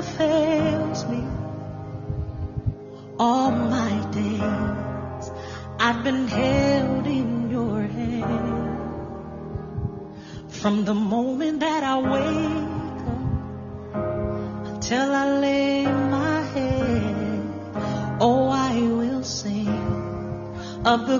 never fails me. All my days I've been held in your hand. From the moment that I wake up until I lay my head, oh, I will sing of the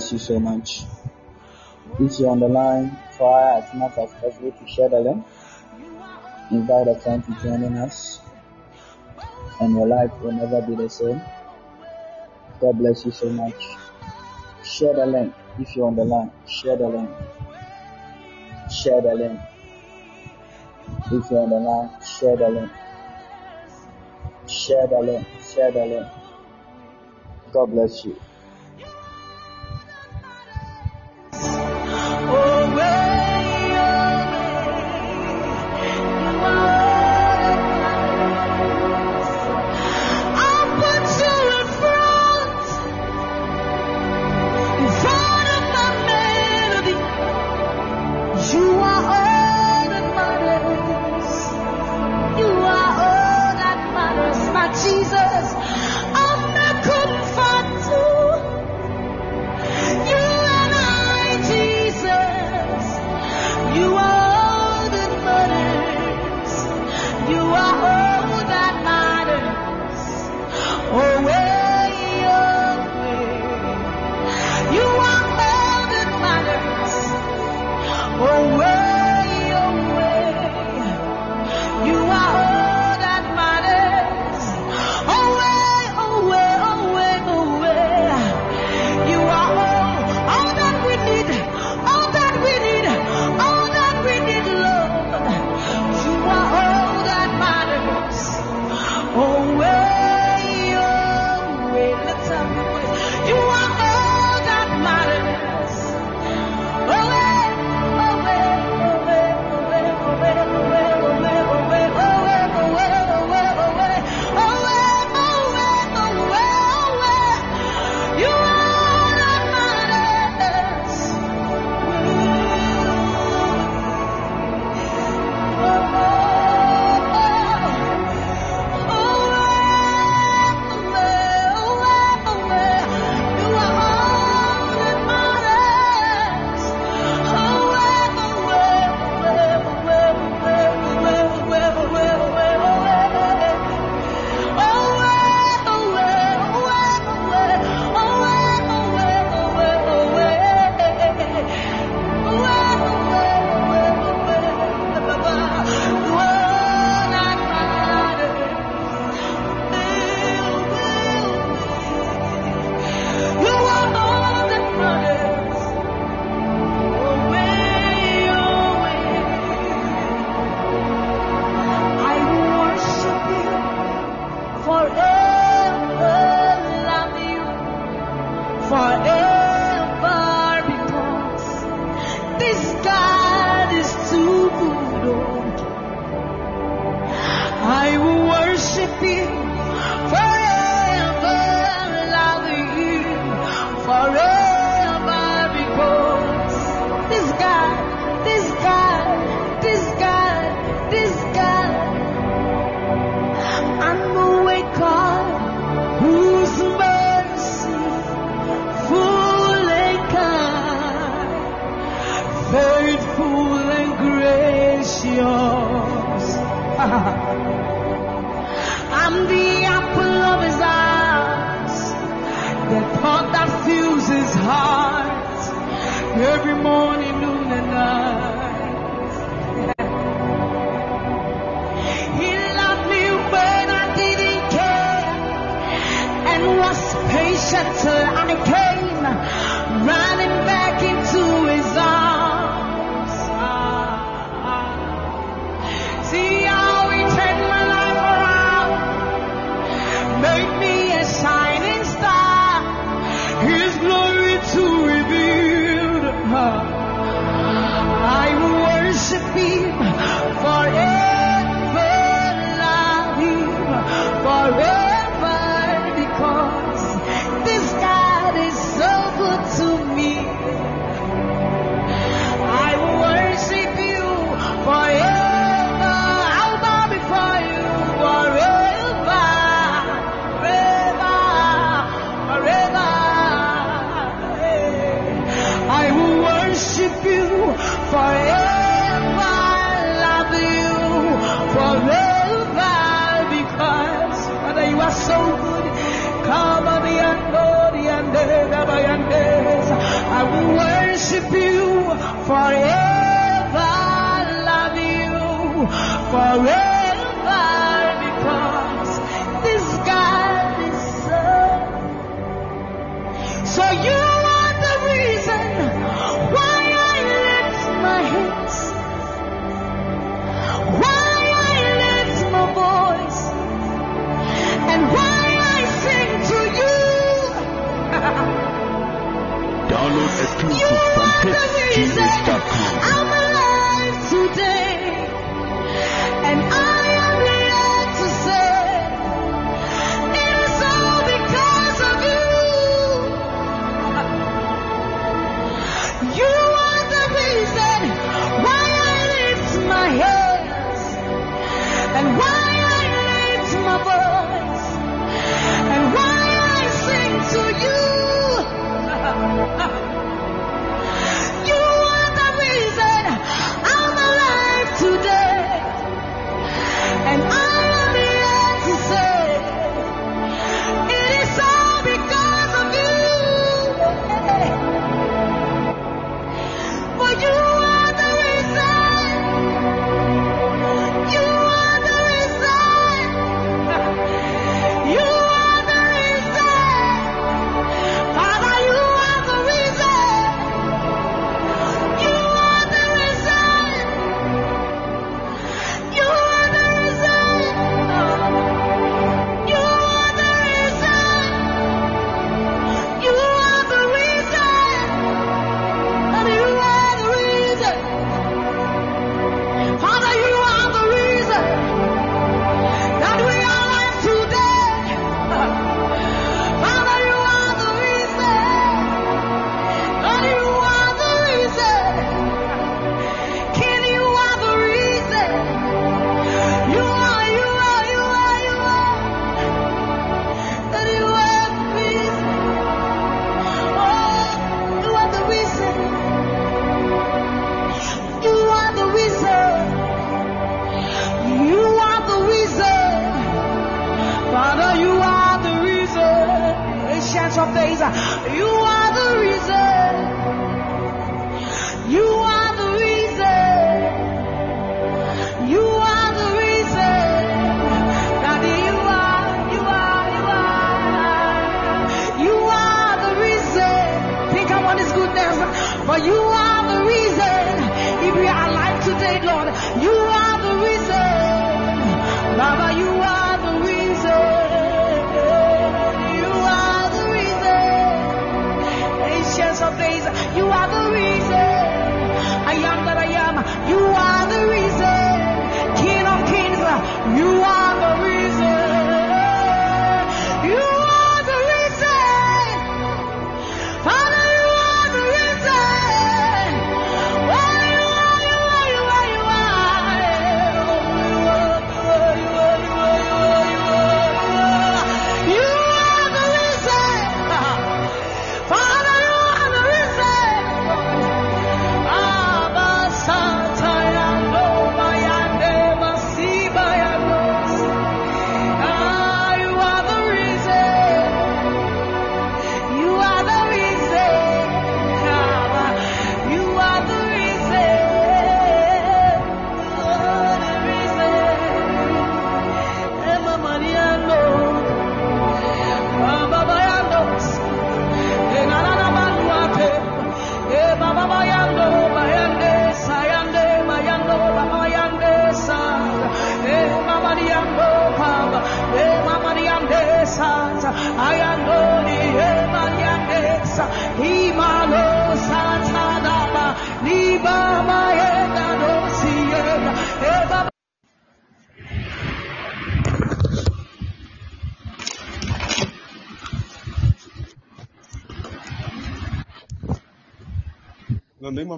bless you so much. If you're on the line, try as much as possible to share the link. Invite a friend to join us. And your life will never be the same. God bless you so much. Share the link if you're on the line. Share the link. Share the link. If you're on the line, share the link. Share the link. Share the link. God bless you. away.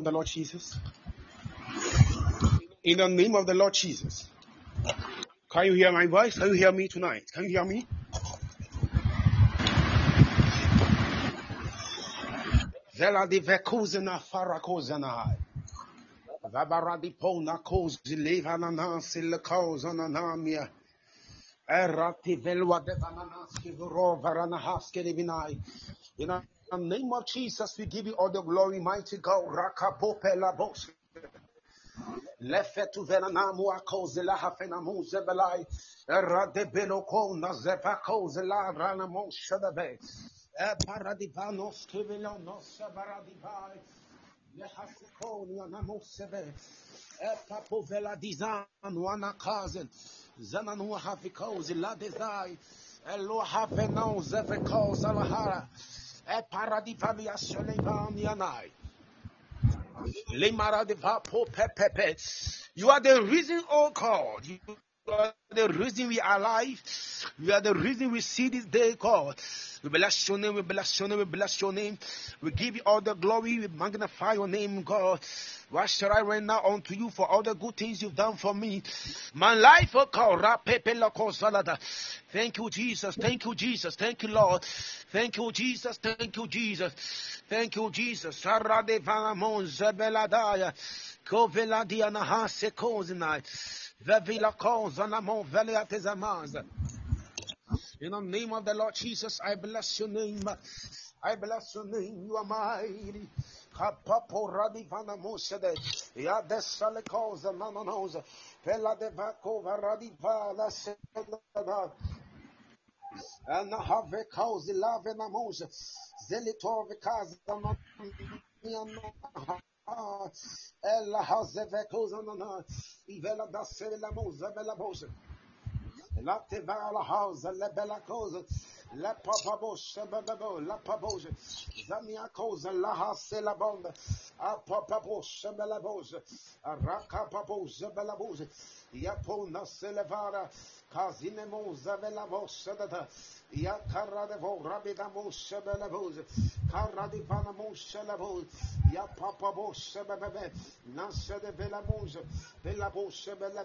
of the Lord Jesus? In the name of the Lord Jesus. Can you hear my voice? Can you hear me tonight? Can you hear me? Zeladi. Vabaradi pona levanana velwa devananaski. You know, the name of Jesus, we give you all the glory, mighty God. Rakapopelabos. Lefetu venanamu akozela hafenamu zebelai. Radebeloko nazevako zela ranamo shadabe. Paradibanos kivilonos baradibai. Lehasikonia namusebe. Papovela dizan wana kazen. Zananua hafikozi la desai. Elohafenon zeveko salahara. You are the reason, oh God. You are the reason we are alive. You are the reason we see this day, God. We bless your name, we bless your name, we bless your name. We give you all the glory, we magnify your name, God. Why should I now unto you for all the good things you've done for me? My life, oh God. Thank you, Jesus. Thank you, Jesus. Thank you, Lord. Thank you, Jesus. Thank you, Jesus. Thank you, Jesus. In the name of the Lord Jesus, I bless your name. I bless your name. You are mighty. Kapapo radivana mosede. Ya de sale cosa nanonosa. Pela de vaco varadiva la seda. And have cause love and amosa. Zelitor because Ella has the cosa nana. Ivela da bella bosa. La house, la bella cosa, la papabosha, la cosa, la hase la bonda, a papabosha, bella boja, a raka paboja, bella boja, yapona selevara, casine moza, bella bosha, da ya carra de vo, rabida mosha, bella boja, carra di vana mosha, la boja, ya papabosha, bebebe, nasa de bella moja, bella bosha, bella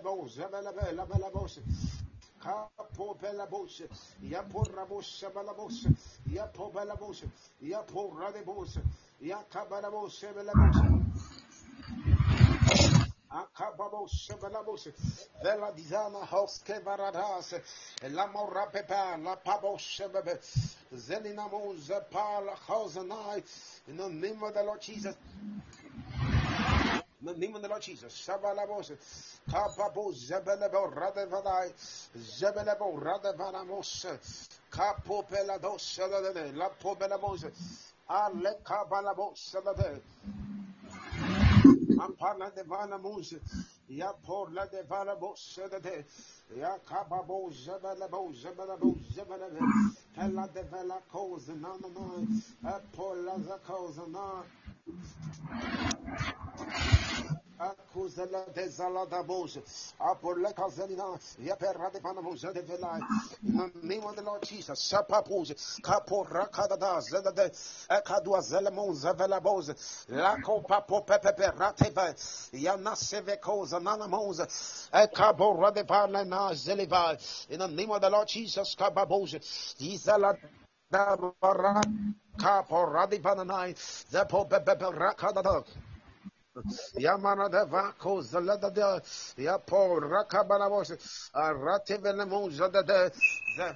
boja, bella bella, bella bosha, Capo bella voce, ya porra voce bella voce, ya bella voce, ya porra de voce, ya bella voce. Acabamos bella voce, bella dizana house che varadas, la morra pepa, la pabos zelina moza pa la house night, in the name of the Lord Jesus. In the name of the Lord Jesus, Shabalabos, Kapabo, Zebelebo, Radevadai, Zebelebo, Radevanamos, Capo Pelados, La Pobelamos, Ale Cabalabos, Ampana de Vanamos, Ya por la de Vanamos, Ya Cababo, Zebelebo, Zebelebo, Zebelebo, Pella de Vela Cosa, no, no, no, Apola Cosa, no. Acuzela de Zalada Mose, Apolle Cazelina, Yaperra de Panamosa de Velai, in the name of the Lord Jesus, Sapapose, Capora Cadada, Zelade, Ecadua Zelemon Zavelabose, Laco Papo Pepe Rateva, Yana Sevecosa, Nanamose, Ecabora de Valena Zeliva, in the name of the Lord Jesus, Cababose, Izala. Capora de Vananai, the Pope Rakadada. Yamana de Vaco Zalada Yapo Rakabanabos, Rativenemo Zada de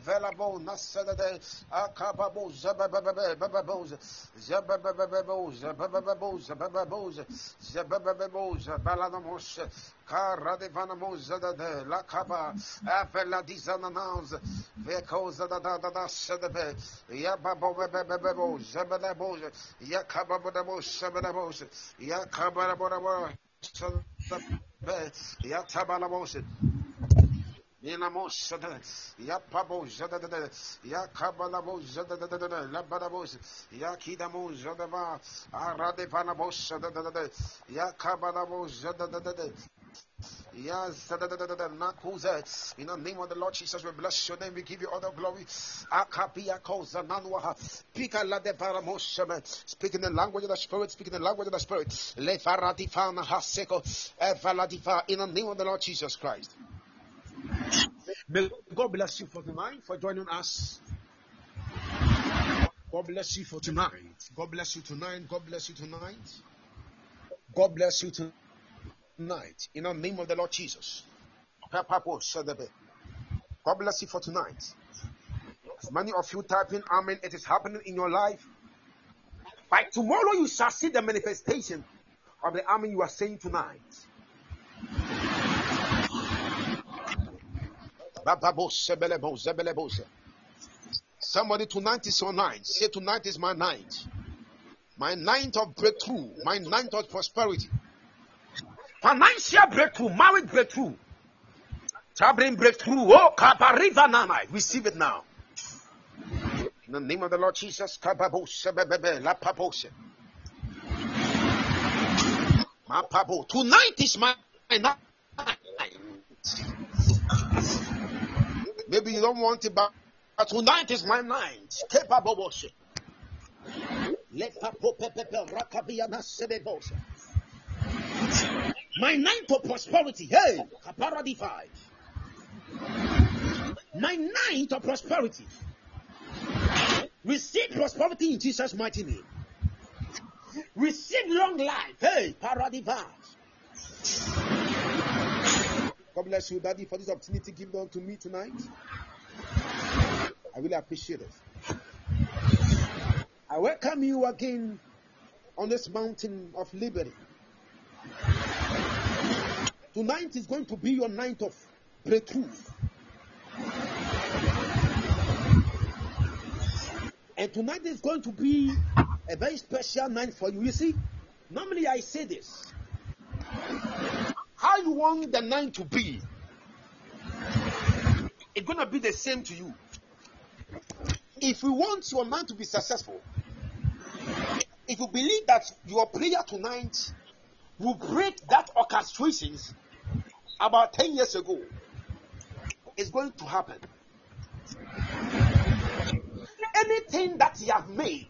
Velabo Nasada Akababo Zabababos, Zabababos, Zabababos, Zabababos, Zabababos, Balanamos, Cara de Vanamos Zada de La Caba, Avela Dizanans, Veco Zada da da Sadabe, Yababo Bebo, Zabababos, Yakababos, Sababos, Yakababos. Yatabalabos. Minamos, Yapabo, Yakabalabo, Labarabos, Yakidamo, Zadava, Aradevanabos, Yakabalabo, Yes. In the name of the Lord Jesus, we bless your name. We give you all the glory. Varamoshame. Speaking the language of the Spirit. Speaking the language of the Spirit. In the name of the Lord Jesus Christ. May God bless you for tonight, for joining us. God bless you for tonight. God bless you tonight. God bless you tonight. God bless you tonight tonight in the name of the Lord Jesus. God bless you for tonight. Many of you typing Amen, it is happening in your life. By tomorrow, you shall see the manifestation of the Amen you are saying tonight. Somebody, tonight is your night. Say, Tonight is my night. My night of breakthrough, my night of prosperity. Financial breakthrough. Marriage breakthrough. Traveling breakthrough. Oh, Kapariva Nana. Receive it now. In the name of the Lord Jesus. Tonight is my night. Maybe you don't want it, but but tonight is my night. Capable worship. Let My night of prosperity. Hey, Kaparadi 5. My night of prosperity. Receive prosperity in Jesus' mighty name. Receive long life. Hey, Paradivas. God bless you, Daddy, for this opportunity given unto me tonight. I really appreciate it. I welcome you again on this mountain of liberty. Tonight is going to be your night of breakthrough. And tonight is going to be a very special night for you. You see, normally I say this. How you want the night to be, it's gonna be the same to you. If you want your night to be successful, if you believe that your prayer tonight will break that orchestrations about 10 years ago, it's going to happen. Anything that you have made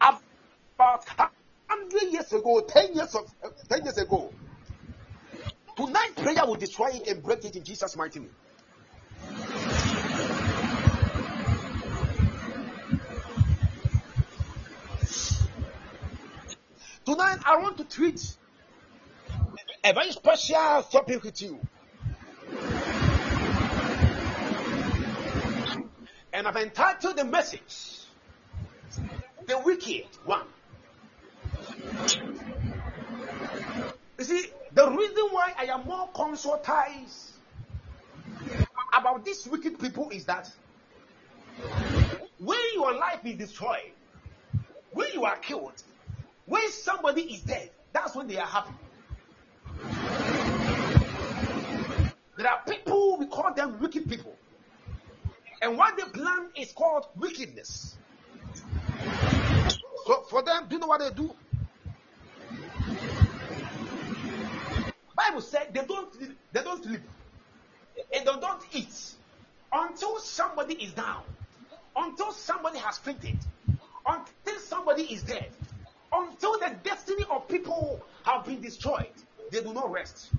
about 100 years ago, 10 years of uh, 10 years ago, tonight prayer will destroy it and break it in Jesus' mighty name. Tonight, I want to treat a very special topic with you. And I've entitled the message The Wicked One. You see, the reason why I am more consultized about these wicked people is that when your life is destroyed, when you are killed, when somebody is dead, that's when they are happy. There are people, we call them wicked people. And what they plan is called wickedness. So for them, do you know what they do? Bible said they don't they don't sleep and they don't eat until somebody is down, until somebody has fainted, until somebody is dead, until the destiny of people have been destroyed. They do not rest.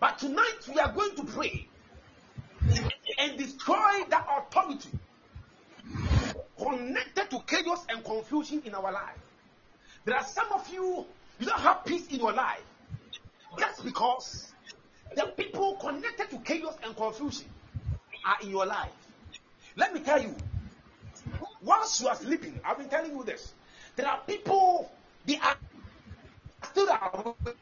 But tonight we are going to pray and destroy that authority connected to chaos and confusion in our life. There are some of you, you don't have peace in your life. That's because the people connected to chaos and confusion are in your life. Let me tell you, whilst you are sleeping, I've been telling you this. There are people, they are still awake.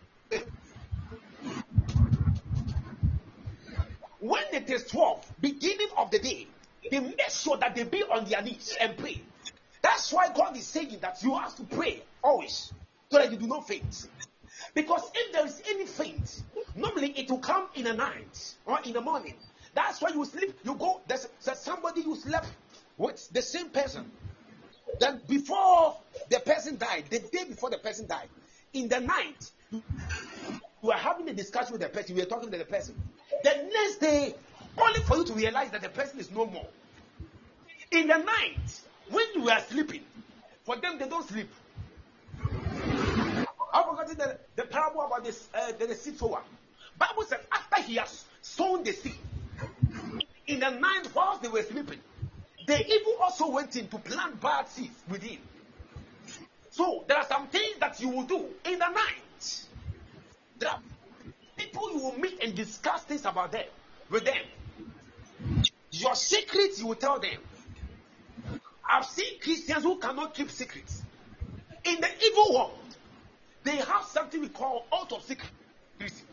When it is 12, beginning of the day, they make sure that they be on their knees and pray. That's why God is saying that you have to pray always so that you do not faint. Because if there is any faint, normally it will come in the night or in the morning. That's why you sleep, you go, there's, there's somebody you slept with the same person. Then before the person died, the day before the person died, in the night, you are having a discussion with the person, you are talking to the person. The next day, only for you to realize that the person is no more. In the night, when you are sleeping, for them they don't sleep. I've forgotten the, the parable about this uh, the, the seed sower. Bible says after he has sown the seed, in the night whilst they were sleeping, the evil also went in to plant bad seeds within. So there are some things that you will do in the night. There are people you will meet and discuss things about them with them. Your secrets you will tell them. I've seen Christians who cannot keep secrets. In the evil world, they have something we call out of secrecy.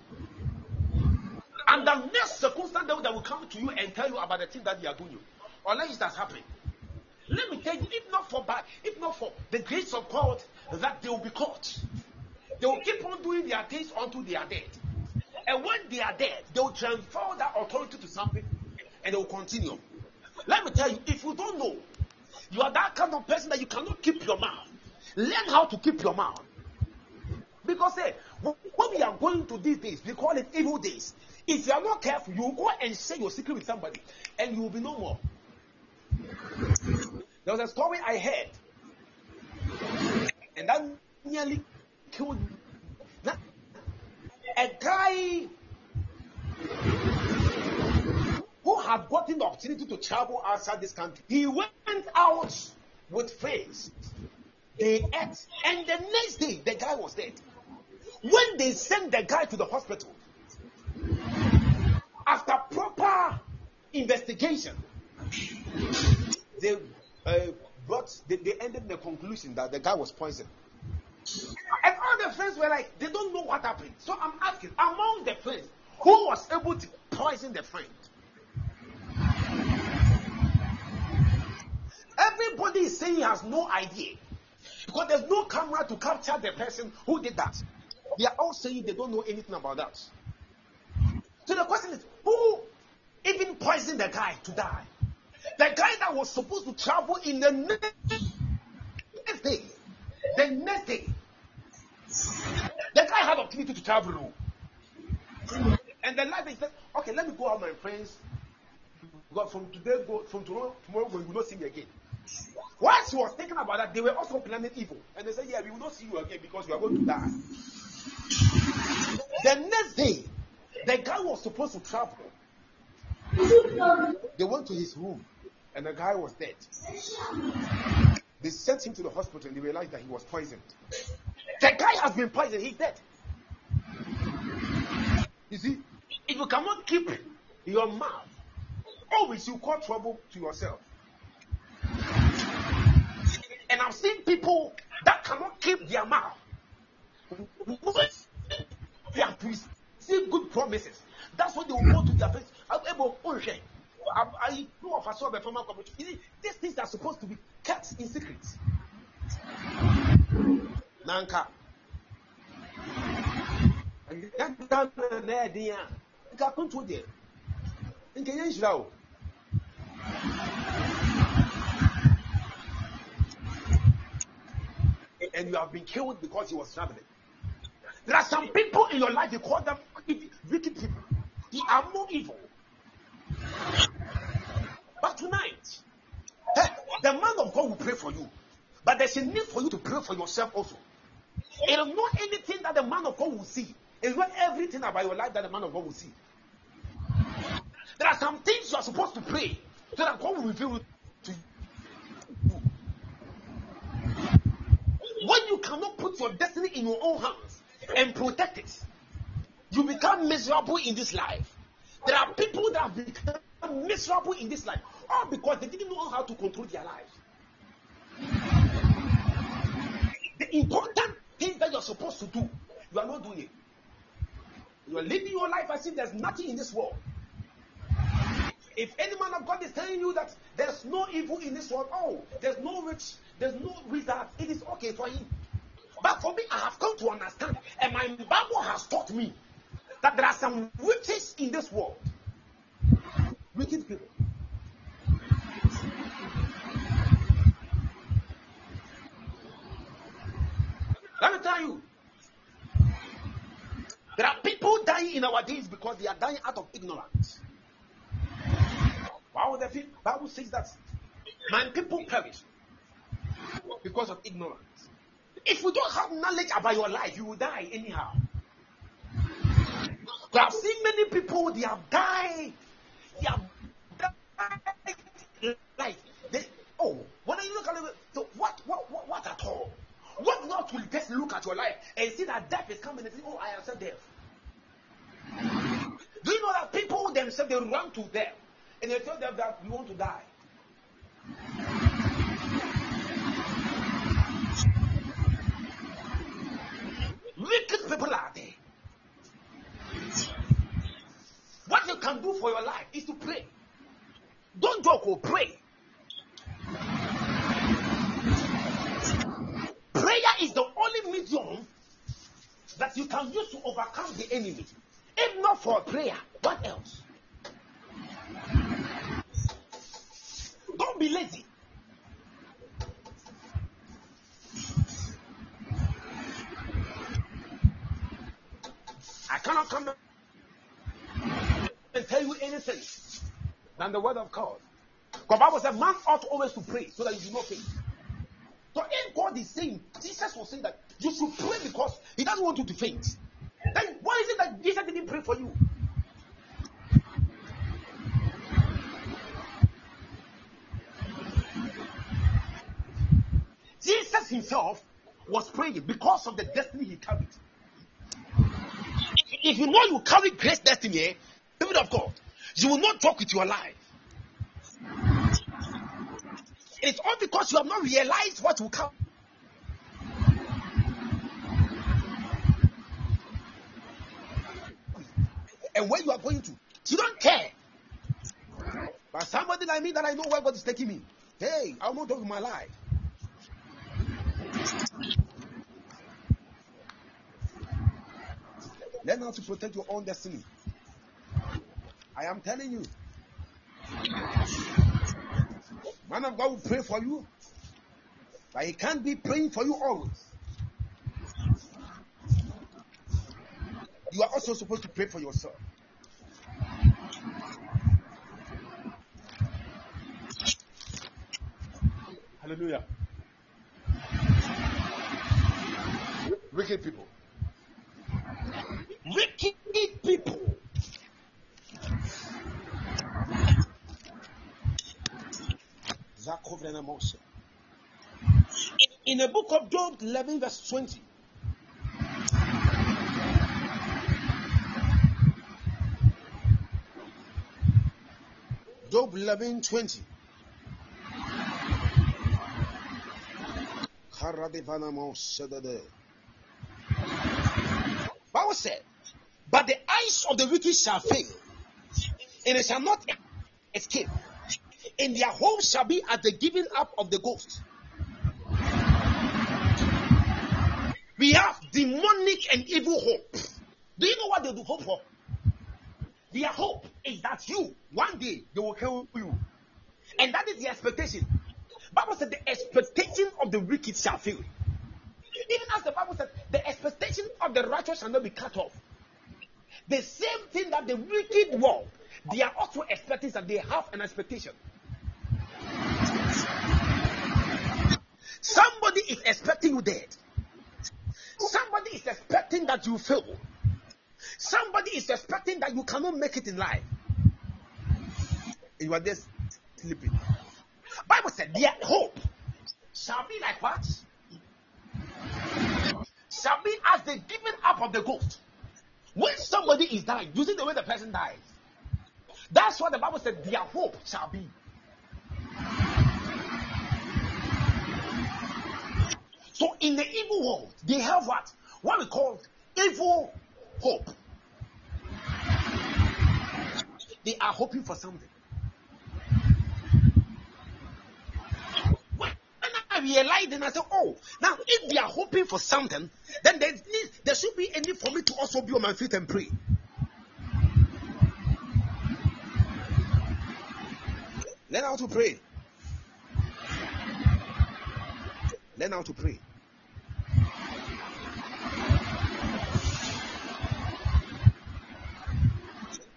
And the next circumstance that will come to you and tell you about the thing that they are doing, unless it has happened. Let me tell you, if not for bad, if not for the grace of God, that they will be caught. They will keep on doing their things until they are dead. And when they are dead, they will transfer that authority to something and they will continue. Let me tell you, if you don't know, you are that kind of person that you cannot keep your mouth. Learn how to keep your mouth. Because hey, when we are going to these days, we call it evil days. If you are not careful, you go and share your secret with somebody and you will be no more. There was a story I heard, and that nearly killed me. A guy who had gotten the opportunity to travel outside this country, he went out with friends. They ate, and the next day the guy was dead. When they sent the guy to the hospital, after proper investigation, they uh, brought they, they ended the conclusion that the guy was poisoned. And all the friends were like, they don't know what happened. So I'm asking, among the friends, who was able to poison the friend? Everybody is saying he has no idea. Because there's no camera to capture the person who did that. They are all saying they don't know anything about that. So the question is, who even poisoned the guy to die? The guy that was supposed to travel in the next day. The next day. The guy had opportunity to travel. And the life is said, okay, let me go out with my friends. God, from today, go from tomorrow, tomorrow we will not see me again. Whilst he was thinking about that, they were also planning evil. And they said, Yeah, we will not see you again because you are going to die. The next day, the guy was supposed to travel. They went to his room, and the guy was dead. They sent him to the hospital and they realized that he was poisoned. The guy has been poisoned, he's dead. You see, if you cannot keep your mouth, always you cause trouble to yourself. And I've seen people that cannot keep their mouth. They have received good promises. That's what they will go to their face. I, know of a sort of former community. You see, These things are supposed to be kept in secret. Nanka. Nka a konto deɛ nka yɛn nhyira o. And you have been killed because he was traveling. There are some people in your life, you call them wicked people. They are more evil. But tonight, eh, the man of God will pray for you. But there's a need for you to pray for yourself also. It is not anything that the man of God will see. It's not everything about your life that the man of God will see. There are some things you are supposed to pray so that God will reveal it to you. When you cannot put your destiny in your own hands and protect it, you become miserable in this life. There are people that have become miserable in this life, all because they didn't know how to control their lives. The important things that you're supposed to do, you are not doing it. You are living your life as if there's nothing in this world. If any man of God is telling you that there's no evil in this world, oh, there's no rich, there's no wizard, it is okay for him. But for me, I have come to understand, and my Bible has taught me that there are some witches in this world. Wicked people. Let me tell you, there are people dying in our days because they are dying out of ignorance. Would the Bible says that my people perish because of ignorance? If you don't have knowledge about your life, you will die anyhow. I have seen many people, they have died. They have look at your life and see that death is coming and oh, I accept death. Do you know that people themselves, they run to death and they tell them that we want to die? Wicked people are there. What you can do for your life is to pray. Don't joke or pray. Prayer is the only medium that you can use to overcome the enemy. If not for prayer, what else? Don't be lazy. I cannot come and tell you anything than the word of God. Because Bible said man ought always to pray so that you do not faint. So if God is saying, Jesus was saying that you should pray because he doesn't want you to faint. Then why is it that Jesus didn't pray for you? Jesus himself was praying because of the destiny he carried. If you know you carry great destiny, eh, people of God, you will not talk with your life. It's all because you have not realized what will come. And where you are going to. You don't care. But somebody like me that I know where God is taking me. Hey, I will not talk with my life. Learn how to protect your own destiny. I am telling you. Man of God will pray for you, but he can't be praying for you always. You are also supposed to pray for yourself. Hallelujah. Wicked people. Wicked people. Moshe. In the book of Job 11, verse 20. Job 11, 20. Karadevana Moshe Dede. Bible said, But the eyes of the wicked shall fail, and it shall not escape, and their hope shall be at the giving up of the ghost. We have demonic and evil hope. Do you know what they do hope for? Their hope is that you, one day, they will kill you. And that is the expectation. Bible said the expectation of the wicked shall fail. Even as the Bible said, the expectation of the righteous shall not be cut off. The same thing that the wicked world, they are also expecting that they have an expectation. Somebody is expecting you dead. Somebody is expecting that you fail. Somebody is expecting that you cannot make it in life. You are just sleeping. Bible said their hope shall be like what? Shall be as the giving up of the ghost. When somebody is dying, you see the way the person dies. That's what the Bible said their hope shall be. So in the evil world, they have what? What we call evil hope. They are hoping for something. When I realized, then I said, "Oh, now if they are hoping for something, then there, there should be a need for me to also be on my feet and pray." Learn how to pray. Learn how to pray.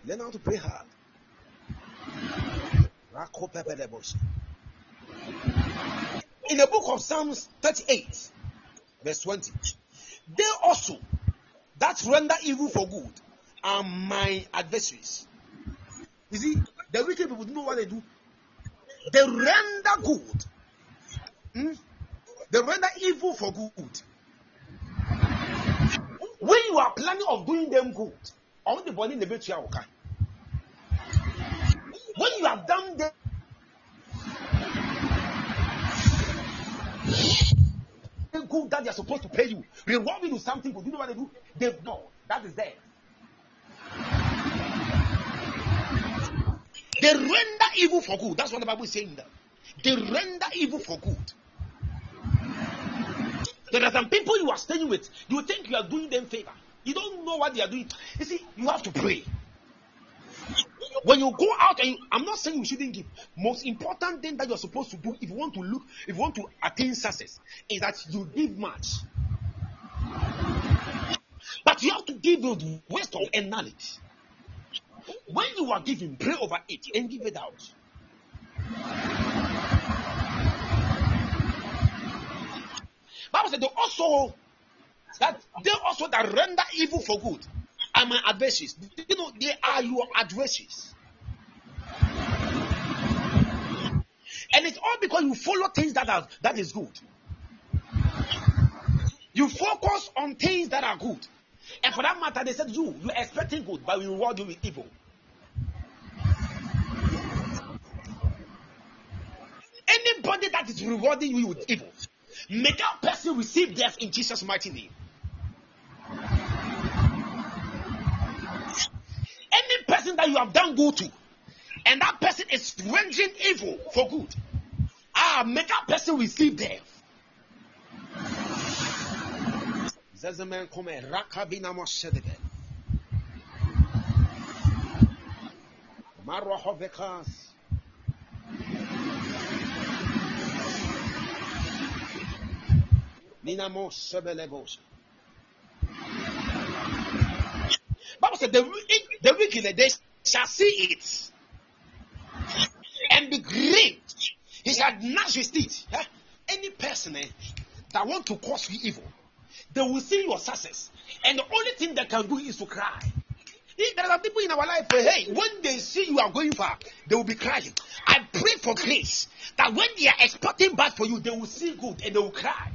Learn how to pray hard. In the book of Psalms 38, verse 20, they also that render evil for good are my adversaries. You see, the wicked people know what they do. They render good. Hmm? They render evil for good. When you are planning of doing them good, on the body in the bed, when you have done the good that they are supposed to pay you, reward you with something, but you know what they do? They know that is there. They render evil for good. That's what the Bible is saying there. They render evil for good. There are some people you are staying with, you think you are doing them favor. You don't know what they are doing. You see, you have to pray. When you go out and you, I'm not saying you shouldn't give. Most important thing that you're supposed to do if you want to look, if you want to attain success, is that you give much. But you have to give with wisdom and knowledge. When you are giving, pray over it and give it out. Bible said they also that they also that render evil for good are my adversaries. You know, they are your adversaries. And it's all because you follow things that are that is good. You focus on things that are good. And for that matter, they said you you're expecting good, but we reward you with evil. Anybody that is rewarding you with evil, may that person receive death in Jesus' mighty name. Any person that you have done good to, and that person is rendering evil for good, ah, make that person receive death. Come Bible said the, the wicked shall see it and be grieved. He shall gnash his teeth. Eh? Any person eh, that want to cause you evil, they will see your success, and the only thing they can do is to cry. There are people in our life, eh, hey, when they see you are going far, they will be crying. I pray for grace that when they are expecting bad for you, they will see good and they will cry.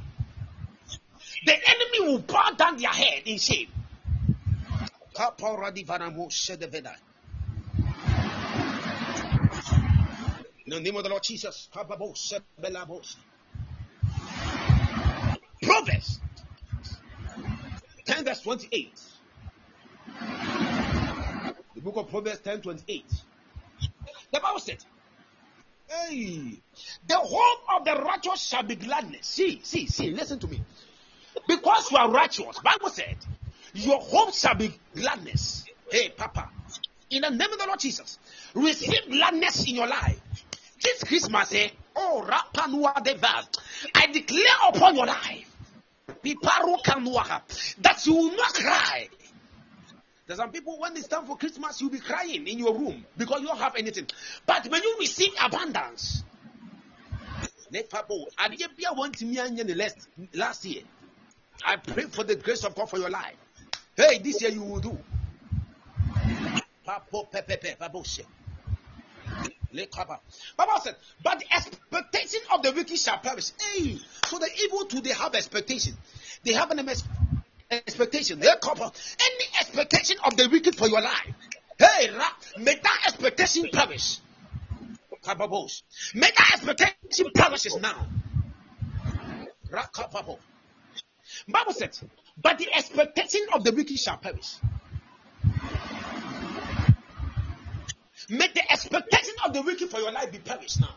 The enemy will bow down their head in shame. In the name of the Lord Jesus. Proverbs 10 verse 28. The book of Proverbs 10 28. The Bible said, Hey, the hope of the righteous shall be gladness. See, see, see, listen to me. Because you are righteous, Bible said, your home shall be gladness. Hey, Papa, in the name of the Lord Jesus, receive gladness in your life. This Christmas, eh? Oh, Rapanua Deva, I declare upon your life that you will not cry. There's some people when it's time for Christmas, you'll be crying in your room because you don't have anything. But when you receive abundance, last year. I pray for the grace of God for your life. Hey, this year you will do. Bible said, but the expectation of the wicked shall perish. Hey, so the evil too, they have expectation. They have an expectation. Any expectation of the wicked for your life. Hey, may that expectation perish. May that expectation perishes now. Bible said, but the expectation of the wicked shall perish. May the expectation of the wicked for your life be perished now.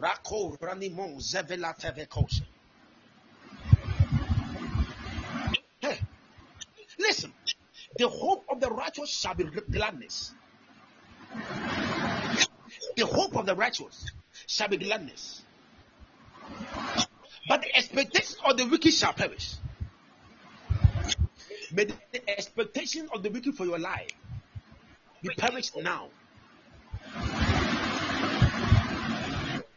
Rako ranimon zevela tevekoshe. Hey, listen. The hope of the righteous shall be gladness. The hope of the righteous shall be gladness. But the expectation of the wicked shall perish. May the expectation of the wicked for your life be perished now.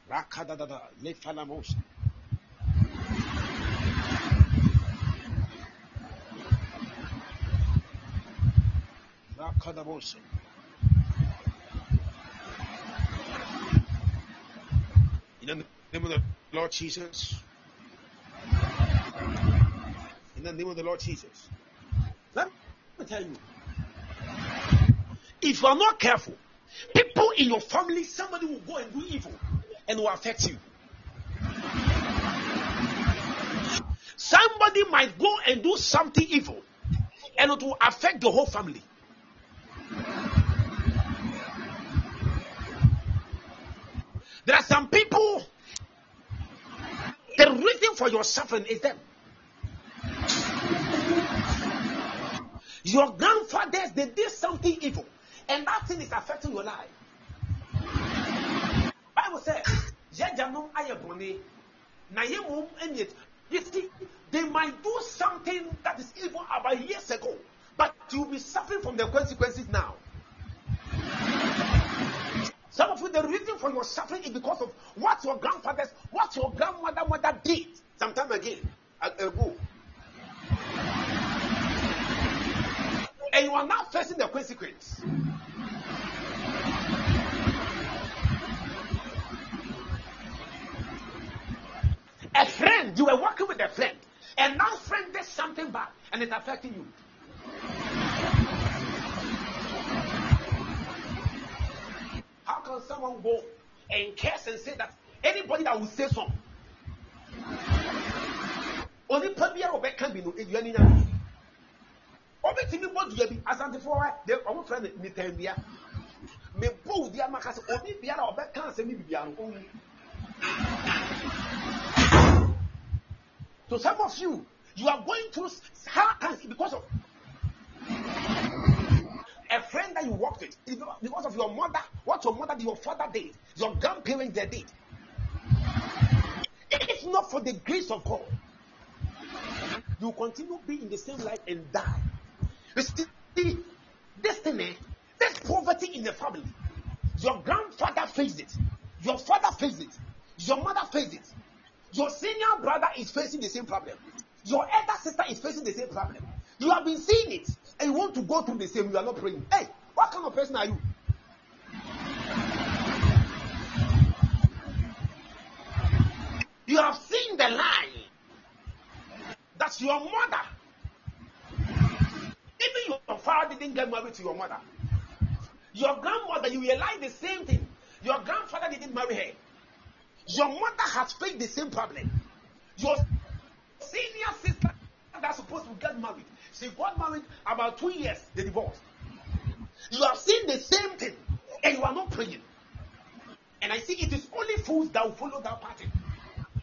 Rakadadada, lefalamos. Rakadamos. In the name of the Lord Jesus in the name of the Lord Jesus. Let me tell you. If you are not careful, people in your family, somebody will go and do evil and will affect you. Somebody might go and do something evil and it will affect the whole family. There are some people, the reason for your suffering is them. Your grandfathers, they did something evil, and that thing is affecting your life. Bible says, "Yagyanom ayɛ bɔne, na yɛn mom ɛnyɛ t-" You see, they might do something that is evil about years ago, but you'll be suffering from the consequences now. Some of you, the reason for your suffering is because of what your grandfathers, what your grandmother, mother did some time again, a- ago. And you are now facing the consequence. A friend, you were working with a friend, and now friend did something bad, and it's affecting you. How can someone go and curse and say that anybody that will say something? Only Pabia you know, if you are in ɔbɛtumi bɔ dua bi asantefoɔ wa de ɔmo fɛ ne ne tɛn bia. Mɛ bɔ odi ama kasa obi biara a ɔbɛka asɛm ni bibia no. Ɔmu so some of you you are going through hard times because of a friend that you worked with. Because of your mother what your mother your father did your grandparents they did. If not for the grace of God you continue being in the same life and die you see, this thing, this poverty in the family. Your grandfather faced it. Your father faced it. Your mother faced it. Your senior brother is facing the same problem. Your elder sister is facing the same problem. You have been seeing it and you want to go through the same. You are not praying. Hey, what kind of person are you? You have seen the lie that your mother even your father didn't get married to your mother. Your grandmother, you realize the same thing. Your grandfather didn't marry her. Your mother has faced the same problem. Your senior sister that's supposed to get married, she got married about two years, they divorced. You have seen the same thing, and you are not praying. And I see it is only fools that will follow that pattern.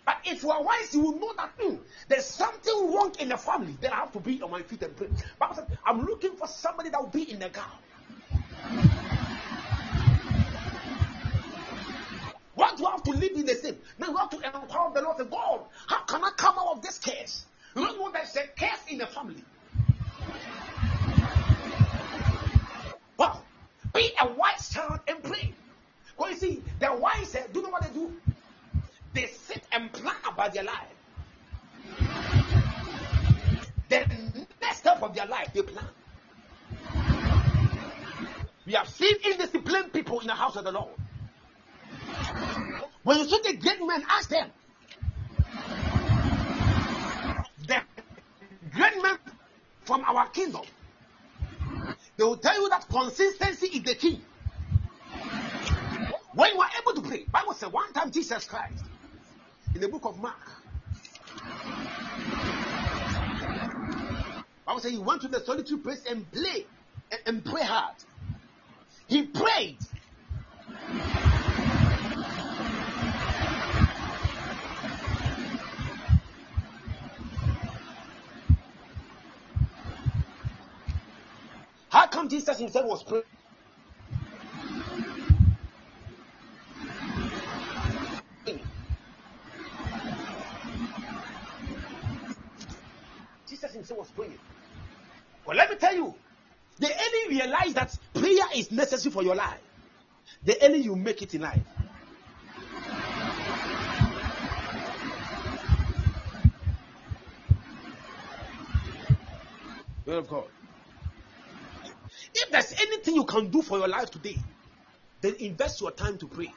But if you are wise, you will know that hmm, there's something wrong in the family. Then I have to be on my feet and pray. Bible said, I'm looking for somebody that will be in the car. What do you have to live in the same? Now you have to empower the Lord. Say, God, how can I come out of this curse? You don't know there's a curse in the family. Well, Be a wise child and pray. Because you see, the wise, eh, do you know what they do? They sit and plan about their life. The next step of their life, they plan. We have seen indisciplined people in the house of the Lord. When you see the great men, ask them. The great men from our kingdom, they will tell you that consistency is the key. When you are able to pray, Bible says one time Jesus Christ in the book of Mark. Bible says he went to the solitary place and play and, and pray hard. He prayed. How come Jesus himself was praying? Himself was praying. Well, let me tell you, the early you realize that prayer is necessary for your life, the early you make it in life. Word of God. If there's anything you can do for your life today, then invest your time to pray.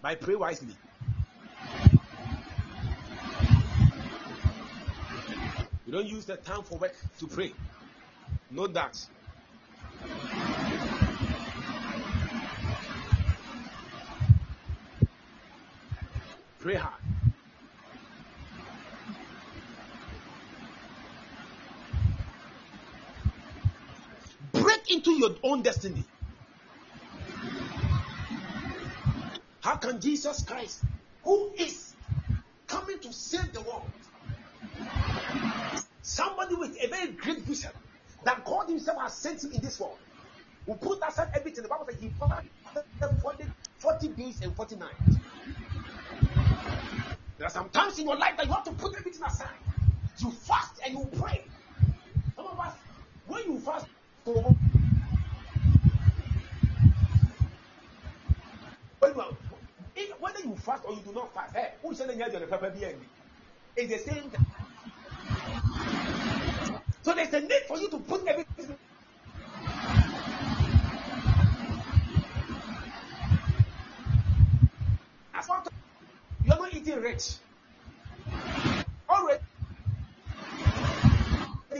By pray wisely. Don't use the time for work to pray. Know that. Pray hard. Break into your own destiny. How can Jesus Christ, who is coming to save the world, somebody with a very great vision that God Himself has sent him in this world, will put aside everything. The Bible says He fasted 40, 40 days and 40 nights. There are some times in your life that you have to put everything aside. You fast and you pray. Some of us, when you fast when you are, whether you fast or you do not fast, hey, who is saying you're the pepper behind It's the same thing. So there's a need for you to put everything. As far as you're not eating rich, already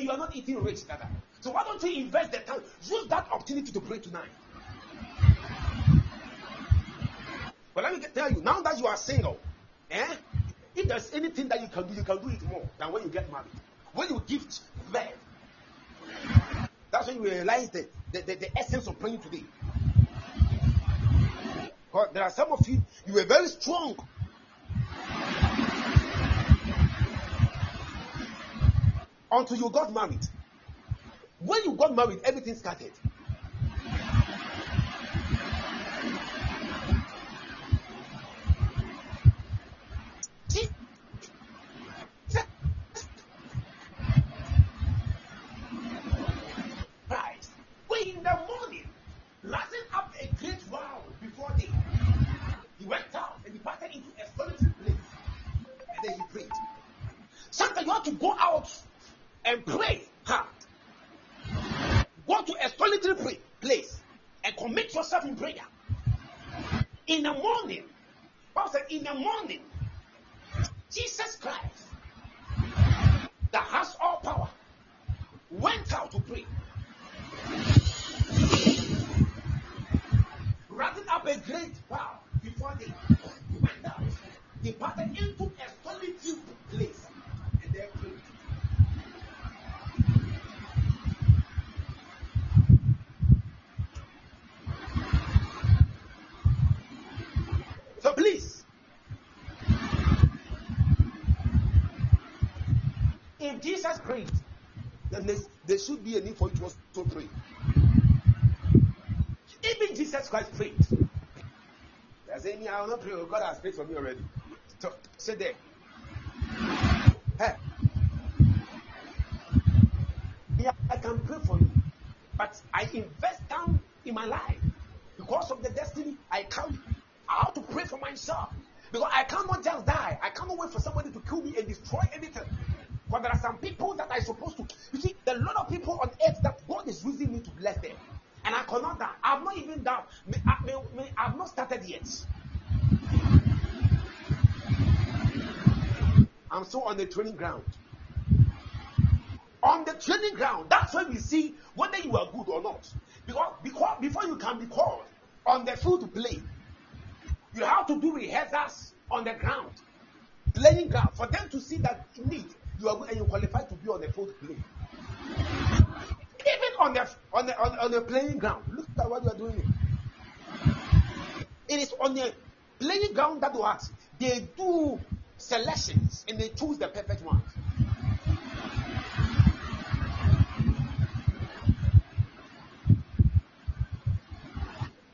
you are not eating rich, Dada. So why don't you invest the time? Use that opportunity to pray tonight. But let me tell you, now that you are single, eh? If there's anything that you can do, you can do it more than when you get married. When you give birth, that's when you realize the, the, the, the essence of praying today. But there are some of you, you were very strong. Until you got married. When you got married, everything started. Jesus prayed, then there, there should be a need for you to pray. Even Jesus Christ prayed. They're saying, I will not pray. God has prayed for me already. So, sit there. Hey. Yeah, I can pray for you, but I invest time in my life because of the destiny I carry. I have to pray for myself because I cannot just die. I cannot wait for somebody to kill me and destroy not even. May, I, may, may, I've not started yet. I'm still on the training ground. On the training ground, that's where we see whether you are good or not. Because, because before you can be called on the field to play, you have to do rehearsals on the ground, playing ground, for them to see that indeed you are good and you qualify to be on the field to play. Even on the on the on, on the playing ground, look at what you are doing. It is on the playing ground that what they do selections and they choose the perfect ones.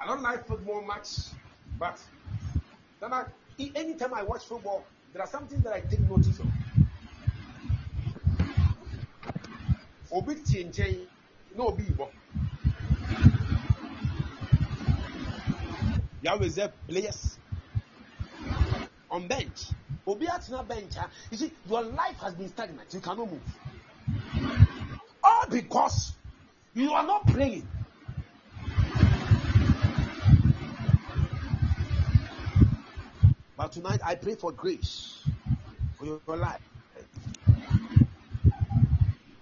I don't like football much, but then I, anytime I watch football, there are something that I take notice of. Obi tie na obi bɔ. You have reserve players on bench. Obi atena bench ah, You see, your life has been stagnant. You cannot move. All because you are not praying. But tonight I pray for grace for your life.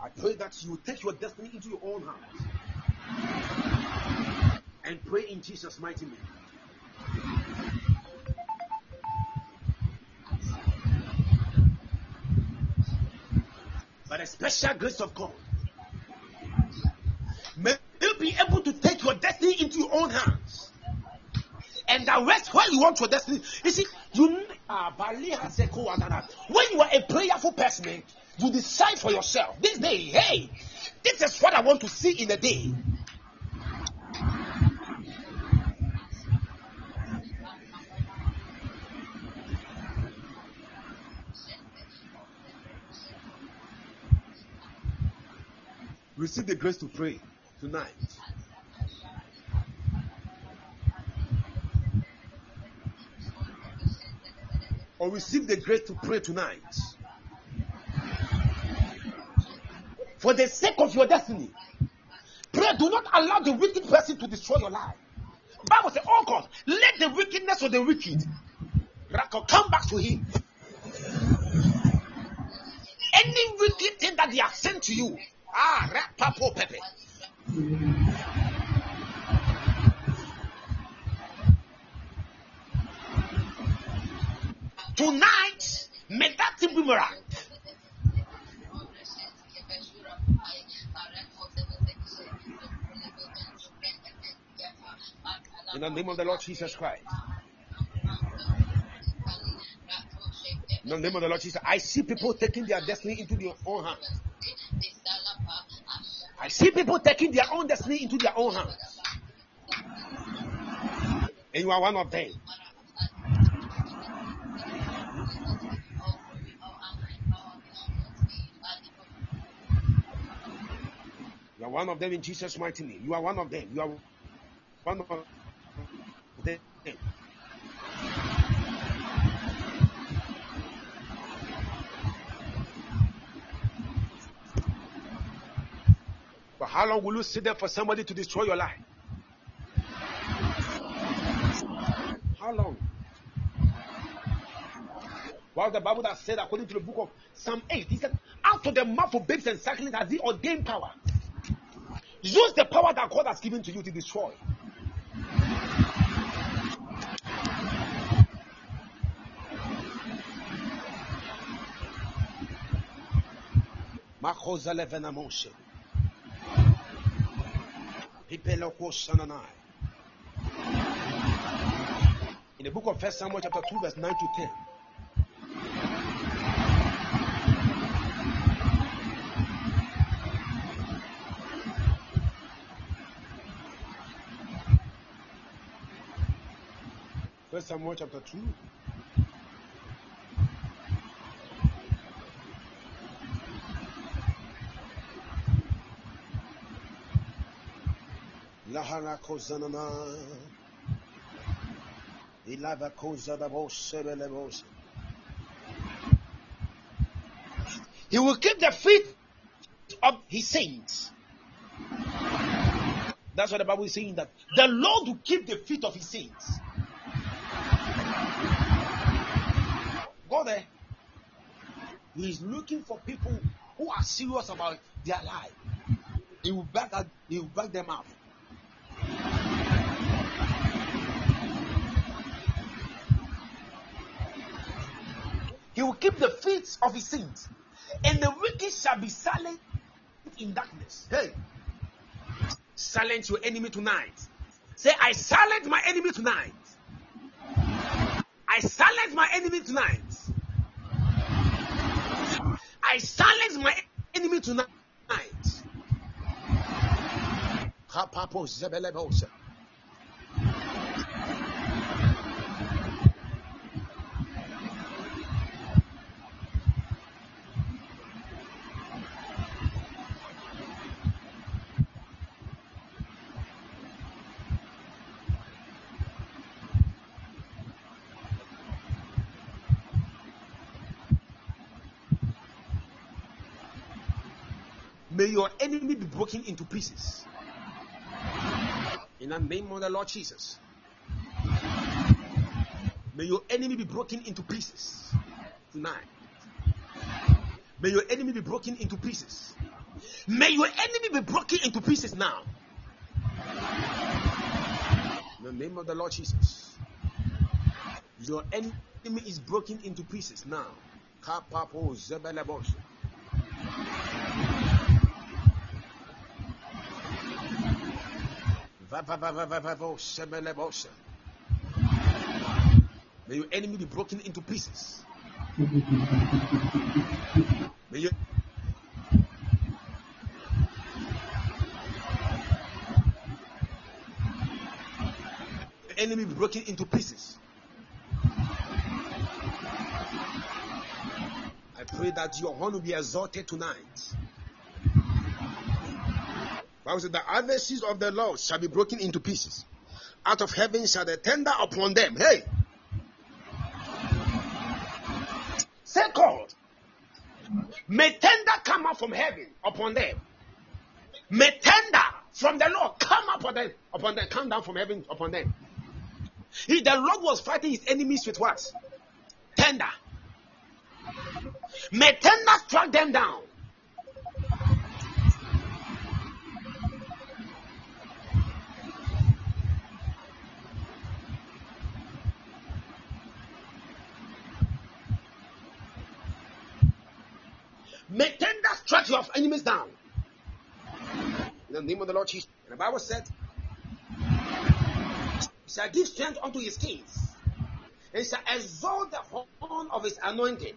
I pray that you take your destiny into your own hands and pray in Jesus' mighty name. By the special grace of God, may you be able to take your destiny into your own hands and direct where you want your destiny. You see, you that. Ah, when you are a prayerful person, you decide for yourself this day. Hey, this is what I want to see in a day. Receive the grace to pray tonight. Or receive the grace to pray tonight. For the sake of your destiny. Pray, do not allow the wicked person to destroy your life. Bible says, Oh God, let the wickedness of the wicked come back to him. Any wicked thing that they have sent to you, ah, rapapo pepe. Tonight, may that thing boomerang. In the name of the Lord Jesus Christ. In the name of the Lord Jesus, I see people taking their destiny into their own hands. I see people taking their own destiny into their own hands. And you are one of them. You are one of them in Jesus' mighty name. You are one of them. You are one of But how long will you sit there for somebody to destroy your life? How long? Well, the Bible that said, according to the book of Psalm 8, he said, Out of the mouth of babes and sucklings has he ordained power. Use the power that God has given to you to destroy. Makosa levena moshe. Hipeloko sananai. In the book of First Samuel chapter 2, verse 9 to 10. First Samuel chapter 2. He will keep the feet of his saints. That's what the Bible is saying that the Lord will keep the feet of his saints. Go there. He is looking for people who are serious about their life. He will back he will back them up. He will keep the feet of his saints, and the wicked shall be silent in darkness. Hey, silence your enemy tonight. Say, I silence my enemy tonight. I silence my enemy tonight. I silence my enemy tonight. Your enemy be broken into pieces. In the name of the Lord Jesus. May your enemy be broken into pieces tonight. May your enemy be broken into pieces. May your enemy be broken into pieces now. In the name of the Lord Jesus. Your enemy is broken into pieces now. May your enemy be broken into pieces. May your enemy be broken into pieces. I pray that your horn will be exalted tonight. Bible said the adversaries of the Lord shall be broken into pieces. Out of heaven shall the tender upon them. Hey! God. May tender come out from heaven upon them. May tender from the Lord come upon them, upon them, come down from heaven upon them. He, the Lord was fighting his enemies with what? Tender. May tender strike them down. May your enemies down. In the name of the Lord Jesus. And the Bible said, He shall give strength unto his kings, and shall exalt the horn of his anointed.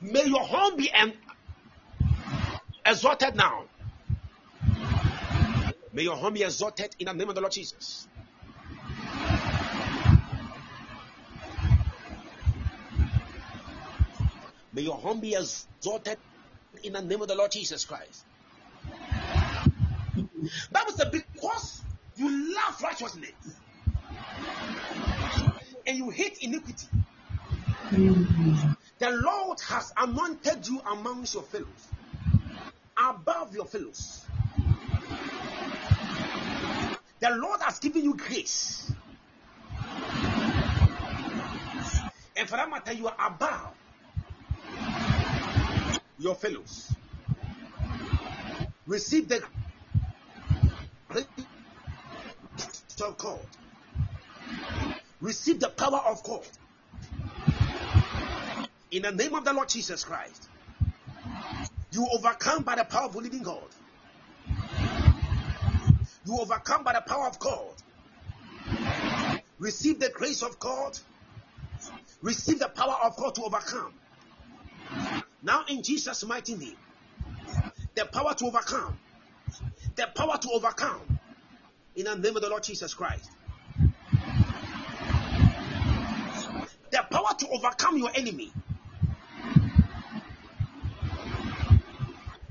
May your horn be exalted now. May your horn be exalted in the name of the Lord Jesus. May your horn be exalted in the name of the Lord Jesus Christ. Bible said, because you love righteousness and you hate iniquity, the Lord has anointed you amongst your fellows, above your fellows. The Lord has given you grace. And for that matter, you are above your fellows. Receive the of God. Receive the power of God. In the name of the Lord Jesus Christ. You overcome by the power of the living God. You overcome by the power of God. Receive the grace of God. Receive the power of God to overcome. Now, in Jesus' mighty name, the power to overcome, the power to overcome, in the name of the Lord Jesus Christ. The power to overcome your enemy.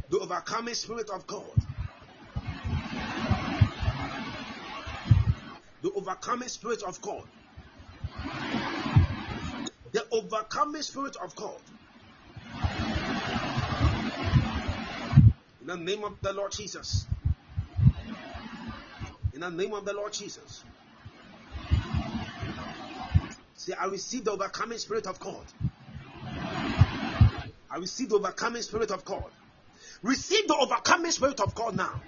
The overcoming spirit of God. The overcoming spirit of God. The overcoming spirit of God. The name of the Lord Jesus. In the name of the Lord Jesus. Say, I receive the overcoming spirit of God. I receive the overcoming spirit of God. Receive the overcoming spirit of God now.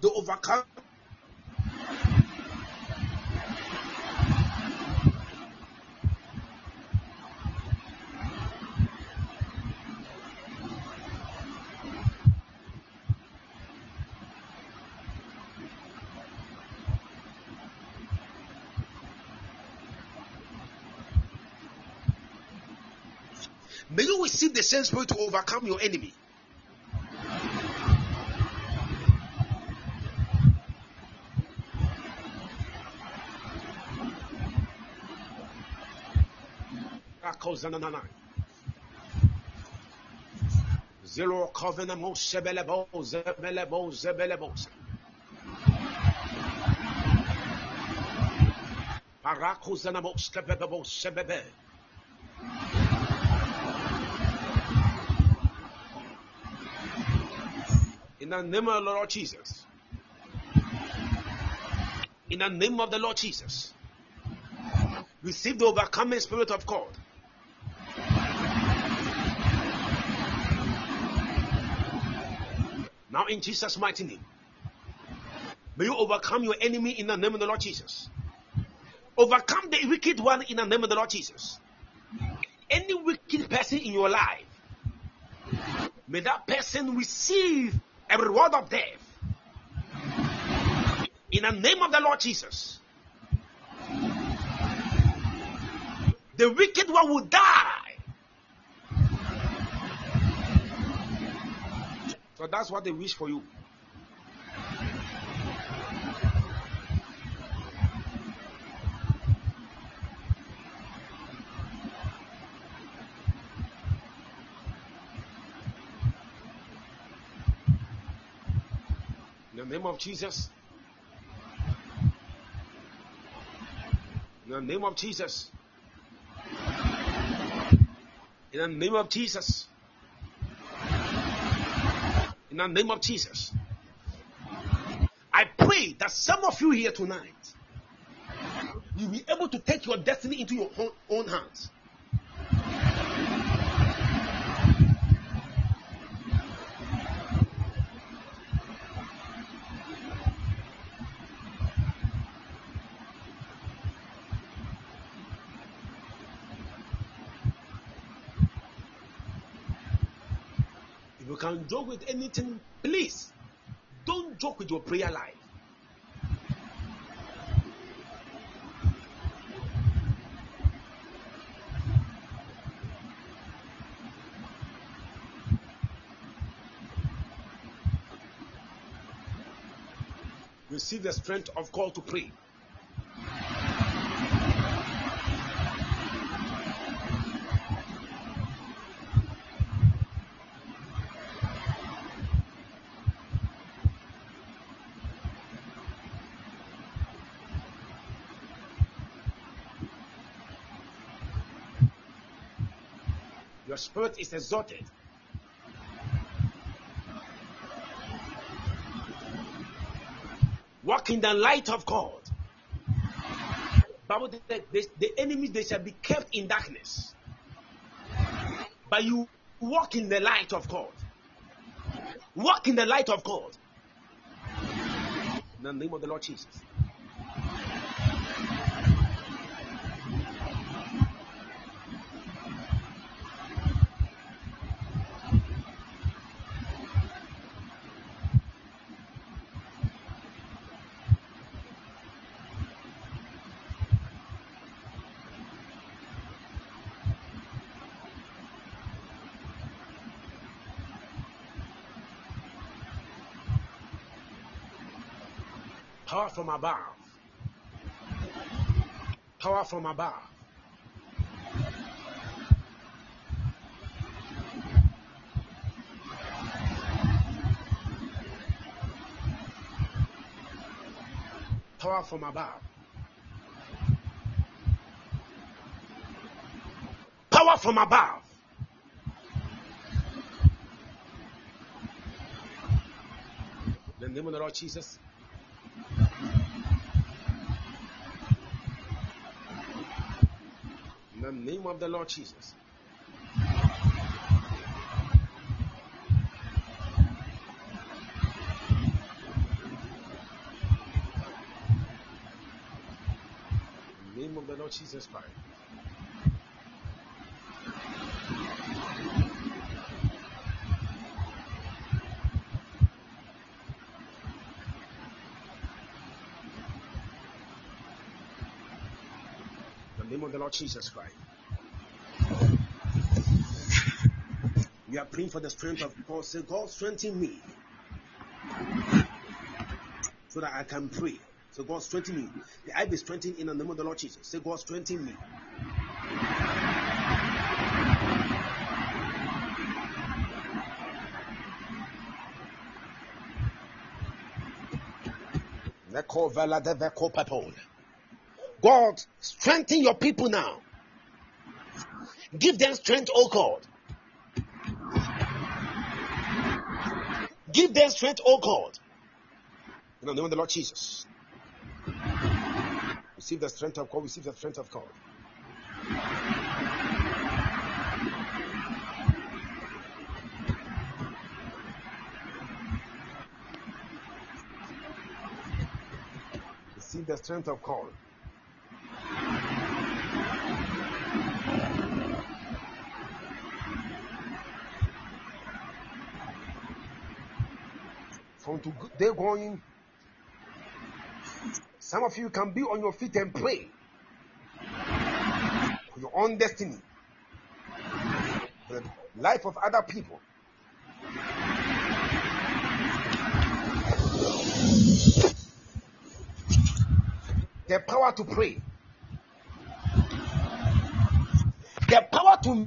The overcome May you receive the same spirit to overcome your enemy. In the name of the Lord Jesus. In the name of the Lord Jesus. Receive the overcoming spirit of God. Now, in Jesus' mighty name, may you overcome your enemy in the name of the Lord Jesus. Overcome the wicked one in the name of the Lord Jesus. Any wicked person in your life, may that person receive a reward of death. In the name of the Lord Jesus. The wicked one will die. So that's what they wish for you. In the name of Jesus. In the name of Jesus. In the name of Jesus. In the name of Jesus. I pray that some of you here tonight will be able to take your destiny into your own, own hands. Can joke with anything, please don't joke with your prayer life. Receive the strength of call to pray. Spirit is exalted. Walk in the light of God. Bible the enemies they shall be kept in darkness. But you walk in the light of God. Walk in the light of God. In the name of the Lord Jesus. Power from above. Power from above. Power from above. Power from above. In the name of the Lord Jesus. The name of the Lord Jesus. Name of the Lord Jesus Christ. In the Lord Jesus Christ. We are praying for the strength of God. Say, God, strengthen me so that I can pray. So, God, strengthen me. The I be strengthened in the name of the Lord Jesus. Say, God, strengthen me. Vela de. God, strengthen your people now. Give them strength, O God. Give them strength, O God. In the name of the Lord Jesus. Receive the strength of God. Receive the strength of God. Receive the strength of God. From today going, some of you can be on your feet and pray for your own destiny, for the life of other people. The power to pray, the power to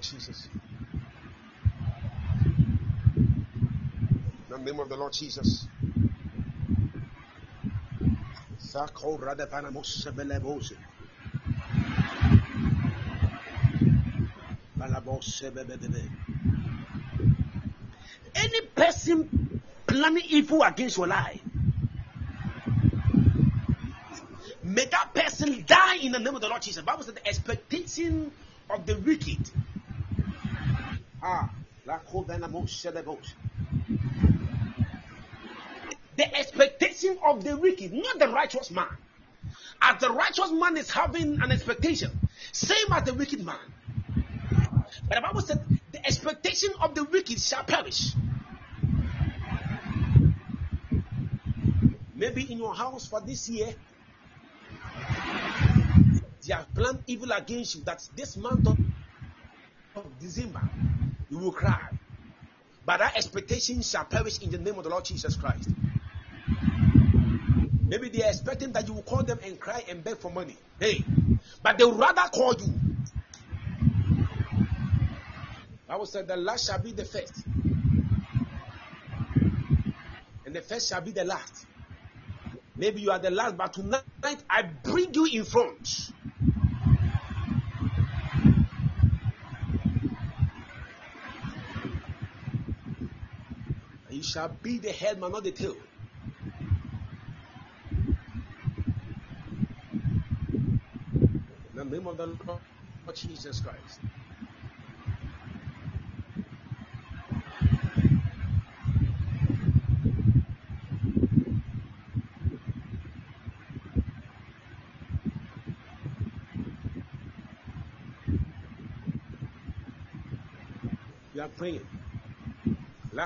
Lord Jesus. In the name of the Lord Jesus. Any person planning evil against your life, may that person die in the name of the Lord Jesus. Bible says the expectation of the wicked. Ah, la kovena mosebebose. The expectation of the wicked, not the righteous man. As the righteous man is having an expectation, same as the wicked man. But the Bible said, the expectation of the wicked shall perish. Maybe in your house for this year, they have planned evil against you that this month of, December you will cry. But that expectation shall perish in the name of the Lord Jesus Christ. Maybe they are expecting that you will call them and cry and beg for money. Hey, but they would rather call you. Bible say the last shall be the first, and the first shall be the last. Maybe you are the last, but tonight I bring you in front. Shall be the head, but not the tail. In the name of the Lord Jesus Christ. You are praying.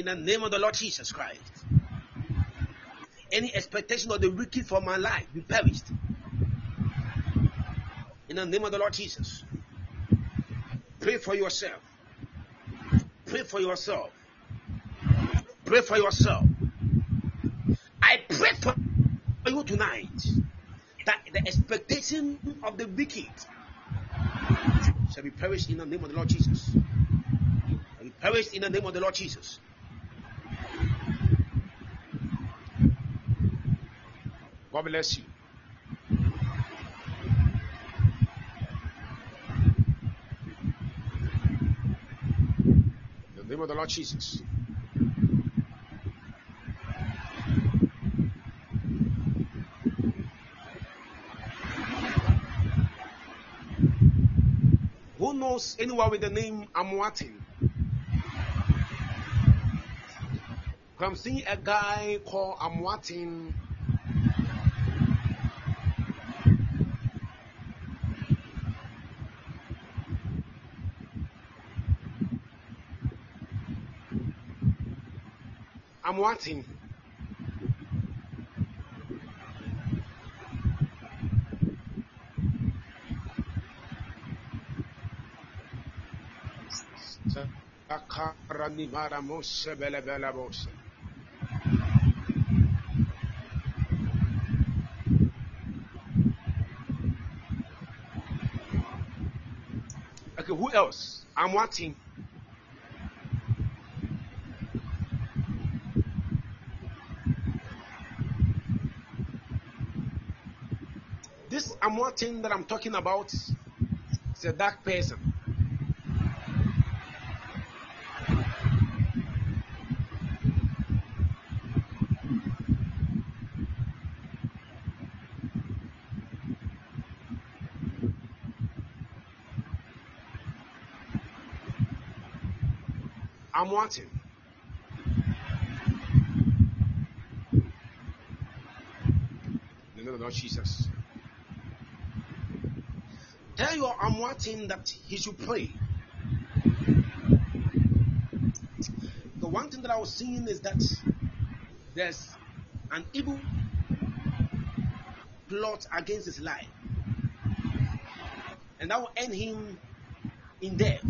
In the name of the Lord Jesus Christ. Any expectation of the wicked for my life be perished. In the name of the Lord Jesus. Pray for yourself. Pray for yourself. Pray for yourself. I pray for you tonight that the expectation of the wicked shall be perished in the name of the Lord Jesus. Be perished in the name of the Lord Jesus. God bless you. In the name of the Lord Jesus. Who knows anyone with the name Amwatin? I'm seeing a guy called Amwatin. Amwatin. Sakarani Maramose Belebelabose. Okay, who else? I'm watching. This I'm that I'm talking about is a dark person. I'm watching. No, no, no, Jesus. Tell your I'm watching that he should pray. The one thing that I was seeing is that there's an evil plot against his life, and that will end him in death.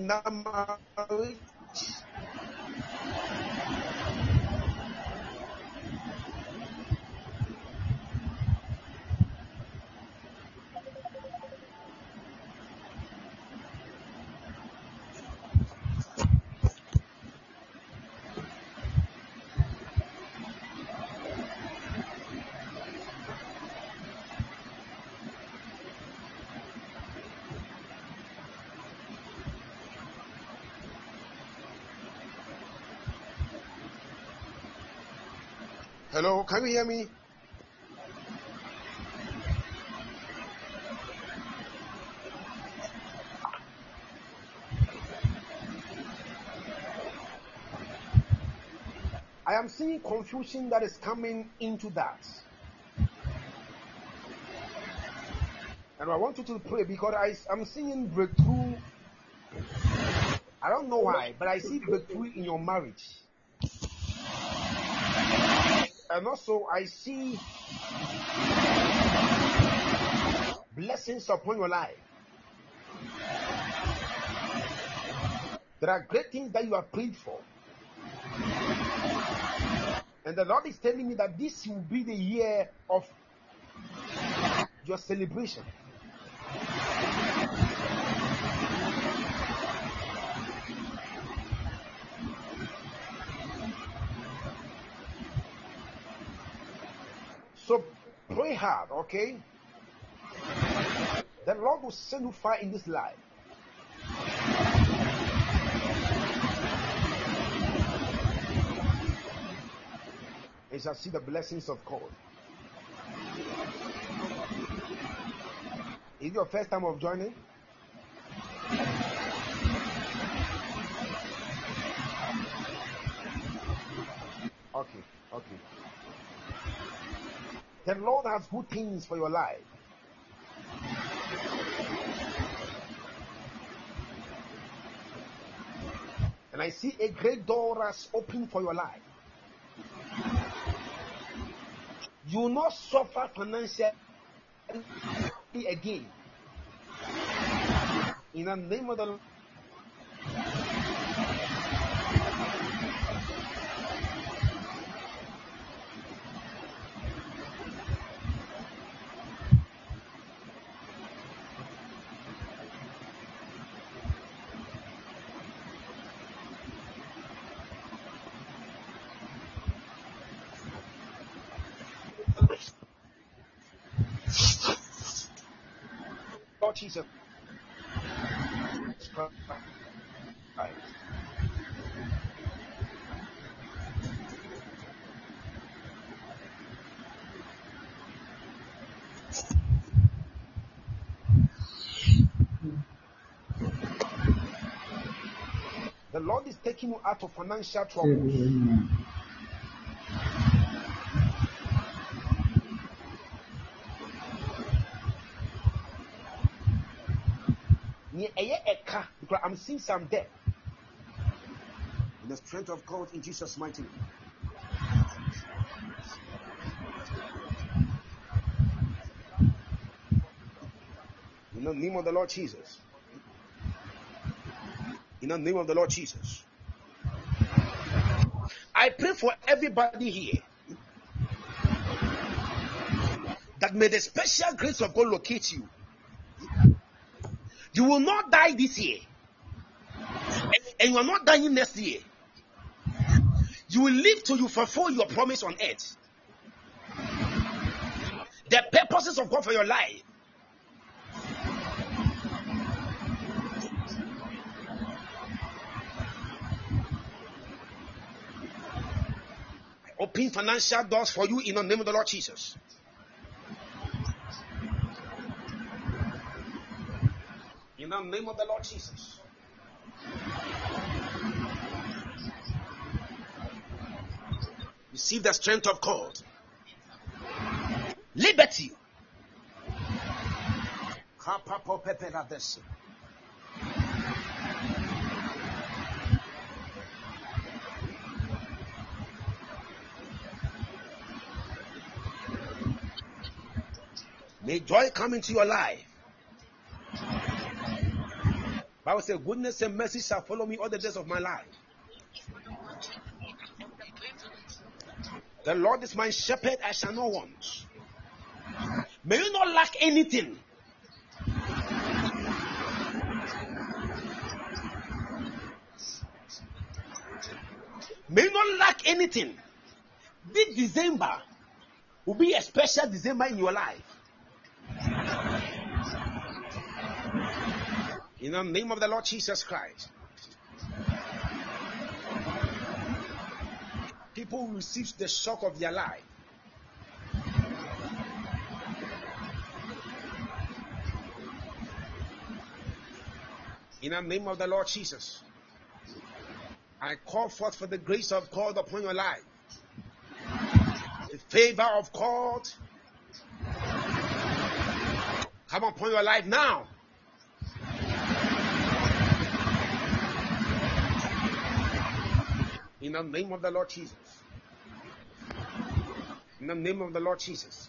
Peace Hello, can you hear me? I am seeing confusion that is coming into that. And I want you to pray because I, I'm seeing breakthrough. I don't know why, but I see breakthrough in your marriage. And also, I see blessings upon your life. There are great things that you have prayed for. And the Lord is telling me that this will be the year of your celebration. Hard, okay? The Lord will send you fire in this life. You shall see the blessings of God. Is your first time of joining? Okay. The Lord has good things for your life. And I see a great door has opened for your life. You will not suffer financially again. In the name of the Lord. Lord Jesus Christ. The Lord is taking you out of financial trouble. Amen. Near ɛyɛ ɛka, because I'm seeing some there. In the strength of God in Jesus' mighty name. In the name of the Lord Jesus. In the name of the Lord Jesus. I pray for everybody here that may the special grace of God locate you. You will not die this year, and, and you are not dying next year. You will live till you fulfill your promise on earth. The purposes of God for your life. Open financial doors for you in the name of the Lord Jesus. In the name of the Lord Jesus. Receive the strength of God. Liberty. May joy come into your life. Bible says, goodness and mercy shall follow me all the days of my life. The Lord is my shepherd, I shall not want. May you not lack anything. May you not lack anything. This December will be a special December in your life. In the name of the Lord Jesus Christ. People receive the shock of their life. In the name of the Lord Jesus, I call forth for the grace of God upon your life, the favor of God come upon your life now. In the name of the Lord Jesus. In the name of the Lord Jesus.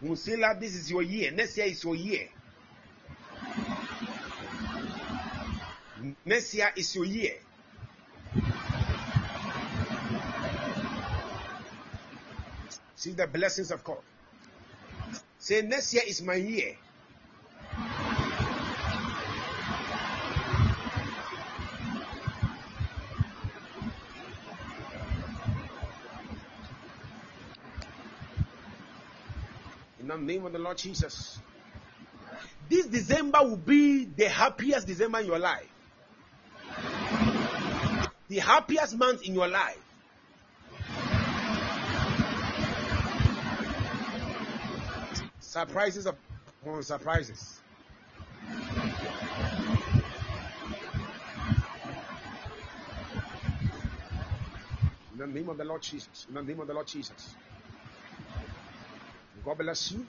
That this is your year, next year is your year. Next year is your year. See the blessings of God. Say, next year is my year. Name of the Lord Jesus. This December will be the happiest December in your life. The happiest month in your life. Surprises upon surprises. In the name of the Lord Jesus. In the name of the Lord Jesus. God bless you.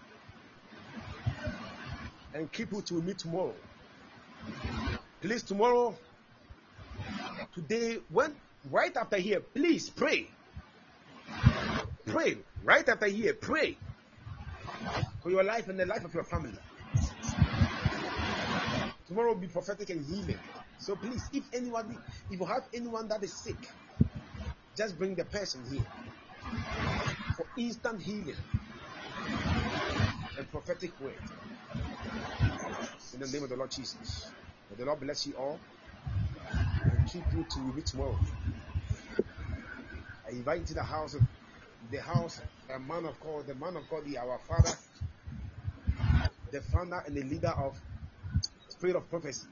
And keep you to meet tomorrow. Please, tomorrow, today, when right after here, please pray. Pray. Right after here, pray for your life and the life of your family. Tomorrow will be prophetic and healing. So please, if anyone, if you have anyone that is sick, just bring the person here for instant healing and prophetic word. In the name of the Lord Jesus. May the Lord bless you all and keep you to meet tomorrow. I invite you to the house of the house, a man of God, the man of God, the our father, the founder and the leader of Spirit of Prophecy.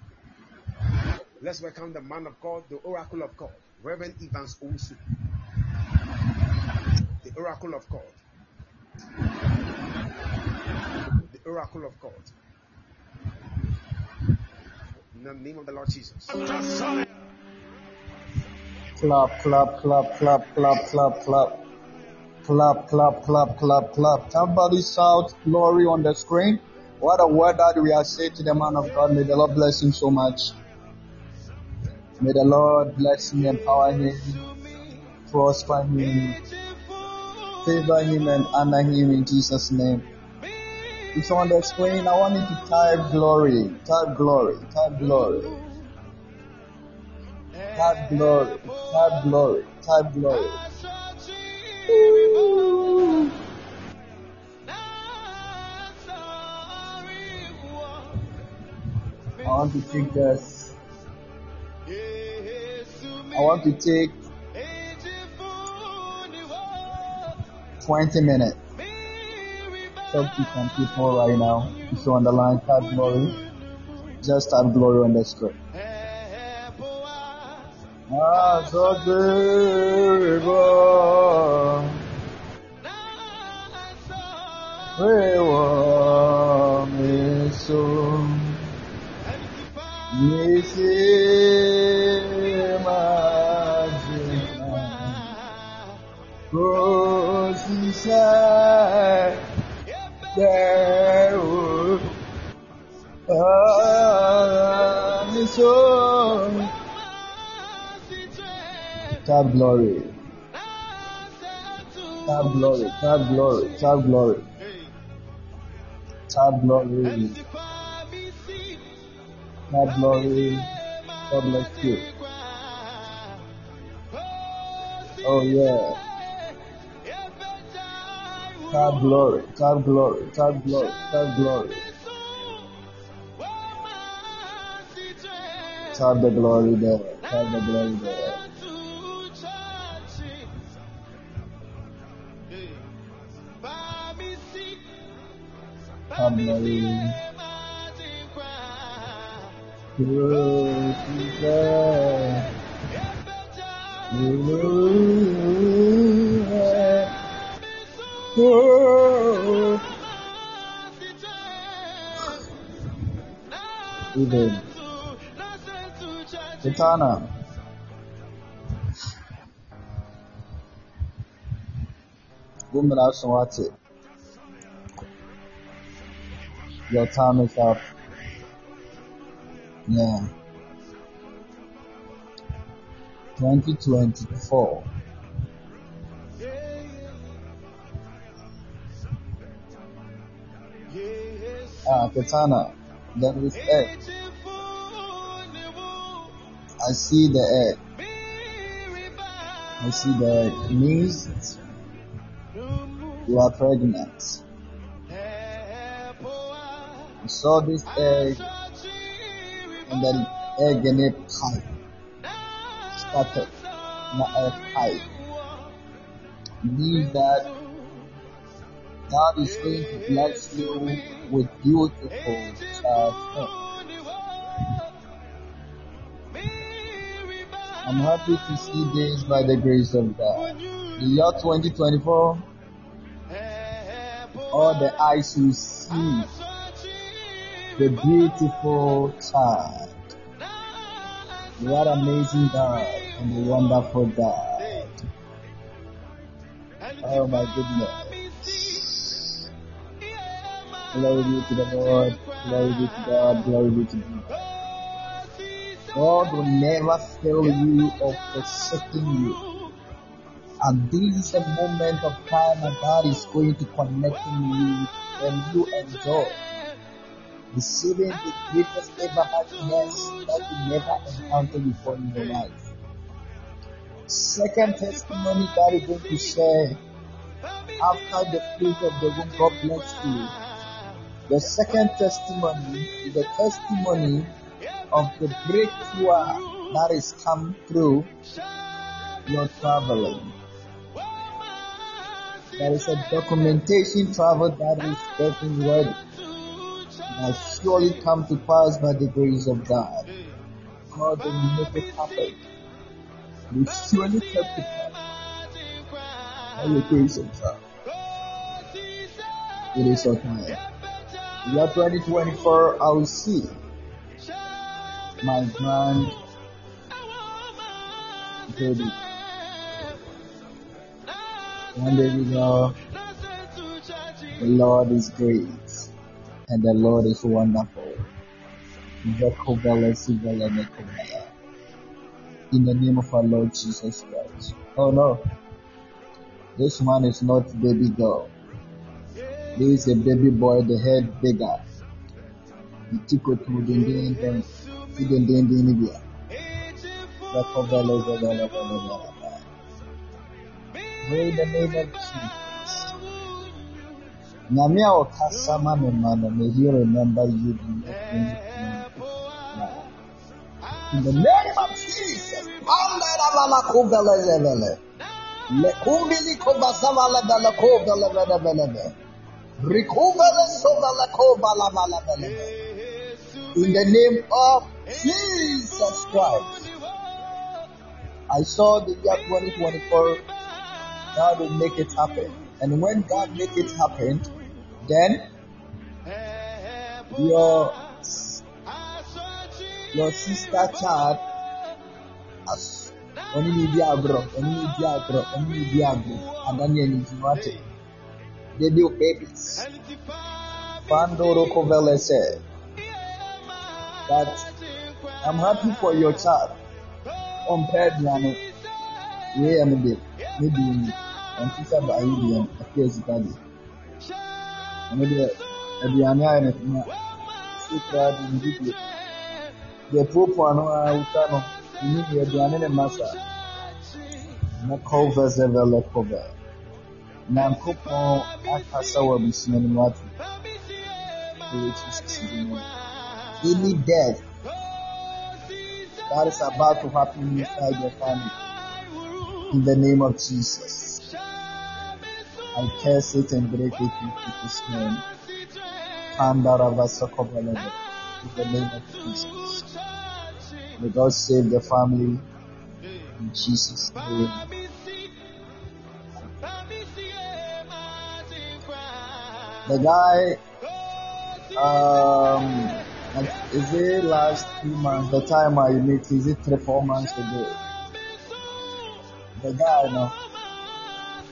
Let's welcome the man of God, the oracle of God, Reverend Evans Owusu. The oracle of God. The oracle of God. In the name of the Lord Jesus. Clap, clap, clap, clap, clap, clap, clap. Clap, clap, clap, clap, clap. Somebody shout glory on the screen. What a word that we are saying to the man of God. May the Lord bless him so much. May the Lord bless him, empower him, prosper him, favor him, and honor him in Jesus' name. It's on the screen. I want you to type glory, type glory, type glory, type glory, type glory, type glory. Ooh. I want to take this. I want to take 20 minutes. Talk to some people right now. If you're on the line, type glory. Just type glory on the screen. Ah, Aniso Tab glory. Tab glory Tab glory Tab glory. Tab glory. Tab glory. God bless you. Oh yeah. Tab glory Tab glory Tab glory Tab glory Tab the glory there Tab the glory there Even Kitana Woman Asawati Your time is up. Yeah. 2024. uh, katana. Then with egg. I see the egg. I see the egg. Means you are pregnant. I saw this egg and then egg in a pipe. Scattered. Not a pipe. Means that God is going to bless you with beautiful child. I'm happy to see this by the grace of God. The year 2024, all the eyes will see the beautiful child. What amazing God and the wonderful God. Oh my goodness. Glory be to the Lord. Glory be to God. Glory be to God. God will never fail you or forsaken you. And this is a moment of time that God is going to connect you and you enjoy receiving the greatest ever happiness that you never encountered before in your life. Second testimony God is going to share after the fruit of the womb. God bless you. The second testimony is the testimony of the breakthrough that is come through your traveling. There is a documentation travel that is getting ready. It has surely come to pass by the grace of God. God will make it happen. We surely kept it by the grace of God. It is our time. Year 2024, I will see my grand baby. Day we know the Lord is great and the Lord is wonderful. In the name of our Lord Jesus Christ. Oh no, this one is not baby girl. This is a baby boy, the head bigger. The tiko to the Indian Vekobele zevele vele vele. Pray in the name of Jesus. Nyame a ɔkasa ma me ma no, may he remember you in the In the name of Jesus. Mandalabalakobelelebele. Lekumbilikobasabalabalakobelebelebelebe. Rikubelesobalakobalabalabalebe. In the name of Jesus Christ. I saw the year 2024, God will make it happen. And when God make it happen, then your your sister child as oni ni di agro, oni ni di agro, oni ni di agro, adani ni jumate. They do babies. Pandoro Kovele said that I'm happy for your child. On Pedriano, we am the maybe and sister by Indian, appears Italy. And the aduane ayɛ ne ma so koraa de ne bibie deɛ popo ano a wuta no ne deɛ aduane ne ma saa na kɔvɛ sɛ vɛlɛ kɔvɛ nyankopɔn akasa wɔ abusua no mu ate ɛwɔ jesus din mu any death that is about to happen inside your family in the name of jesus I curse it and break it in Jesus' name. Pandaravasakopalebe. In the name of Jesus. May God save the family in Jesus' name. The guy, um, is it last few months, the time I met, is it three, four months ago? The guy, no,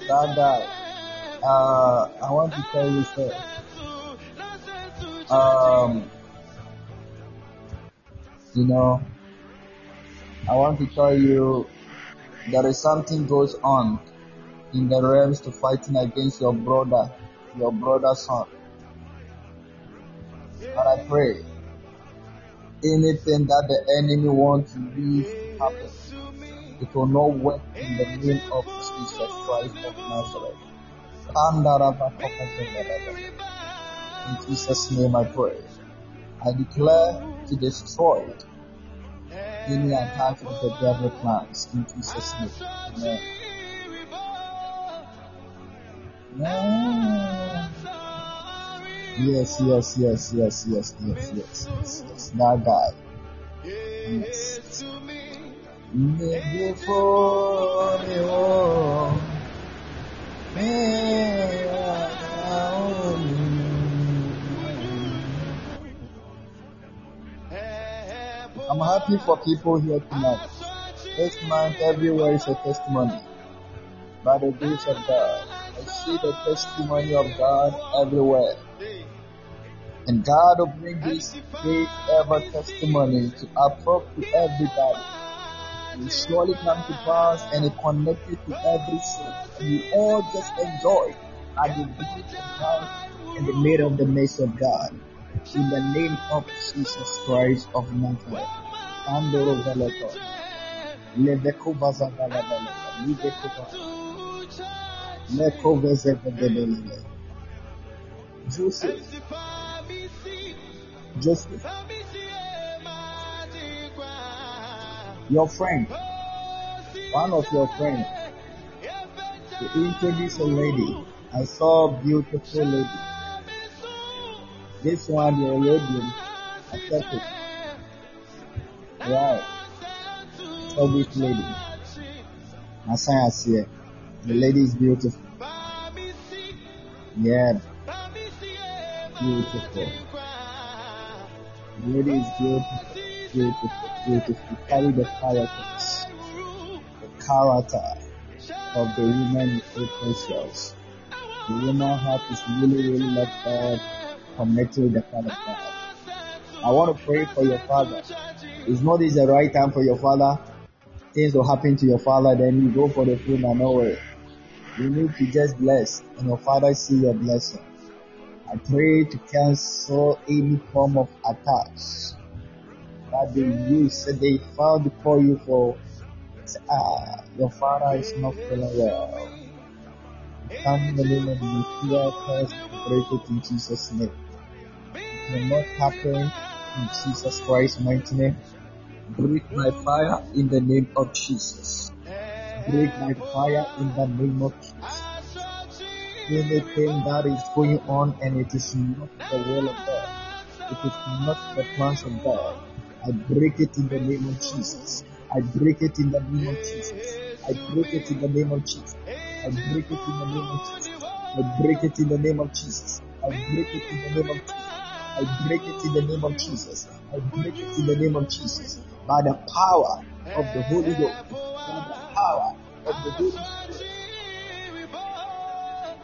that guy, uh, I want to tell you first. Um, you know, I want to tell you there is something goes on in the realms to fighting against your brother, your brother's son. But I pray anything that the enemy wants to leave happen, it will not work in the name of Jesus Christ of Nazareth. In Jesus' name I pray. I declare to destroy any attack of the devil plans in Jesus' name. Amen. Yeah. Yes, yes, yes, yes, yes, yes, yes, yes, yes. That guy. Yes. Before you, I'm happy for people here tonight. This month, everywhere is a testimony. By the grace of God, I see the testimony of God everywhere. And God will bring this great ever testimony to approach to everybody. It will surely come to pass and it connected to every soul. And we all just enjoy at the beginning of God in the middle of the midst of God. In the name of Jesus Christ of Nazareth. Andoro Veleto. Leveko Vazavalabala. Leveko Vazavalabala. Leko Vazavalabala. Joseph. Joseph. Your friend. One of your friends. To introduce a lady. I saw a beautiful lady. This one, your lady, accepted. Wow. So this lady. Masaya here. The lady is beautiful. Yeah. Beautiful. Lady is beautiful. Beautiful. Beautiful. Carry the characters. The character of the woman is so precious. The woman heart is really, really love God, connected with the Father God. I want to pray for your father. It's not is the right time for your father. Things will happen to your father, then you go for the food and nowhere. You need to just bless, and your father see your blessing. I pray to cancel any form of attacks that they use, they to call you for. Ah, your father is not feeling well. Come the name of the fear first, break it in Jesus' name. Will not happen in Jesus Christ's mighty name. Break my fire in the name of Jesus. Break my fire in the name of Jesus. Anything that is going on and it is not the will of God, it is not the plans of God, I break it in the name of Jesus. I break it in the name of Jesus. I break it in the name of Jesus. I break it in the name of Jesus. I break it in the name of Jesus. I break it in the name of Jesus. I break it in the name of Jesus. I break it in the name of Jesus. By the power of the Holy Ghost. By the power of the Holy Spirit.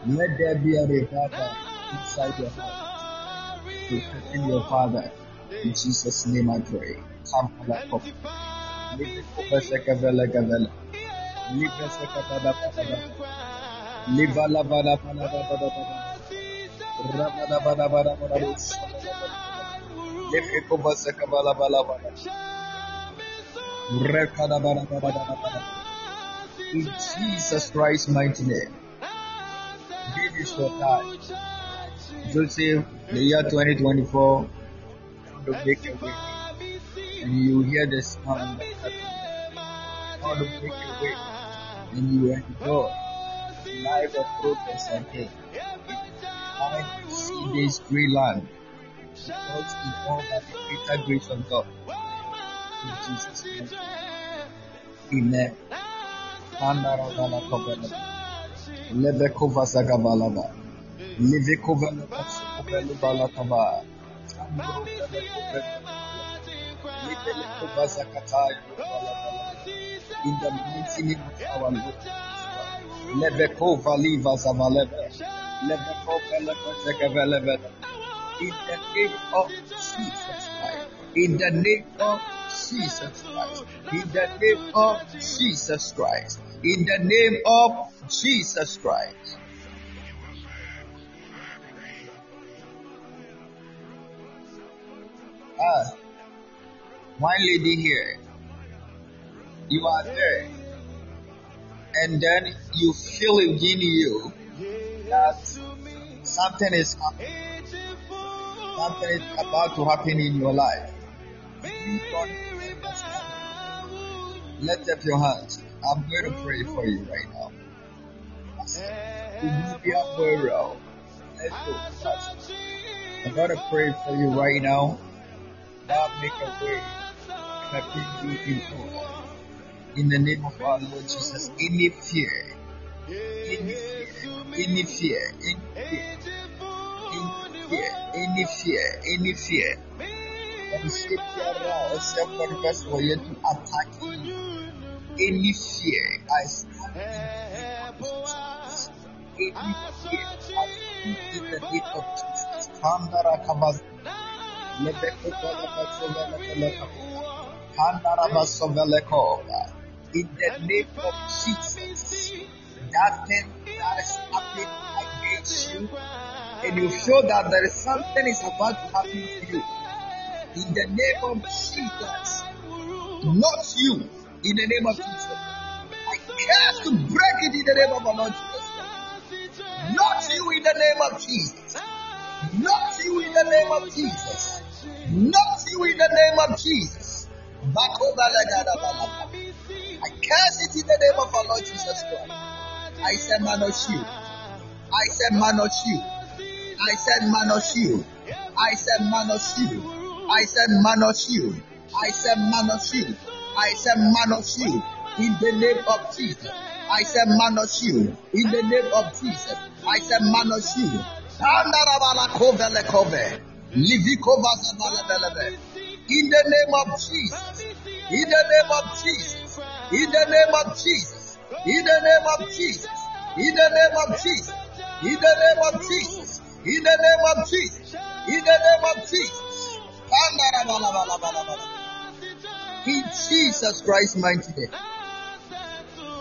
Let there be a revival inside your heart. Protecting your father. In Jesus' name I pray. Come for that coffee. In Jesus Christ's mighty name. Is your time. Joseph, the year 2024, to make a way. And you hear the sound how to make a way. And you enjoy life of progress and faith. I see this great land because in all that the greater grace of God. In Jesus' name. Amen. Kovelaba. Lebekova zagabalaba. Livekova lebekova balakaba. In the mighty name of our Lord. Lebekova liva zavalebe. Lebekova lebekova In the name of Jesus Christ. In the name of Jesus Christ. In the name of Jesus Christ. In the name of Jesus Christ. Ah, one lady here, you are there, and then you feel within you that something is happening, something is about to happen in your life. Lift up your hands. I'm going to pray for you right now. Let's go. I'm going to pray for you right now. God make a way. In. In the name of our Lord Jesus, any fear, any fear, any fear, any fear, any fear, any fear, any fear, that is shaped around except for the best for you to attack you. Any fear, I stand in the name of Jesus. The of. In the name of Jesus, that thing that is happening against you, and you show that there is something is about to happen to you. In the name of Jesus, not you. In the name of Jesus, I curse to break it in the name of our Lord Jesus. Not you in the name of Jesus. Not you in the name of Jesus. Not you in the name of Jesus. I curse it in the name of our Lord Jesus Christ. I said, Manos you. I said, Manos you. I said, Manos you. I said, Manos you. I said, Manos you. I said, Manos you. I said, Manos you. In the name of Jesus. I said, Manos you. In the name of Jesus. I kovele kove. Livikova zabalebelebe. In the name of Jesus. In the name of Jesus. In the name of Jesus. In the name of Jesus. In the name of Jesus. In the name of Jesus. In the name of Jesus. In the name of Jesus. In Jesus Christ's mighty name.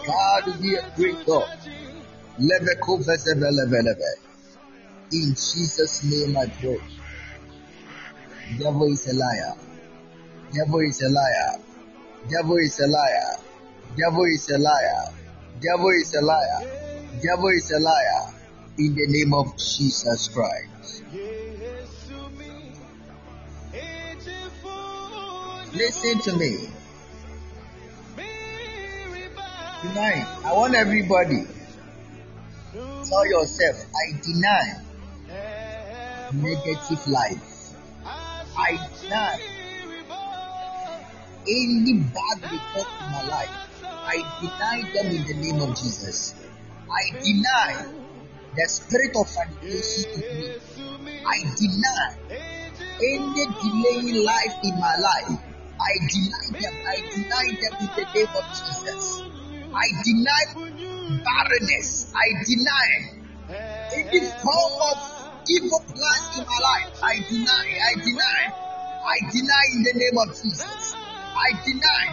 God be a great God. In Jesus' name I pray. Devil is a liar. Devil is a liar. Devil is a liar. Devil is a liar. Devil is a liar. Devil is a liar. In the name of Jesus Christ. Listen to me. Tonight, I want everybody tell yourself, I deny negative life. I deny any bad report in my life. I deny them in the name of Jesus. I deny the spirit of fornication in me. I deny any delaying life in my life. I deny them. I deny them in the name of Jesus. I deny barrenness. I deny any form of evil plans in my life. I deny. I deny. I deny in the name of Jesus. I deny.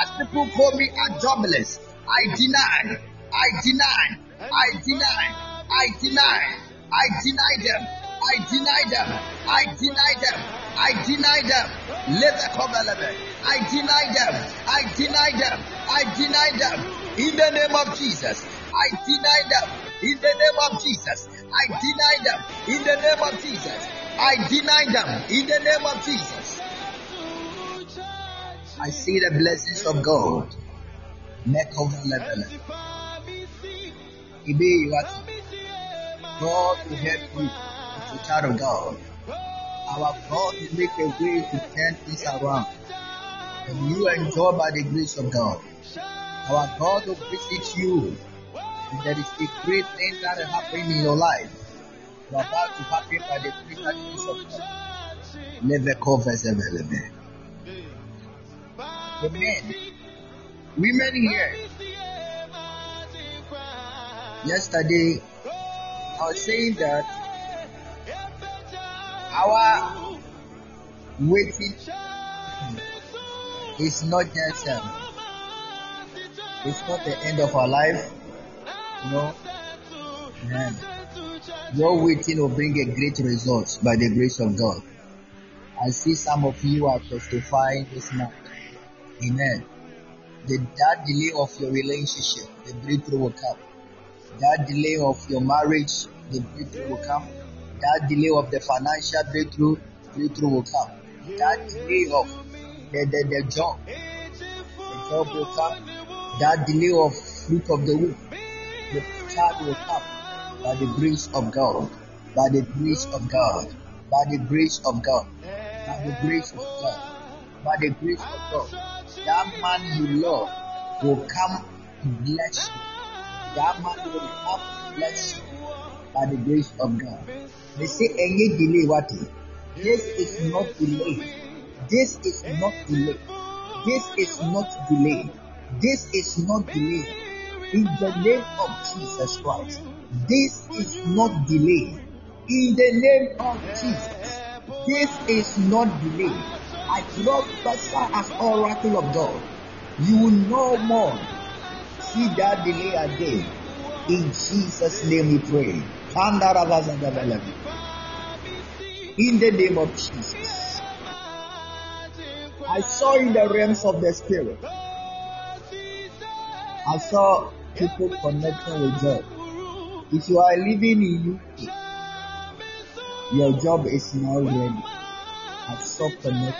As people call me a jobless. I deny. I deny. I deny. I deny. I deny them. I deny them. I deny them. I deny them. I deny them. I deny them. I deny them. In the name of Jesus. I deny them. In the name of Jesus. I deny them. In the name of Jesus. I deny them. In the name of Jesus. I see the blessings of God. God will help you as a child of God. Our God will make a way to turn things around. And you enjoy by the grace of God. Our God will visit you. And there is a great thing that is happening in your life. You are about to happen by the grace of God. Never covers available. Amen. Women here. Yesterday, I was saying that our waiting is not just um, it's not the end of our life. You know, and your waiting will bring a great result by the grace of God. I see some of you are testifying this month. Amen. The, that delay of your relationship, the breakthrough will come. That delay of your marriage, the breakthrough will come. That delay of the financial breakthrough, breakthrough will come. That delay of the, the, the job, the job will come. That delay of fruit of the womb, the child will come by the grace of God, by the grace of God, by the grace of God, by the grace of God, by the grace of God. That man you love will come to bless you. That man will come to bless you by the grace of God. They say any delay what is? This is not delay. This is not delay. This is not delay. This is not delay. In the name of Jesus Christ. This is not delay. In the name of Jesus. This is not delay. I prophesy as oracle of God. You will no more see that delay again. In Jesus' name we pray. In the name of Jesus. I saw in the realms of the spirit. I saw people connecting with God. If you are living in UK, your job is now ready. I saw connect,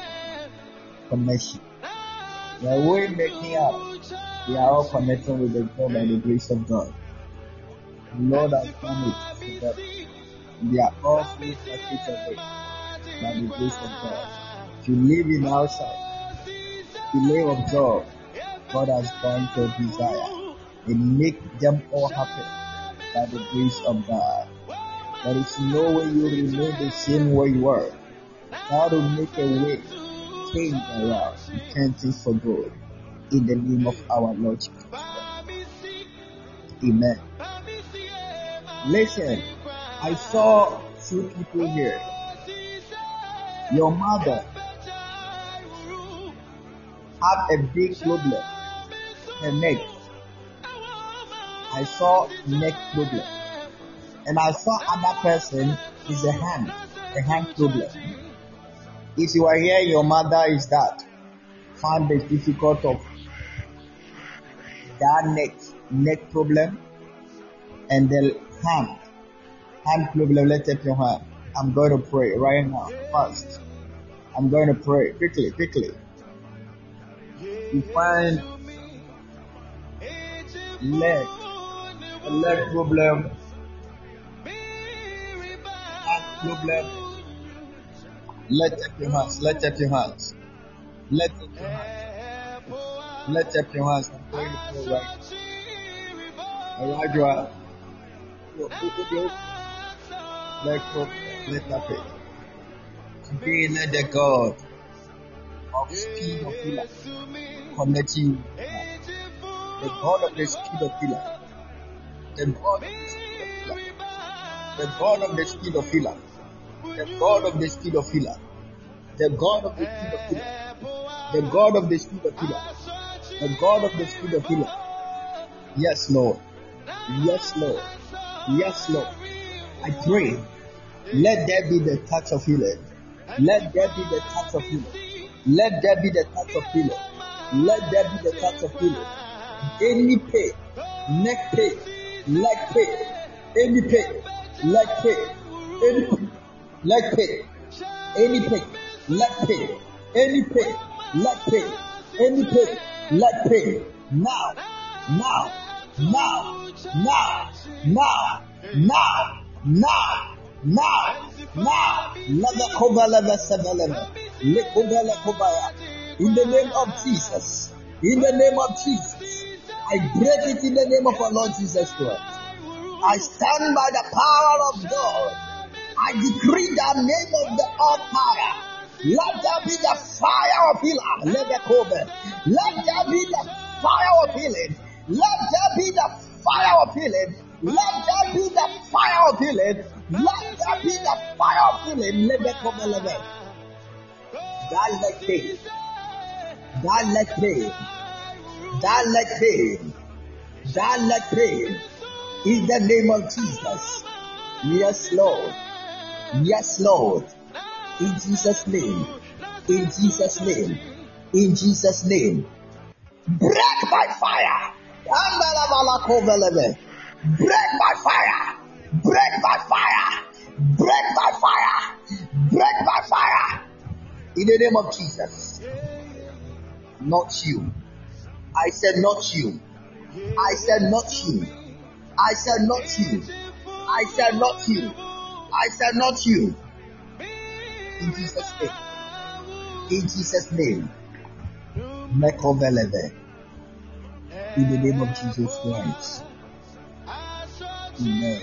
connection. Are way making up. We are all connecting with the job by the grace of God. Lord has it for. They are all full package of it by the grace of God. You live in outside, delay of job, God has granted desire and make them all happy by the grace of God. There is no way you remain the same way you were. God will make a way, change around, things for good. In the name of our Lord Jesus Amen. Listen, I saw two people here. Your mother had a big problem, her neck. I saw neck problem. And I saw other person is a hand, a hand problem. If you are here, your mother is that. Find the difficult of that neck, neck problem and the hand, hand take your hand. I'm going to pray right now, first. I'm going to pray quickly, quickly. You find leg, leg problem, hand problem. Let up your hands. Let up your hands. Let up your hands. Let up your hands. I'm going to pray right. Alright, Let up it. Today, let the God of speed of healer connect you. The God of the speed of healer. The God of the speed of healer. The God of the speed of healer. The God of the speed of healer. The God of the speed of healer. The God of the speed of healer. The God of the speed of healer. Yes, Lord. Yes, Lord. Yes, Lord. I pray. Let there be the touch of healing. Let there be the touch of healing. Let there be the touch of healing. Let there be the touch of healing. Any pain, neck pain, leg pain, any pain, leg pain, any pain, leg pain, any pain, leg pain, any pain, leg pain, any pain, leg pain. Now, now, now, now, now, now, now, now, now. In the name of Jesus. In the name of Jesus. I break it in the name of our Lord Jesus Christ. I stand by the power of God. I decree the name of the Almighty. Let there be the fire of healing. Let there be the fire of healing. Let there be the fire of healing. Let there be the fire of healing. Let there be the fire of healing. Let there cover. Let there. God let pain. God let pain. God let pain. God let pain. In the name of Jesus. Yes, Lord. Yes, Lord. In Jesus' name. In Jesus' name. In Jesus' name. Break by fire. Break by fire. Break by fire. Break by fire. Break by fire. In the name of Jesus. Not you. I said not you. I said not you. I said not you. I said not you. I said not you. In Jesus' name. In Jesus' name. Mekoveleve. In the name of Jesus Christ. Amen.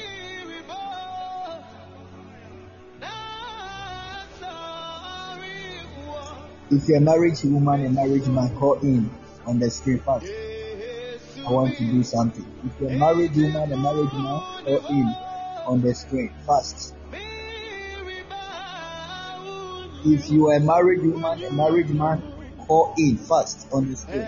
If you're a woman, a married man, call in on the screen fast. I want to do something. If you're a married woman, a married man, call in on the screen fast. If you are married woman, a married man, call in fast on the screen.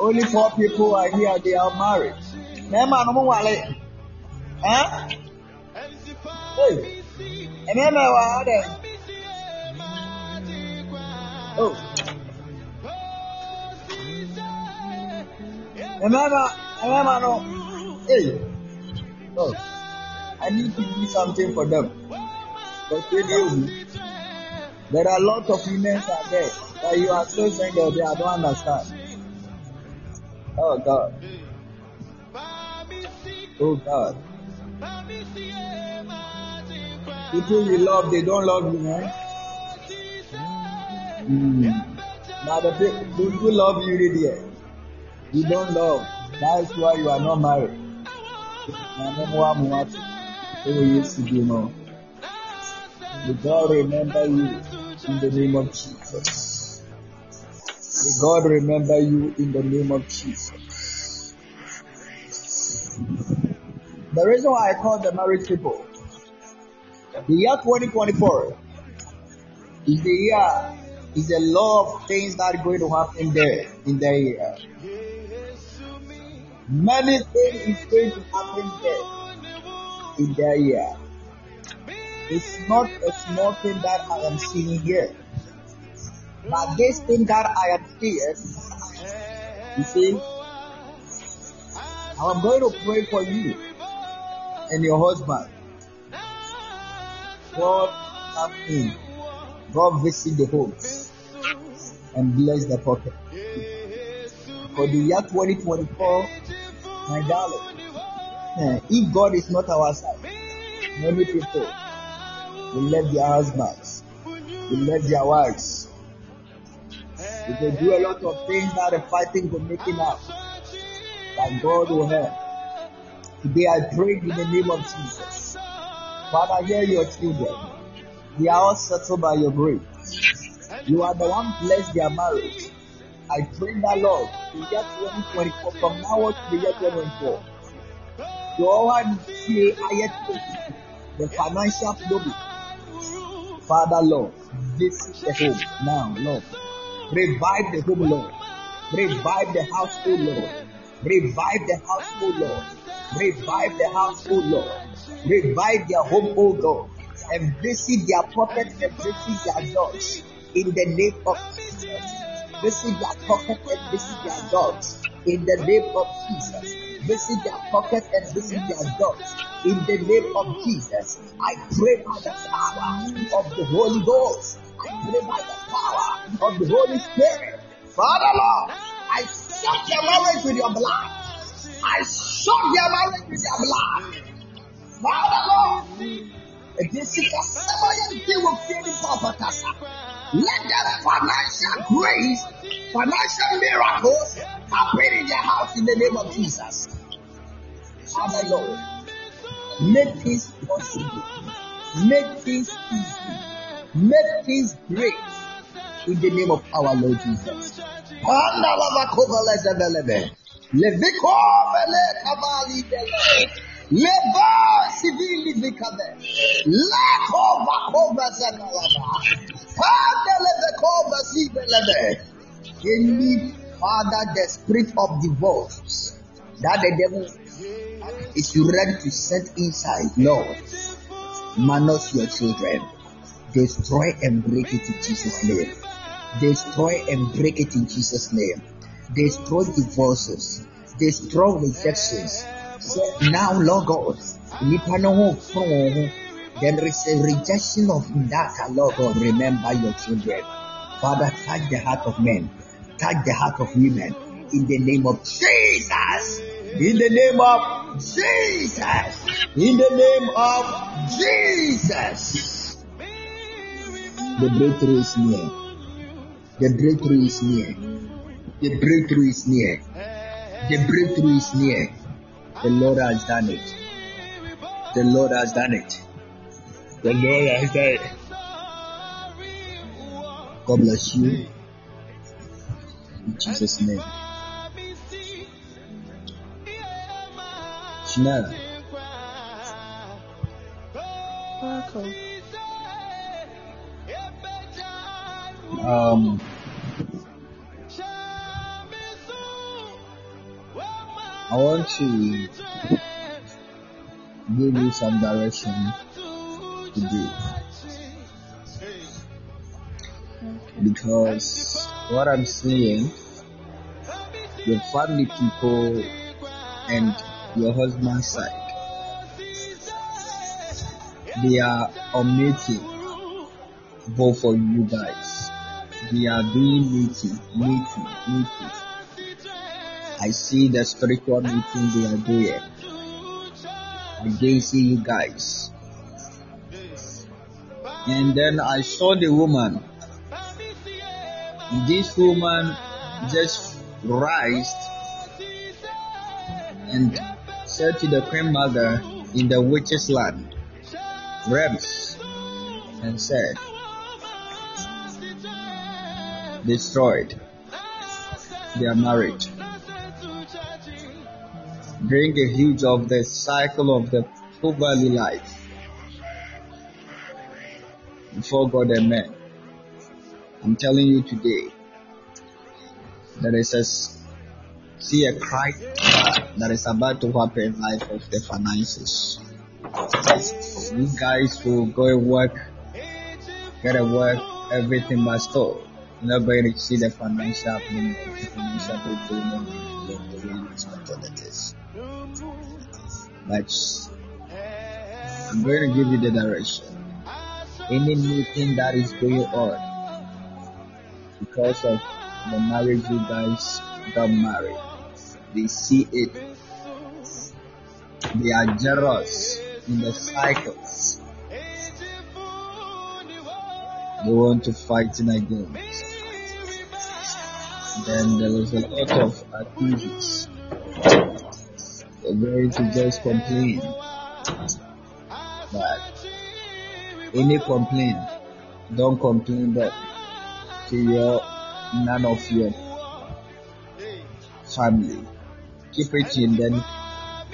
Only four people are here. They are married. Nema no mo wale. Huh? Hey. Emema wa ade. Oh. Emema, emema no. Hey. Oh. I need to do something for them. But they do. There are a lot of women out there that you are so single they I don't understand. Oh God. Oh God. People you love, they don't love you, man. Mm. Now the people who love you, really, you don't love. That's why you are not married. Oh, yes, you know. May God remember you in the name of Jesus. May God remember you in the name of Jesus. The reason why I call the married people, the year 2024 is the year, is a lot of things that are going to happen there in the year. Many things is going to happen there in the year. It's not a small thing that I am seeing here. But this thing that I am seeing, you see, I'm going to pray for you and your husband. God come in. God visit the homes and bless the pocket. For the year 2024, my darling, eh, if God is not our side, many people will let their husbands, will let their wives. They will do a lot of things that are fighting for making up. That God will help. Today I pray in the name of Jesus. Father, hear your children. They are all settled by your grace. You are the one bless their marriage. I pray that Lord, the year 2024, from now on to the year 2024, you all see ayat the financial problem. Father Lord, visit the home now, Lord. Revive the home, Lord. Revive the household, Lord. Revive the household, Lord. Revive the household, Lord. Revive their home, O God. And visit their prophet and visit their dogs. In the name of Jesus. Visit their prophet and visit their dogs. In the name of Jesus. Visit their prophet and visit their dogs. In the name of Jesus. I pray by the power of the Holy Ghost. I by the power of the Holy Spirit. Father Lord, I soak their marriage with your blood. I soak their marriage with your blood. Father Lord, Jessica, somebody deal with feeling Papa Kasa. Let them financial grace, financial miracles happen in their house in the name of Jesus. Father Lord, Make things possible. Make things easy. Make things great. In the name of our Lord Jesus. Andalavakovalezebelebe. Levikovele kabali bele. Leva sivili vikabe. Lekova kova. Pandelevekova zibelebe. Any father, the spirit of divorce that the devil is ready to set inside, Lord, manage your children. Destroy and break it in Jesus' name. Destroy and break it in Jesus' name. Destroy divorces. Destroy rejections. So now, Lord God, a rejection of that, Lord God. Remember your children. Father, touch the heart of men, touch the heart of women. In the name of Jesus. In the name of Jesus. In the name of Jesus. The breakthrough is near. The breakthrough is near. The breakthrough is near. The breakthrough is near. The Lord has done it. The Lord has done it. The Lord has done it. God bless you. In Jesus' name. Chanel, Welcome. Um, I want to give you some direction today because what I'm seeing, your family people and your husband's side, they are on meeting, both of you guys. They are doing meeting, meeting, meeting. I see the spiritual meeting they are doing. I didn't see you guys. And then I saw the woman. This woman just rised and said to the queen mother in the witch's land, Rems, and said, destroyed their marriage. Bring a huge of the cycle of the poverty life before God and men. I'm telling you today, there is a see a cry that is about to happen life of the finances. You guys will go and work, get a work, everything but still, to see the financial happening, the financial fulfillment the the is. But I'm going to give you the direction. Any new thing that is going on because of the marriage you guys got married, they see it. They are jealous in the cycles. They want to fight in against. Then there was a lot of activities. Going to just complain. But any complaint, don't complain that to your none of your family. Keep it in then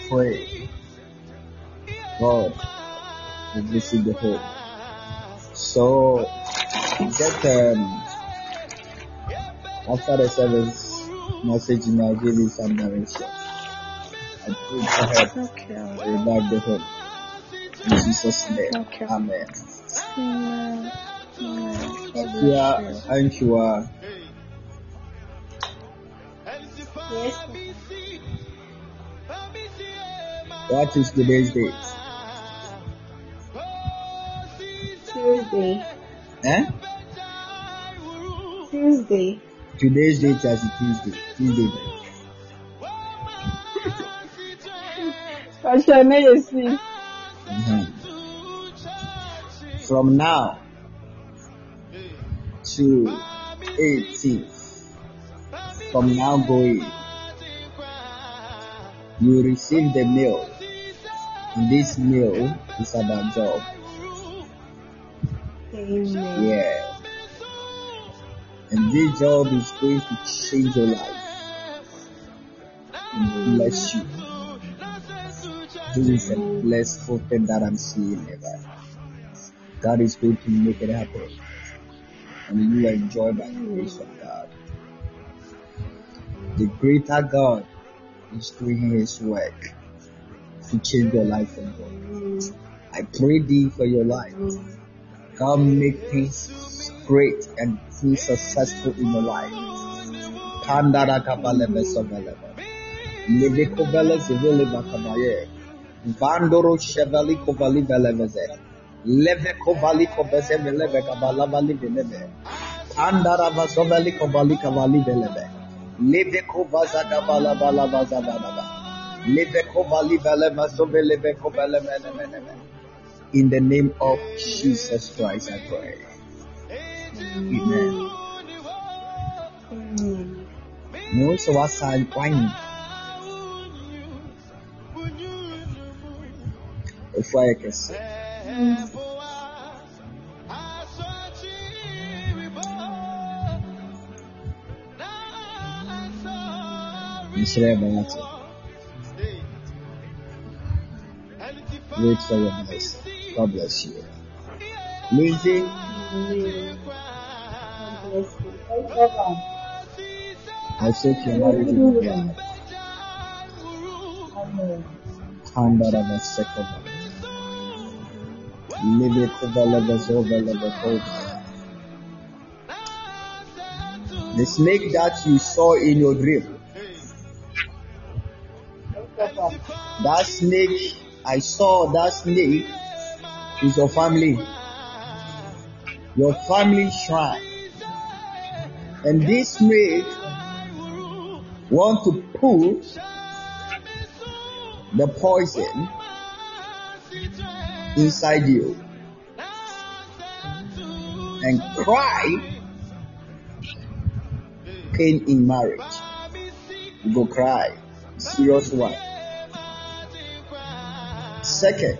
pray. God will visit the home. So get um after the service message I'll give you some direction. I pray for help Okay. revive the home. In Jesus' name. Okay. Amen. Amen. Amen. Yeah, thank you. Uh. Yes. what is today's date? Tuesday. Eh? Tuesday. Today's date is Tuesday. Tuesday. Medicine. Mhm. From now to 18th, from now going, you receive the mail And this mail is about job. Amen. Yeah. And this job is going to change your life and bless you. This is a blessful thing that I'm seeing here. God is going to make it happen. And you will enjoy by the grace of God. The greater God is doing his work to change your life and God. I pray thee for your life. God make things great and things successful in your life. Kandara kabalebe sobelebe. Leve kovele zevele bakabaye. Vandoro chevali kovali veleveze. Leve kovali koveze veleve kabalabali veleve. Kandara vasoveli kovali kavali veleve. Leve kovaza kabala bala baza balaba. Leve kovali veleve sovele kovele mene mene mene. In the name of Jesus Christ, I pray. Amen. Amen. Mo sɛ wasan kwan ɛfu ayɛ kɛse. Nhyira ɛbɛn ate. Wait for your blessing. God bless you. Lindsay, God bless you. Thank you, Papa. I soak your marriage in the blood. Amen. Kandara vasekova. Live kovala vazova lavakova. The snake that you saw in your dream, that snake, I saw that snake is your family, your family shrine. And this snake want to put the poison inside you and cry pain in marriage. You go cry. Serious one. Second,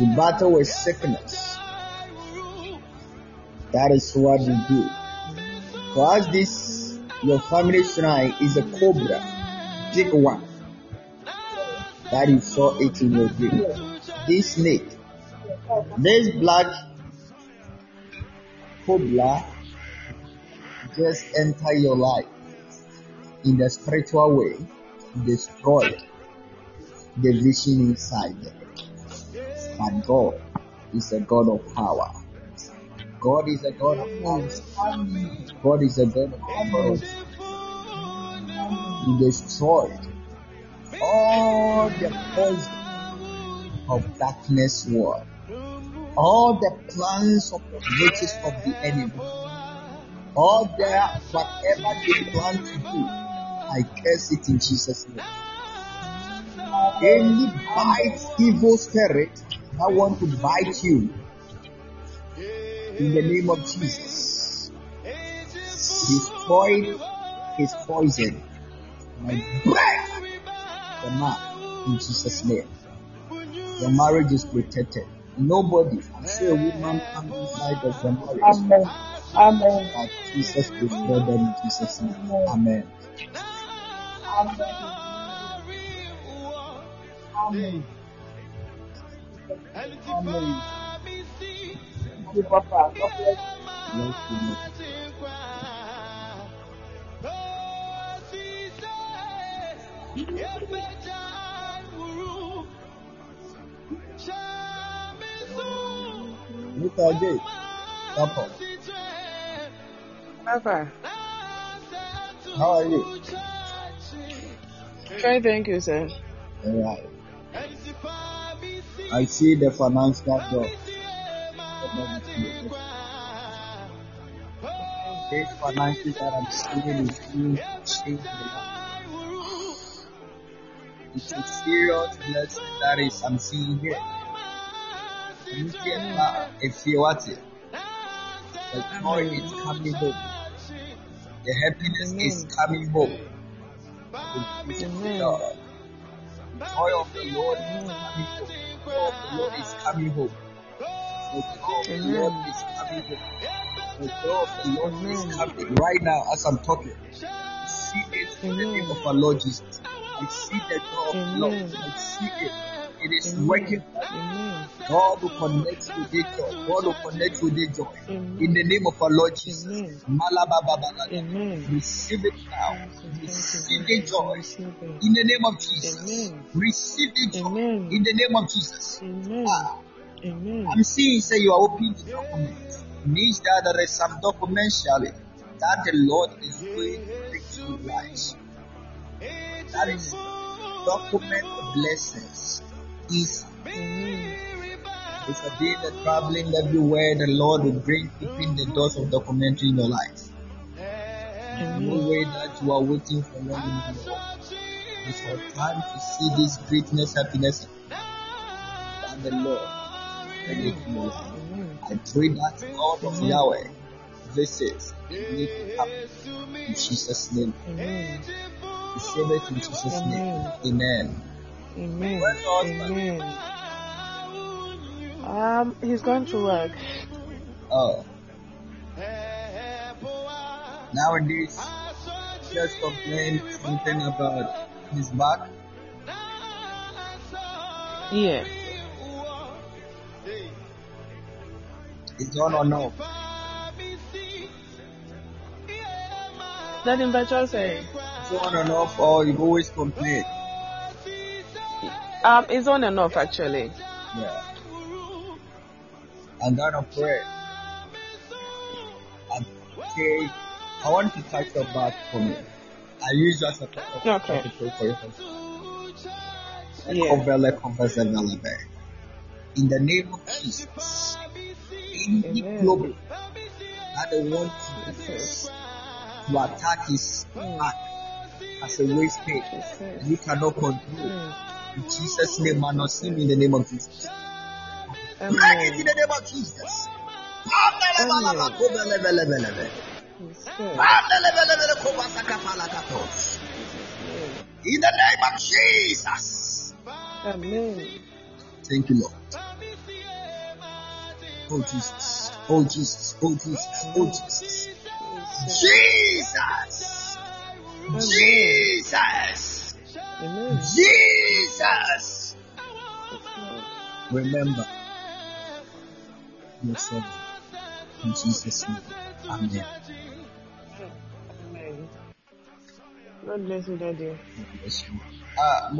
the battle with sickness. That is what you do. For us, this your family shrine is a cobra, big one that you saw it in your dream. This snake, this black cobra just enter your life in the spiritual way, destroy the vision inside. But God is a God of power. God is a God of power. God is a God of authority. He destroyed all the poison of darkness world, all the plans of the riches of the enemy, all their whatever they plan to do. I curse it in Jesus' name. Any bite evil spirit that want to bite you in the name of Jesus. Destroy his poison. I break the man in Jesus' name. Your marriage is protected. Nobody, I see a woman come inside of the marriage. Amen. Amen. But Jesus destroy them in Jesus' name. Amen. Amen. Amen. Amen. Thank you, Papa. God bless you. Bless you, Papa, how are you? fine, thank you, sir. I see the financial finances that I'm. It's a serious blessing that is I'm seeing here. You see, uh, if you watch it, the joy is coming home. The happiness is coming home. The joy of the Lord is coming home. The joy of the Lord is coming home. Right now as I'm talking. Receive it in the name of our Lord Jesus. Receive the joy of the Lord. Amen. Receive it. It is Amen. working. Amen. God will connect with the joy. God will connect with the joy. In the name of our Lord Jesus. Amen. Receive it now. Receive the joy. In the name of Jesus. Receive the joy. In the name of Jesus. Amen. Ah, Amen. I'm seeing say you are opening the document. Means that there is some documentary that the Lord is going to bring to lives. That is document of blessings. Is it's a day that traveling everywhere the Lord will bring open the doors of documentary in your life. No way that you are waiting for long anymore. It's your time to see this greatness, happiness that the Lord bring it to your I pray that God of Yahweh visit and make it happen in Jesus' name. Amen. Receive it in Jesus' name. Amen. Amen. Amen. Where's your? Amen. Um, he's going to work. Oh, nowadays, just complain something about his back. Yeah. It's on or no? That in Virtual say. It's on and off, or you've always complain. Um, it's on and off actually. Yeah. I'm gonna pray. Okay, I want to touch your back for me. I use that as a Okay. to pray for you. Yeah. Ekobele, kobese, velebe. In the name of Jesus, Amen. global that they want to use to attack his back as a waste pay, Jesus. you cannot control. In Jesus' name, man, not see me in the name of Jesus. Break it in Amen. the name of Jesus. Amen. In the name of Jesus. Amen. Thank you, Lord. Oh Jesus. Oh Jesus. Oh Jesus. Oh Jesus. Jesus. Jesus. Jesus. Remember your servant. In Jesus' name. Amen. God bless you, Daddy. God bless you. Uh,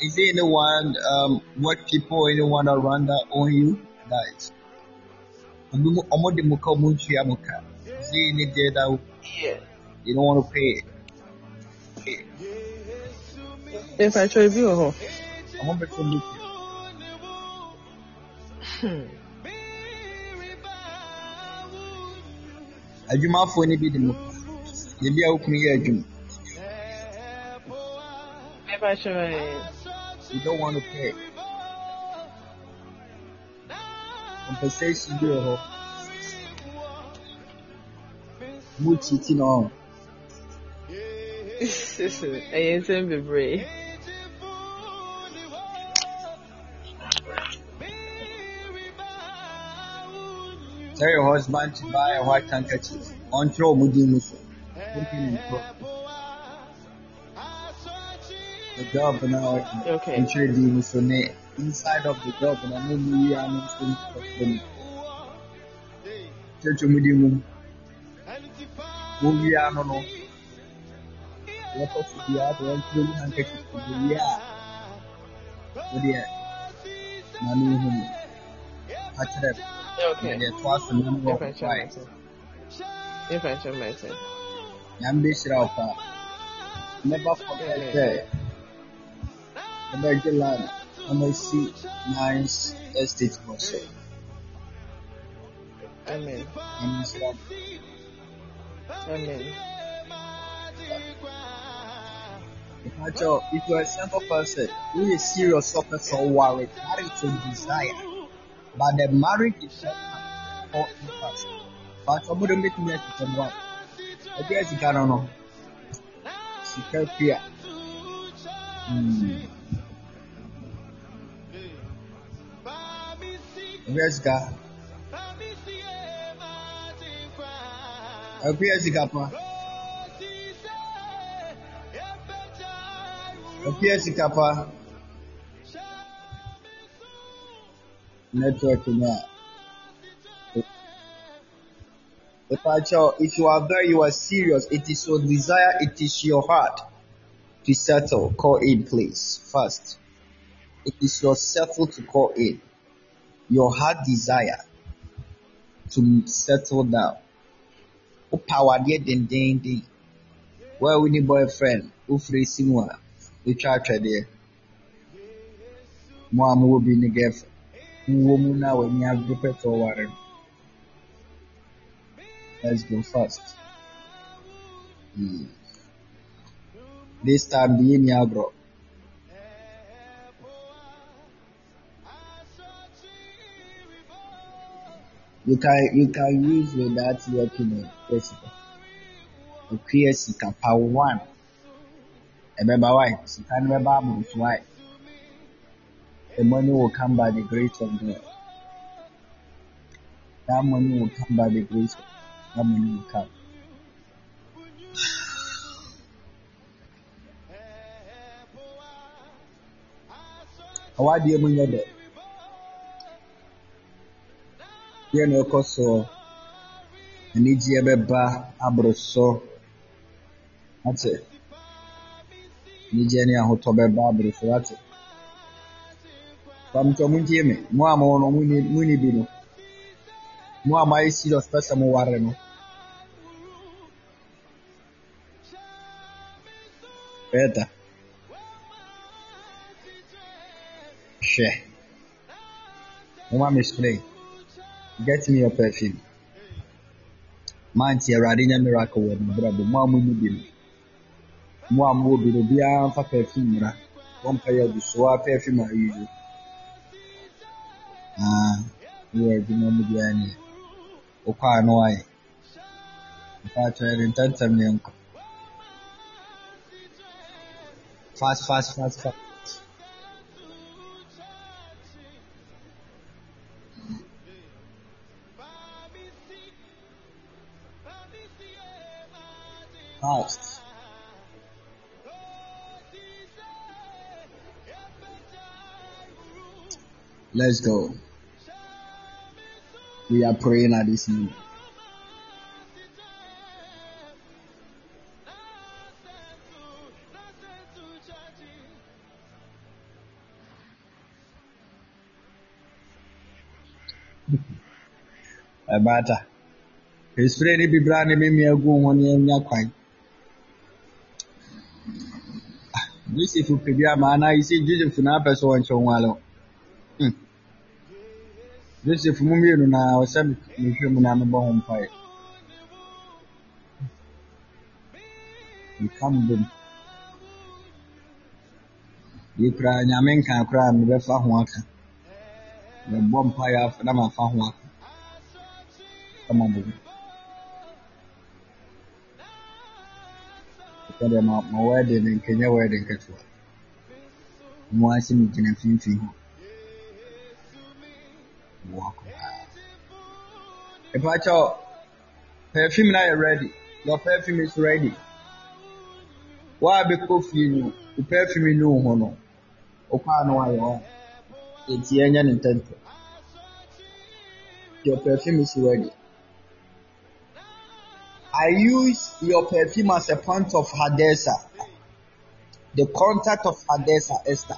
is there anyone, um, work people, anyone around that own you? Guys. Omo omo de muka omo ntua muka. Is there any day that Yeah. you don't want to pay? If I try you, oh. Omo beto look. Hmm. Adwumafoɔ no bi de muka. Ebi a wokunu yɛ adwuma. If I try. You don't want to pay. Compensation bi wɔ hɔ. Mo titi na ɔho. ɛyɛ nsɛm bebree Tell your husband to buy a white handkerchief. Ɔntwerɛ ɔmo din mu so. Wompi ne ntorɔ. The job na. Okay. Ntwerɛ din mu so ne inside of the job na mo mu yi ano nso ntwerɛ mu. Kyerɛkyerɛ mu din mu. Mo wi ano no. Wɔkɔ so biara de ɔntwerɛ mu handkerchief mo wi a. Wodeɛ na ne hu mu. Akyerɛ no. okay Yɛde ɛto ase na mo wɔ if I try white. myself if I try myself Nyame bɛhyira wo paa. Never forget Amen. sɛ ɛbɛgye land na masi nice estate wɔ so. amen amen Meka kyerɛ wo, if you are a simple person, woyɛ serious ɔpɛ sɛ ɔware, marriage is desire. But the marriage is not for interest. But ɔmo de mbɛtumi atete mu a, ɛde asika no no, sika fi a, Hmm. Ɔbea sika. Ɔbea sika pa. Ɔbea sika pa. Network no a. Epacho, if you are there, you are serious. It is your desire, it is your heart to settle. Call in, please. First. It is your settle to call in. Your heart desire to settle down. O power deɛ dendenden. Where we need boyfriend, o free si mu a, etwa atwɛdeɛ. Mo a mowɔ bi ne girlfriend. Mwɔ mu na ɔware no. Let's go first. Hmm. This time the ni agro. You can you can use without working on principle. Okua sika pa one. Ɛbɛba why? Sika no bɛba aboro why? The money will come by the grace of God. That money will come by the grace of God. That money will come. Awadeɛ mu nyɛ dɛ. Deɛ na ɛkɔ soɔ. Anigyeɛ bɛba aboro so. Ate. Anigyeɛ ne ahotɔ bɛba aboro so. Ate. Pamtɔ mo ntie me. Mo a mowɔ no mo ni bi no. Mo a moayɛ serious pɛ sɛ moware no. Bɛɛda. Hwɛ. Moma me spray. Get me your perfume. Manti Awurade nyɛ miracle wɔ ne brabɔ. Mo a mo ni bi no. Mo a mowɔ bi no, obiara mfa perfume mmra. Wɔmpa yɛ agu so. Woa perfume a ɛyɛ Ah, woyɛ adwuma mu biara nie. Wokɔ a na woayɛ. Mpakyɛ yɛde ntɛmntɛm na yɛnkɔ. Fast, fast, fast, fast. Fast. Let's go. We are praying at this moment. Ɛbaata. Espire ne bibira ne memia gu ho ne anya kwan. Ah, Joseph pɛ bi ama anaa yi sɛ Joseph na apɛ sɛ ɔnkyɛ wo ale wo. Joseph mu mmienu na ɔsɛ mehwɛ mu na mebɔ ho mpaeɛ. Meka mo bom. Yi koraa Nyame nka koraa mebɛfa ho aka. Mebɔ mpaeɛ na mafa ho aka. Kama bom. Ɛsɛ ma ma no nkɛnyɛ wedding ketewa. Mo ase megyina mfimfini hɔ. Mepakyɛw, perfume no ayɛ ready. Your perfume is ready. A bɛkɔ fie no, wo perfume no ho no, wokɔ a na woayɛ hɔ. Enti yɛnyɛ no ntɛmntɛm. Your perfume is ready. I use your perfume as a point of Hadessa, the contact of Hadessa Esther.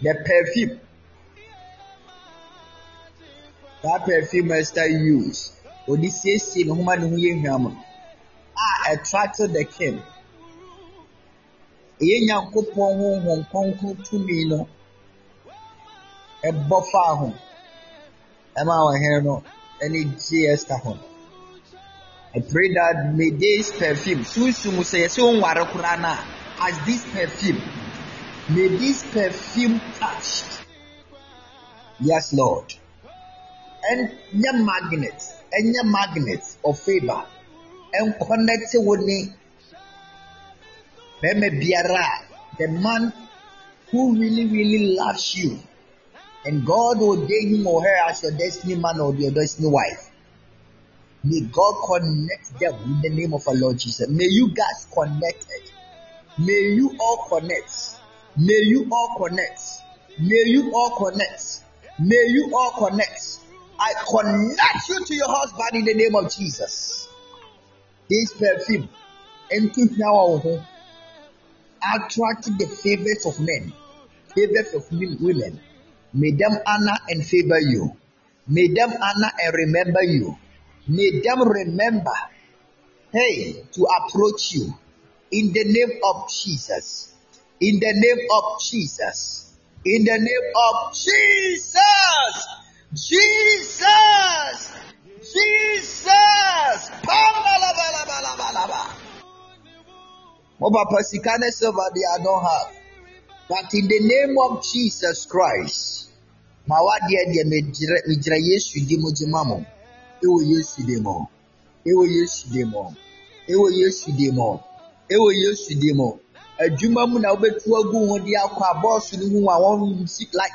The perfume that perfume Esther used, ɔde siesie ne ho ma ne ho yɛ hwam a attracted the king. Ɛyɛ Nyankopɔn Honhom Kronkron tumi no ɛbɔ faa ho ɛma ɔhene no ɛne gye Esther ho. I pray that may this perfume, sunsun sɛ yɛsɛ ɔnware koraa na as this perfume, may this perfume touch. Yes, Lord. Ɛnyɛ magnet, ɛnyɛ magnet of favour, ɛnconnect wo ne bɛrima biara the man who really, really loves you, and God ordain him or her as your destiny man or your destiny wife. May God connect them in the name of our Lord Jesus. May you guys connected. May you all connect. May you all connect. May you all connect. May you all connect. I connect you to your husband in the name of Jesus. This perfume, empty now oh, oh. attract the favors of men, favors of women. May them honor and favor you. May them honor and remember you. May them remember, hey, to approach you in the name of Jesus. In the name of Jesus. In the name of Jesus. Jesus. Jesus. Oh, Papa, Sikane silver I don't have. But in the name of Jesus Christ, my word dear, dear, Yesu di mo gyima mo. Ewo Yesu di mo. Ewo Yesu di mo. Ewo Yesu di mo. Ewo Yesu di mo. Adwuma mu na wobɛtu agu ho de akɔ a bɔɔso no mu a wɔn like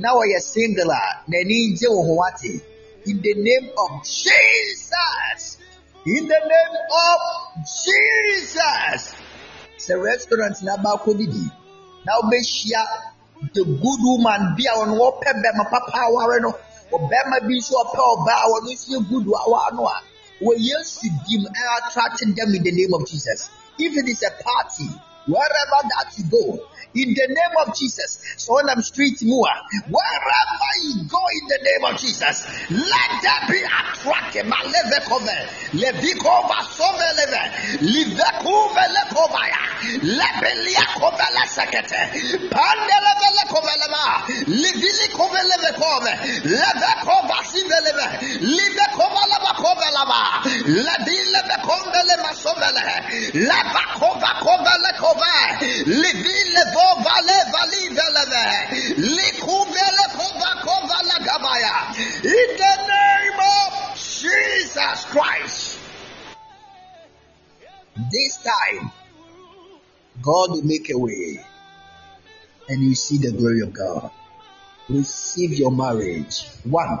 na wɔyɛ single a n'ani gye wo ho wate. In the name of Jesus. In the name of Jesus. Sɛ restaurant na baako didi na wobɛhyia the good woman bi a ɔno wɔpɛ bɛrima papa aware no ɔbɛrima bi nso ɔpɛ ɔbaa a ɔno nso yɛ good awa no a wɔ yesu dim attracting them in the name of jesus if it is a party wherever that you go in the name of Jesus. So on the street more, wherever you go in the name of Jesus, let that be a attracted. Malevekove, Levikova Soveleve, Livekuve Lekovaya, Lebelia Kovela Sekete, Pandelevele Kovelema, Livili Kovelevekove, Levekova Siveleve, Livekova Lavakovelava, Ladilevekondele Masovele, Lavakova Kovelekove, In the name of Jesus Christ. This time, God will make a way and you see the glory of God. Receive your marriage. One,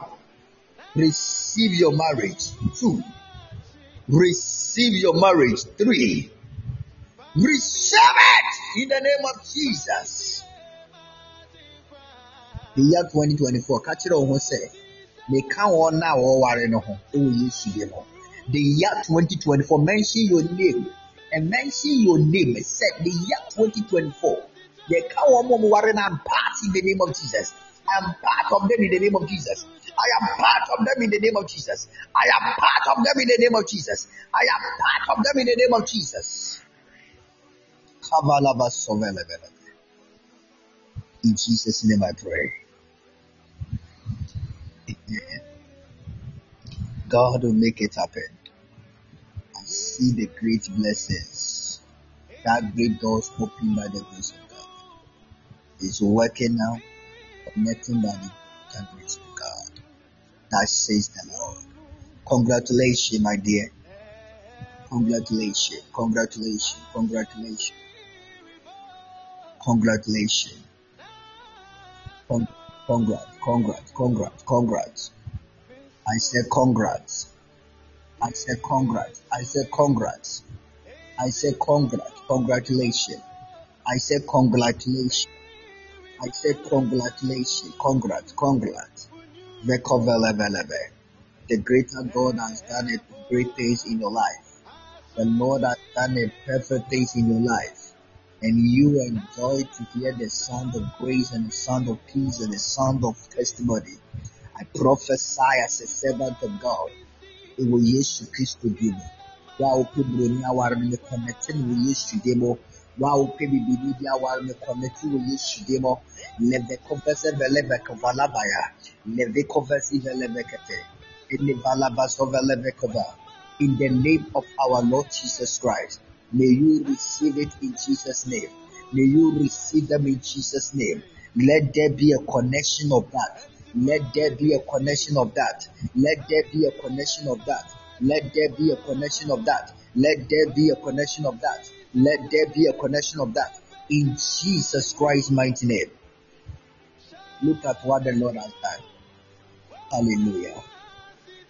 receive your marriage. Two, receive your marriage. Three, receive it in the name of Jesus. The year 2024, catch it on say, they can't want now or worry no home. It will use you. The year 2024, mention your name and mention your name. Said the year 2024, they can't want more worry. I'm part in the name of Jesus. I am part of them in the name of Jesus. I am part of them in the name of Jesus. I am part of them in the name of Jesus. I am part of them in the name of Jesus. In Jesus' name I pray. Amen. God will make it happen. I see the great blessings. That great doors open by the grace of God. It's working now, connecting by the grace of God. That says the Lord. Congratulations, my dear. Congratulations, congratulations, congratulations, congratulations. Con- congrats, congrats, congrats, congrats. I said congrats. I said congrats. I said congrats. I said congrats. Congratulations. I said congratulations. I said congratulations. Congrats. Congrats. The greater God has done it great things in your life. The Lord has done a perfect things in your life. And you enjoy to hear the sound of grace and the sound of peace and the sound of testimony. I prophesy as a servant of God. Ɛwɔ Yesu Kristo din mu. Wo a wopɛ buroni no mekɔnɛte no wɔ Yesu din mu. Wo a wopɛ bibini bi aware mekɔnɛte wɔ Yesu din mu. Leve kɔfɛsɛ vɛlɛ valabaya. Leve kɔfɛsi vɛlɛ vɛkɛtɛ. Ele valabaso vɛlɛ vɛkɔva. In the name of our Lord Jesus Christ. May you receive it in Jesus' name. May you receive them in Jesus' name. Let there be a connection of that. Let there be a connection of that. Let there be a connection of that. Let there be a connection of that. Let there be a connection of that. Let there be a connection of that. In Jesus Christ's mighty name. Look at what the Lord has done. Hallelujah.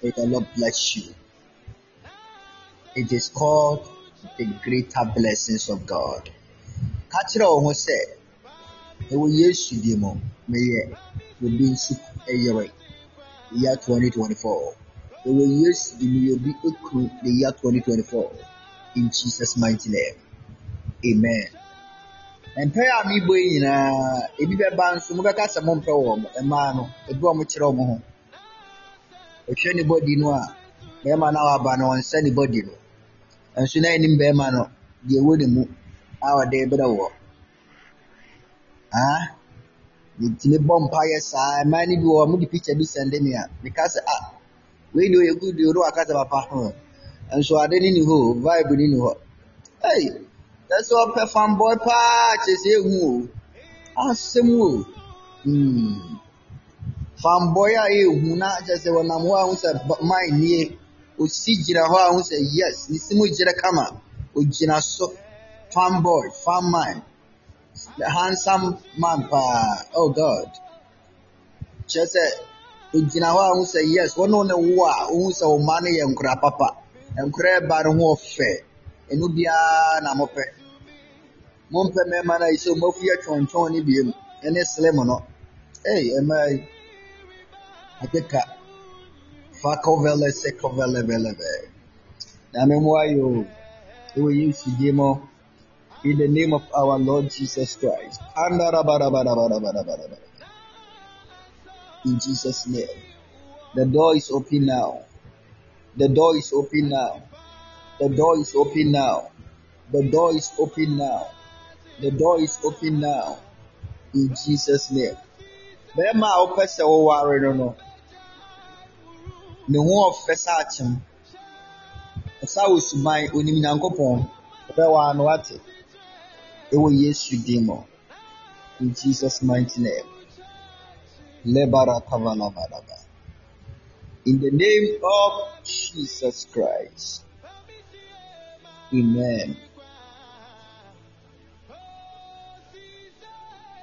May the Lord bless you. It is called the greater blessings of God. Ka kyerɛ wo ho sɛ, ɛwɔ Yesu di mu, meyɛ obi nso ɛyere year 2024. Ɛwɔ Yesu di mu, yɛ obi ekuru the year 2024. In Jesus mighty name. Amen. Mpɛ a mebɔ yi nyinaa, ebi bɛba nso mobɛka sɛ mompɛ wɔn mmaa no, ebi a wɔkyerɛ wɔn ho. Ɔhwɛ ne no a, bɛrima no a waba no ɔnsɛ ne body no. Nso na anim bɛrima no, deɛ ɛwɔ ne mu a ɔde brɛ wɔ. Ah, metumi bɔ mpaeɛ saa, mmaa no bi wɔ hɔ, mode picture bi sɛnde me a, meka sɛ ah, wei deɛ ɔyɛ good deɛ ɔde waka sɛ papa hmm. Nso ade ne ni hɔ vibe ne ni hɔ. Hey, kyerɛ sɛ ɔpɛ fanboy paa kyerɛ ehu o. Asɛm o. Hmm. Fanboy a ehu na kyerɛ wɔnam hɔ a ho sɛ nie. Osi gyina hɔ a ho sɛ yes, ne si mu kama. Ogyina so. Fanboy, fan man. Handsome man paa. Oh God. Kyerɛ sɛ ogyina hɔ a ho sɛ yes, wɔne wo ne wo a wohu sɛ wo mma no yɛ nkora papa. Nkora ɛba no ho ɔfɛ. Ɛno biara na mopɛ. Mompɛ mmarima no a ɔmo afu yɛ twɔntwɔn ne biem. Ɛne slim no. Hey, mmaa yi. Fa kɔvɛlɛ sɛ kɔvɛlɛ bɛlɛbɛ. Nyame mmoa yɛ o. Ɛwɔ Yesu. In the name of our Lord Jesus Christ. In Jesus' name. The door is open now. The door is open now. The door is open now. The door is open now. The door is open now. In Jesus' name. Bɛrima a wopɛ sɛ woware no no, ne ho ɔfɛ sɛ akyem. Ɔsa wɔ suban, onim Nyankopɔn. Ɔbɛwaa no wate. Ɛwɔ Yesu din mu. In Jesus' mighty name. Lebara kavalabadaba. In the name of Jesus Christ. Amen.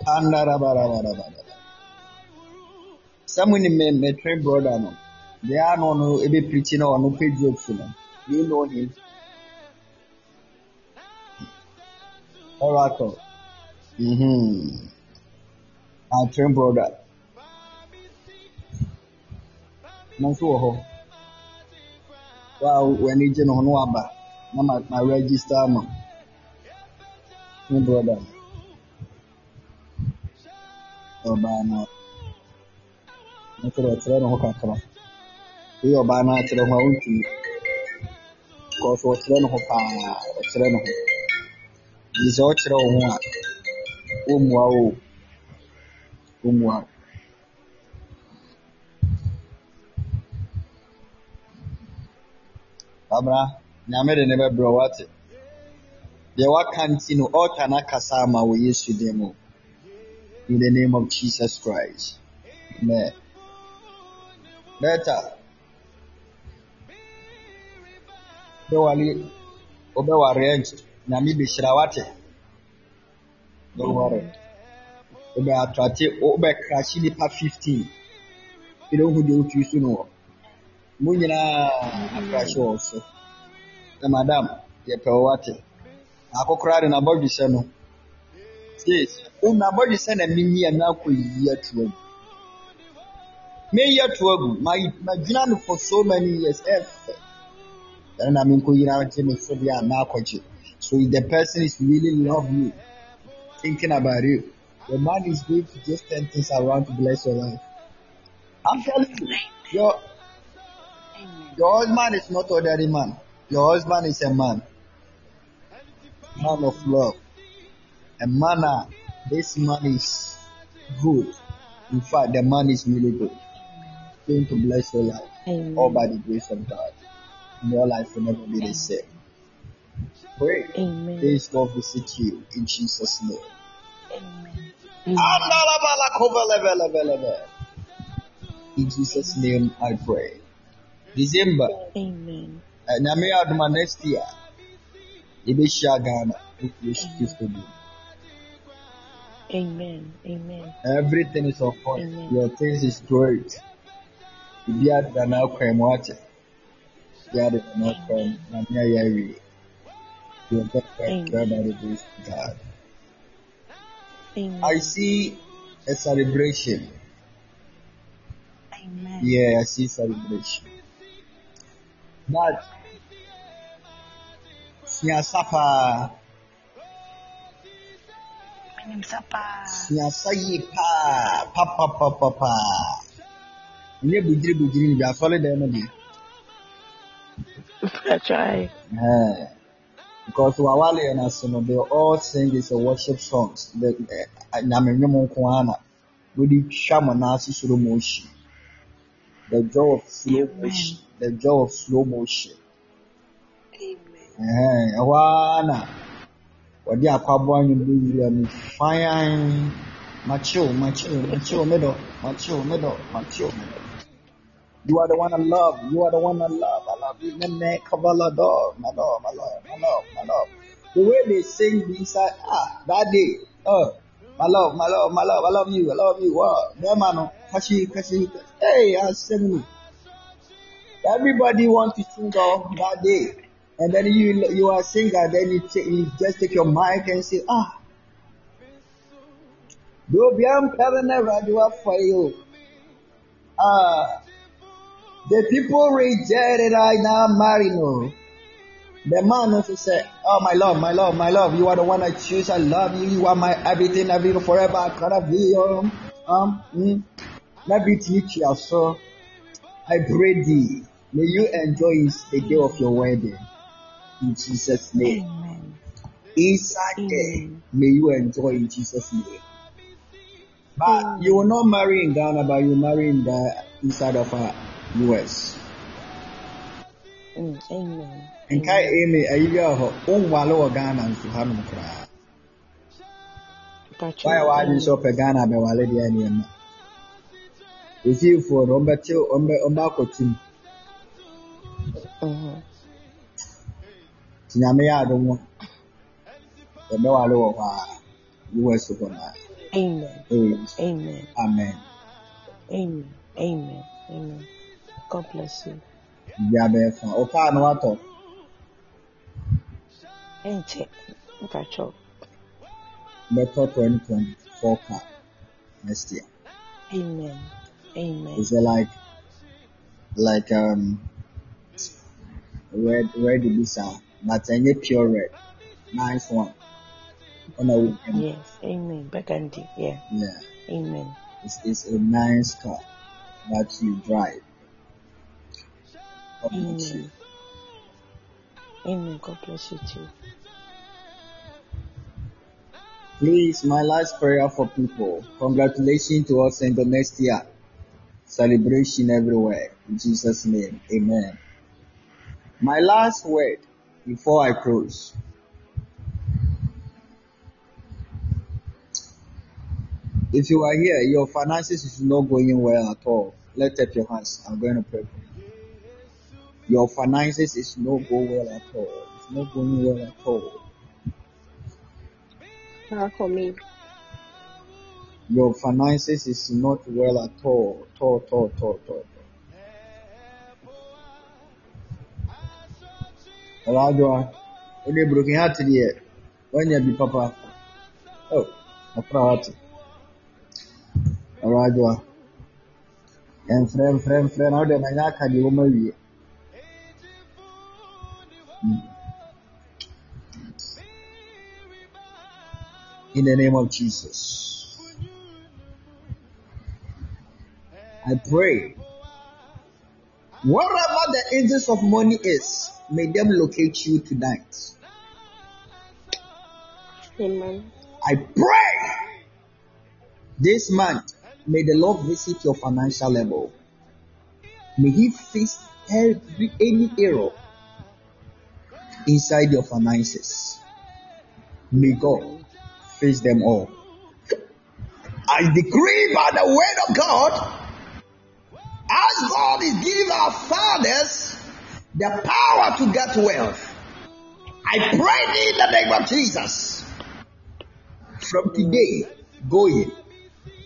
Pandarabarabarabaraba. Someone in my, my twin brother no. They are no ebe preaching or no pay jokes. You know him. Oracle. Mm-hmm. Our twin brother. Nanso wɔ hɔ. Wa w'ani gye ne ho no waba. Na ma ma register ama. Twin brother. Ɔbaa. Na kyerɛ ɔkyerɛ ne ho kakra. Eyi ɔbaa no akyerɛ ho a wontumi. Because ɔkyerɛ ne ho paa. Ɔkyerɛ ne ho. Nti sɛ ɔkyerɛ wo ho a, wommua wo. o. Wommua wo. Abra, Nyame de ne bɛbrɛ wo ate. Deɛ waka nti no, ɔɔka no akasa ama wɔ Yesu din mu. In the name of Jesus Christ. Amen. Better. Bɛwale, wobɛware nti, Nyame bɛhyira wo ate. Don't worry. Wobɛ atrate, wobɛkrahye nipa 15. Bi hu deɛ wotwi so no wɔ. Mo nyinaa akrahye wɔ wo so. Na madam, yɛpɛ wo ate. Akokora de n'abɔdwesɛ no. Yes. Wo n'abɔdwesɛ na minyi ɛno akɔyiyi ato agu. Meyi ato agu. Ma magyina no for so many years. Ɛfɛ. Ɛno na menkɔyira agye me so deɛ a na akɔgye. So if the person is really love you, thinking about you, the man is going to just turn things around to bless your life. I'm telling you, your your husband is not ordinary man. Your husband is a man, man of love, a man. ah, This man is good. In fact, the man is really good. Going to bless your life, all by the grace of God. And your life will never be the same. Pray. Amen. Please God visit you in Jesus' name. Amen. In Jesus' name I pray. December, Amen. eh, Nyame adoma next year, yɛbɛhyia Ghana wɔ Yesu Kristo mu. Amen. Amen. Everything is point. Amen. Your things is great. Biribiara da n'akwan mu ate. Biribiara da n'akwan mu na nea yɛ awie. Your perfect Amen. God by the grace of God. Amen. I see a celebration. Amen. Yeah, I see celebration. But siasa paa, Minim sa pa. siasa yie paa, papapapapaa. Nyɛ budiri budiri bi asɔre dan mu deɛ. I try. Ɛɛ, Because wawale yɛn ase no, they all sing is a worship songs. The eh, nyame nnwom nko ara na wɔde twa mo nan ase slow motion. The joy of slow Amen. motion. The joy of slow motion. Amen. Ɛhɛn, ɛhɔ ara na wɔde akwaboa nnwom bi wura mu fain. Machill, machill, machill, middle, machill, middle, machill, middle. You are the one I love. You are the one I love. I love you. Nene Kabalado. My love, my love, my love, my love. The way they sing inside, ah, that day, oh, my love, my love, my love, I love you, I love you. Wow, them man, kashi, kashi, kashi. hey, I sing me. Everybody want to sing on that day, and then you you are singer, then you, take, you just take your mic and say, ah, do be am for you. Ah, the people rejected I now marry no. The man also said, Oh my love, my love, my love, you are the one I choose, I love you, you are my everything, everything forever, I cannot be um um mm. Maybe teach you so I pray thee, may you enjoy the day of your wedding. In Jesus' name. Amen. Inside there, Amen. may you enjoy in Jesus' name. But you will not marry in Ghana, but you marry in the inside of uh, US. Mm, Amen. nka Amen. eme ayi bi wɔ hɔ wonwale wɔ ghana nso hanom koraa Pacho. wayɛ w'adwene sɛ Amen. ɔpɛ ghana bɛwale deɛ nneɛma osiefoɔ no ɔmbɛte ɔmbɛ ɔmbɛ akɔto mu Mhm. nti nyame yɛ adom a yɛbɛwale wɔ hɔ a us hɔ no a Amen. ɛwɔ yesu Amen. amen Amen. God bless you. fa ɔkaa no watɔ Ente. Pacho. bɛtɔ 2024 car next year Amen. Amen. is it like like um red red bi saa but ɛnyɛ pure red nice one ɛna wo Yes. Amen. Burgundy. Yeah. yeah Amen. It's, it's a nice car that you drive. Amen. Amen. God bless you too. Please, my last prayer for people. Congratulations to us in the next year. Celebration everywhere. In Jesus' name. Amen. My last word before I close. If you are here, your finances is not going well at all. Let up your hands. I'm going to pray for you. Your finances is not going well at all. It's not going well at all. Not for me. Your finances is not well at all. At all, at all, at all, at all. Elijah, when you broken heart here, when you be papa. Oh, a priority. Elijah. And friend, friend, friend, how the man can you marry? In the name of Jesus. I pray. Wherever the angels of money is, may them locate you tonight. Amen. I pray this month, may the Lord visit your financial level. May He fix every any error inside your finances. May God face them all. I decree by the word of God, as God is giving our fathers the power to get wealth. I pray in the name of Jesus. From today, going,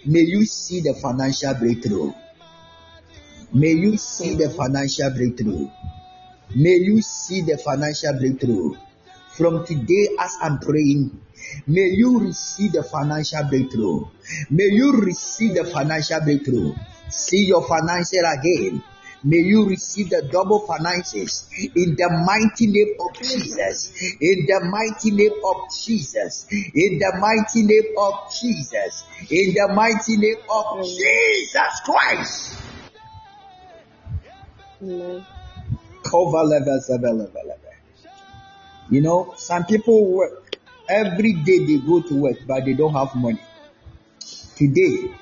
may you see the financial breakthrough. May you see the financial breakthrough. May you see the financial breakthrough. From today, as I'm praying, may you receive the financial breakthrough. May you receive the financial breakthrough. See your financial again. May you receive the double finances in the mighty name of Jesus. In the mighty name of Jesus. In the mighty name of Jesus. In the mighty name of Jesus Christ. Amen. You know, some people work every day they go to work, but they don't have money. Today,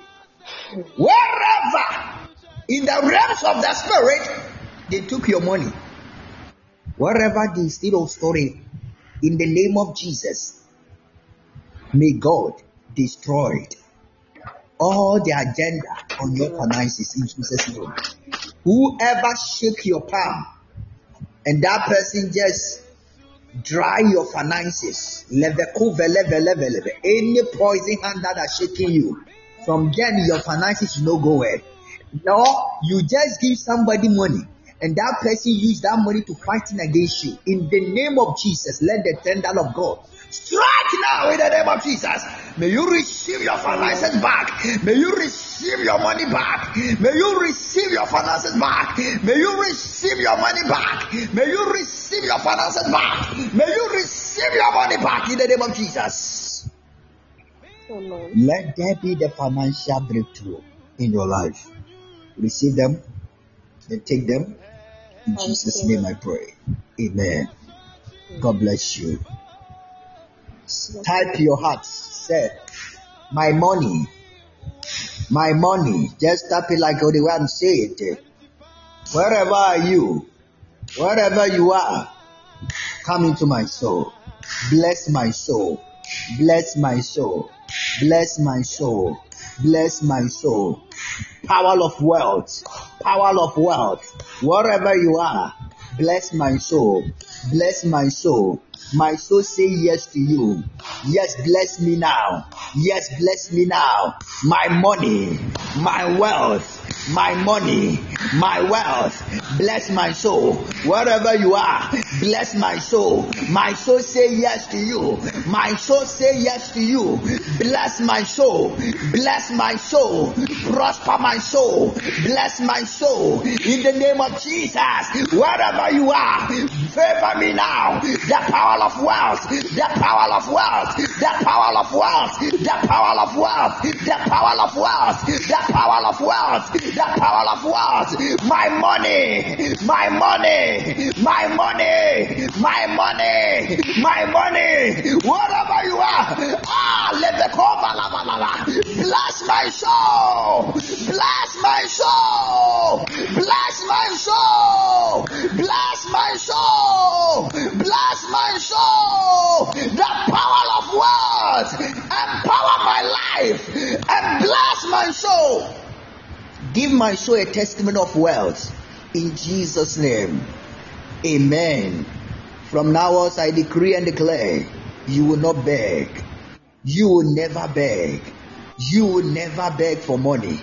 wherever in the realms of the spirit, they took your money. Wherever they still store it, in the name of Jesus, may God destroy it. all the agenda on your finances in Jesus' name. Whoever shake your palm and that person just dry your finances, any poison hand that are shaking you, from then your finances will not go where. No, you just give somebody money and that person use that money to fighting against you. In the name of Jesus, let the tender of God strike now in the name of Jesus. May you receive your finances back. May you receive your money back. May you receive your finances back. May you receive your money back. May you receive your finances back. May you receive your money back in the name of Jesus. Amen. Let there be the financial breakthrough in your life. Receive them and take them. In Jesus' name I pray. Amen. God bless you. Type your heart. Say, my money, my money. Just type it like the way I'm saying it. Wherever are you, wherever you are, come into my soul. Bless my soul. Bless my soul. Bless my soul. Bless my soul. Power of wealth. Power of wealth. Wherever you are, bless my soul. Bless my soul. My soul say yes to you. Yes, bless me now. Yes, bless me now. My money, my wealth, my money, my wealth. Bless my soul. Wherever you are, bless my soul. My soul say yes to you. My soul say yes to you. Bless my soul. Bless my soul. Prosper my soul. Bless my soul. In the name of Jesus. Wherever you are, favor me now. The power of wealth. The power of wealth. The power of wealth. The power of wealth. The power of wealth. The power of wealth. The power of wealth. My money. My money. My money. My money. My money. Wherever you are. Ah, let the cover. Bless my soul. Bless my soul. Bless my soul. Bless my soul. Bless my soul. The power of words. Empower my life. And bless my soul. Give my soul a testimony of wealth. In Jesus' name. Amen. From now on, I decree and declare you will not beg. You will never beg. You will never beg for money.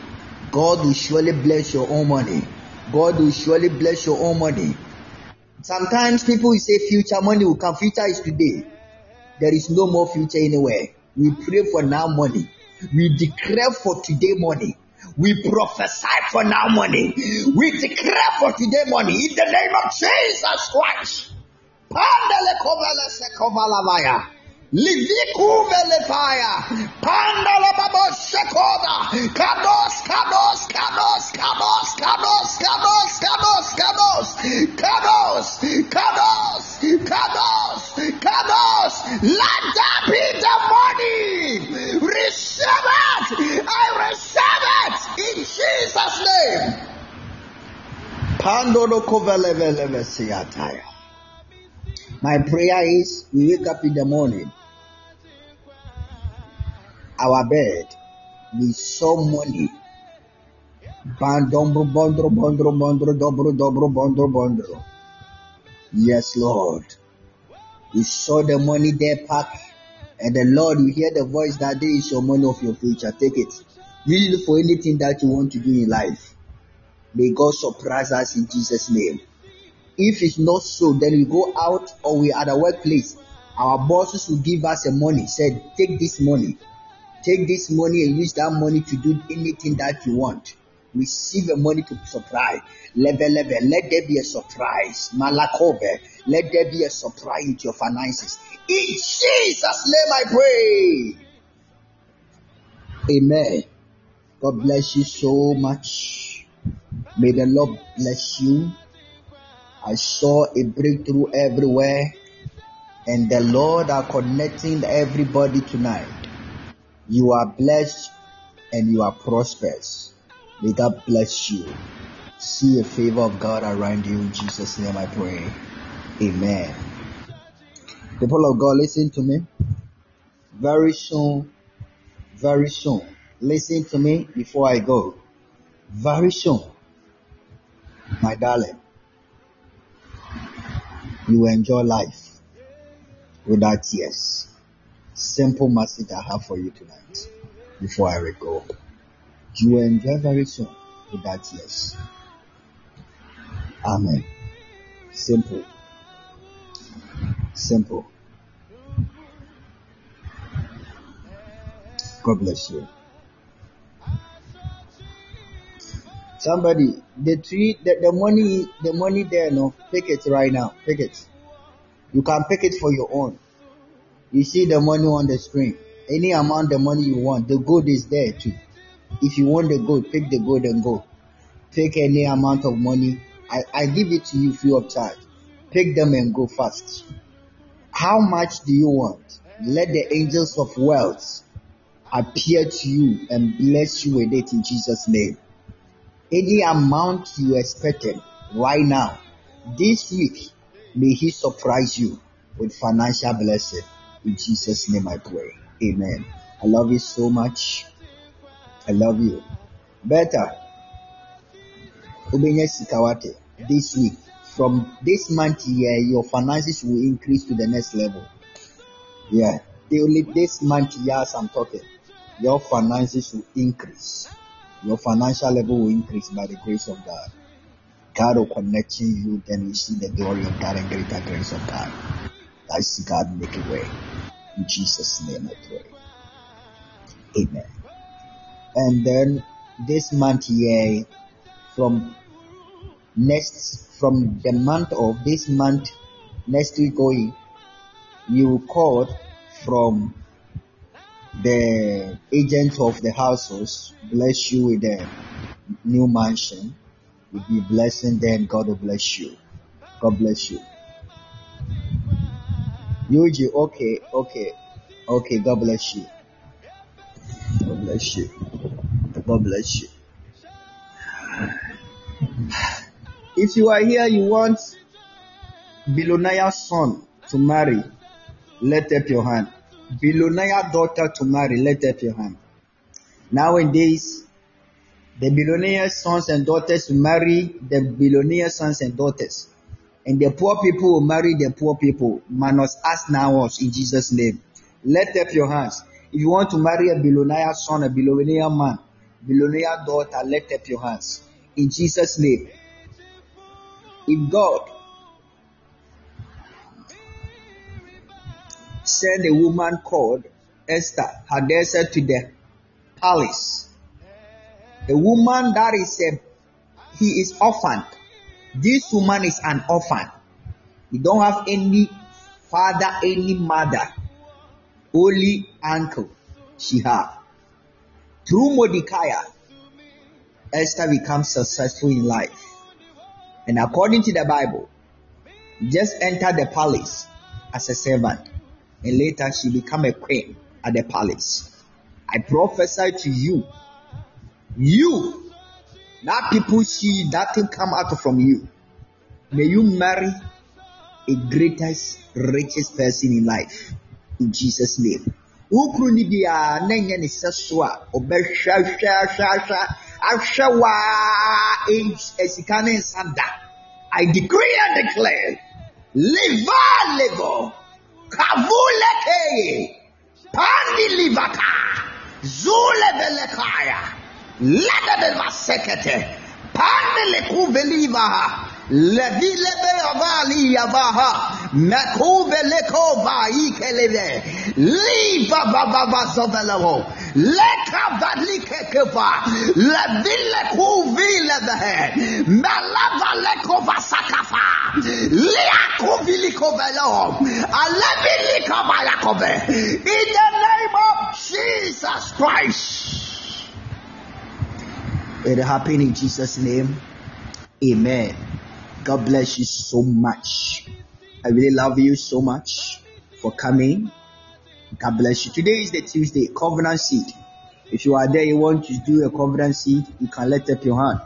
God will surely bless your own money. God will surely bless your own money. Sometimes people will say future money will come. Future is today. There is no more future anywhere. We pray for now money. We declare for today money. We prophesy for now money. We declare for today money in the name of Jesus Christ. Liviku vele fire. Pandala babo shekoda. Kados, kados, kados, kados, kados, kados, kados, kados, kados, kados, kados, kados. Let that be the money. Receive it. I receive it in Jesus' name. My prayer is we wake up in the morning, our bed, we saw money. Dobro, dobro. Yes, Lord. We saw the money there packed And the Lord, you hear the voice that day is your money of your future. Take it. Use for anything that you want to do in life. May God surprise us in Jesus' name. If it's not so, then we go out or we at a workplace. Our bosses will give us a money. Said, take this money. Take this money and use that money to do anything that you want. Receive the money to surprise. Level, level. Let there be a surprise. Malakove. Let there be a surprise into your finances. In Jesus' name I pray. Amen. God bless you so much. May the Lord bless you. I saw a breakthrough everywhere, and the Lord are connecting everybody tonight. You are blessed and you are prosperous. May God bless you. See a favor of God around you in Jesus' name I pray. Amen. People of God, listen to me. Very soon, very soon. Listen to me before I go. Very soon, my darling, you will enjoy life without tears. Simple message I have for you tonight before I go. You will enjoy very soon without tears. Amen. Simple. Simple. God bless you. Somebody, the tree, the, the money, the money there, no, pick it right now. Pick it. You can pick it for your own. You see the money on the screen. Any amount of money you want, the gold is there too. If you want the gold, pick the gold and go. Pick any amount of money. I, I give it to you free of charge. Pick them and go fast. How much do you want? Let the angels of wealth appear to you and bless you with it in Jesus' name. Any amount you expected right now, this week, may He surprise you with financial blessing. In Jesus' name I pray. Amen. I love you so much. I love you. Better. Ubenya Sikawate. This week, from this month here, your finances will increase to the next level. Yeah. Only this month here, I'm talking, your finances will increase. Your financial level will increase by the grace of God. God will connect you, then you see the glory of God and greater grace of God. I see God make a way. In Jesus' name I pray. Amen. And then this month here, from next, from the month of this month, next week going, you called from the agent of the households bless you with a new mansion. You'll be blessing then God will bless you. God bless you. Yuji, okay, okay, okay, God bless you. God bless you. God bless you. If you are here, you want Biloniah's son to marry, let up your hand. Billionaire daughter to marry, let up your hand. Nowadays, the billionaire sons and daughters marry the billionaire sons and daughters. And the poor people will marry the poor people, minus us now us in Jesus' name. Let up your hands. If you want to marry a billionaire son, a billionaire man, billionaire daughter, let up your hands. In Jesus' name. If God send a woman called Esther Hadassah to the palace. A woman that is a he is orphaned. This woman is an orphan. You don't have any father, any mother, only uncle she have. Through Mordecai, Esther becomes successful in life. And according to the Bible, just enter the palace as a servant and later she become a queen at the palace. I prophesy to you, you, that people see that thing come out from you. May you marry a greatest, richest person in life. In Jesus' name. wokuru ni bia na nyɛ ne sɛ so a ɔbɛhwɛ ahwɛ ahwɛ ahwɛ ahwɛ waa esika ne nsa da i decree and declare live live Kavuleke. Pandilivaka. Zulebelekaya. Ledebelvasekete. Pandelekuvelivaha. Levi yavaha. Vai keleve. Baba. Leka. Levi. Melava leko vasakafa. Viliko velo. Alevi liko vayakove. In the name of Jesus Christ. It happened in Jesus' name. Amen. God bless you so much. I really love you so much for coming. God bless you. Today is the Tuesday covenant seed. If you are there, you want to do a covenant seed, you can let up your hand.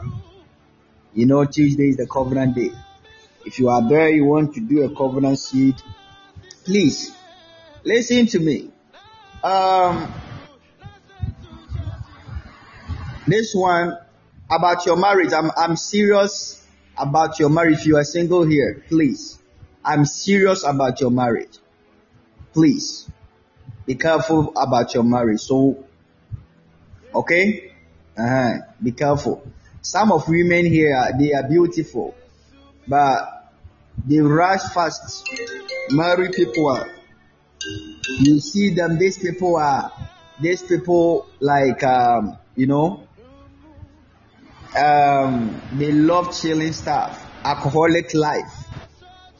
You know, Tuesday is the covenant day. If you are there, you want to do a covenant seed, please listen to me. Um, this one about your marriage. I'm I'm serious about your marriage. If you are single here, please. I'm serious about your marriage. Please be careful about your marriage. So, okay, uh-huh. be careful. Some of women here they are beautiful, but they rush fast. Marry people are. You see them. These people are. These people like um, you know um, they love chilling stuff, alcoholic life.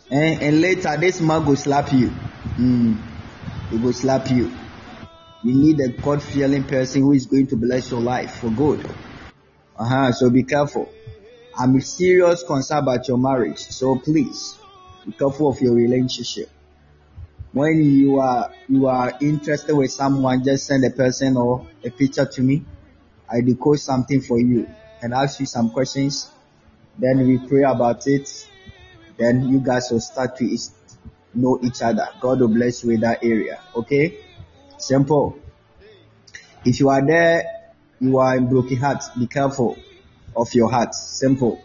Eh? And later, this man will slap you. Mm. He will slap you. You need a God fearing person who is going to bless your life for good. Uh-huh. So be careful. I'm serious concerned about your marriage. So please be careful of your relationship. When you are you are interested with someone, just send a person or a picture to me. I decode something for you and ask you some questions. Then we pray about it. Then you guys will start to know each other. God will bless you in that area. Okay? Simple. If you are there, you are in broken heart. Be careful of your heart. Simple.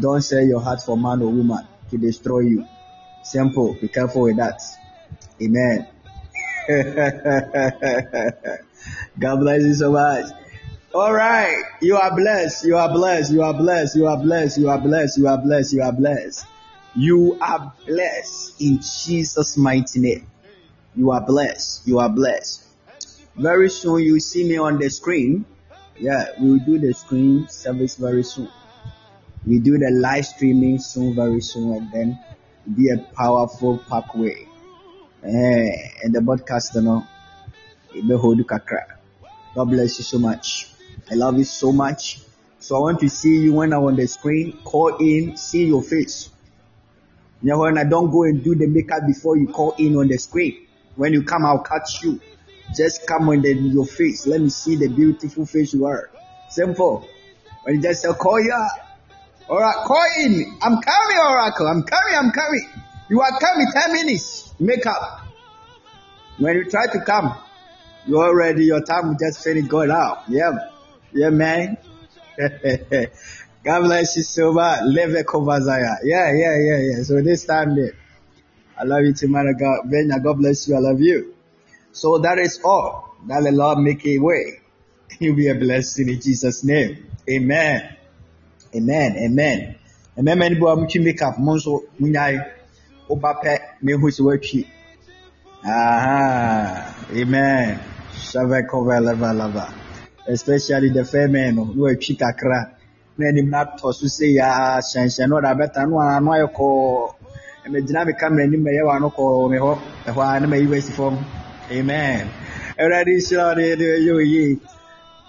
Don't sell your heart for man or woman to destroy you. Simple. Be careful with that. Amen. God bless you so much. All right. You are blessed. You are blessed. You are blessed. You are blessed. You are blessed. You are blessed. You are blessed. You are blessed in Jesus' mighty name. You are blessed. You are blessed. Very soon you see me on the screen. Yeah, we will do the screen service very soon. We do the live streaming soon, very soon, and then be a powerful pathway. Eh, and the broadcast, you know, it will hold kakra. God bless you so much. I love you so much. So I want to see you when I'm on the screen. Call in, see your face. Now when I don't go and do the makeup before you call in on the screen. When you come, I'll catch you. Just come on the, your face. Let me see the beautiful face you are. Simple. When you just say, call ya. Alright, call in. I'm coming, Oracle. I'm coming, I'm coming. You are coming 10 minutes. Makeup. When you try to come, you already, your time will just finish going out. Yeah. Yeah, man. God bless you so much. Leve Kovazaya. Yeah, yeah, yeah, yeah. So this time there. I love you too, man. God, Benya, God bless you. I love you. So that is all. That the Lord make a way. You'll be a blessing in Jesus' name. Amen. Amen. Amen. Amen. Many boy, I'm make up. Monso, munyai. Oba pe, me who's working. Aha. Amen. Shave cover lava lava. Especially the fair man who are kakra. Na anim na atɔ so sɛ yaa hyɛnhyɛn no ɔde abɛta no ano ayɛ kɔɔ ɛmɛgyina me kamera anim ɛyɛ wɔ ano kɔɔ me hɔ ɛhɔ a na mayi wasi fam amen awurade nhyira wo de ɛyɛ oye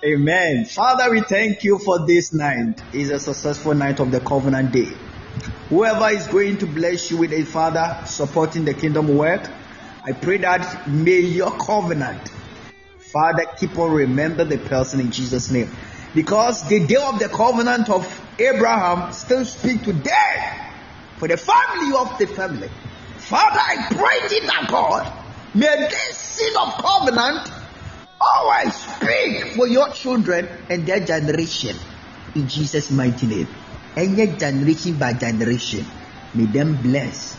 amen. Father we thank you for this night. It's a successful night of the covenant day. Whoever is going to bless you with a father supporting the kingdom work i pray that may your covenant Father, keep on remember the person in Jesus' name. Because the day of the covenant of Abraham still speak today for the family of the family. Father, I pray thee that God, may this seed of covenant always speak for your children and their generation in Jesus' mighty name. Any generation by generation, may them bless.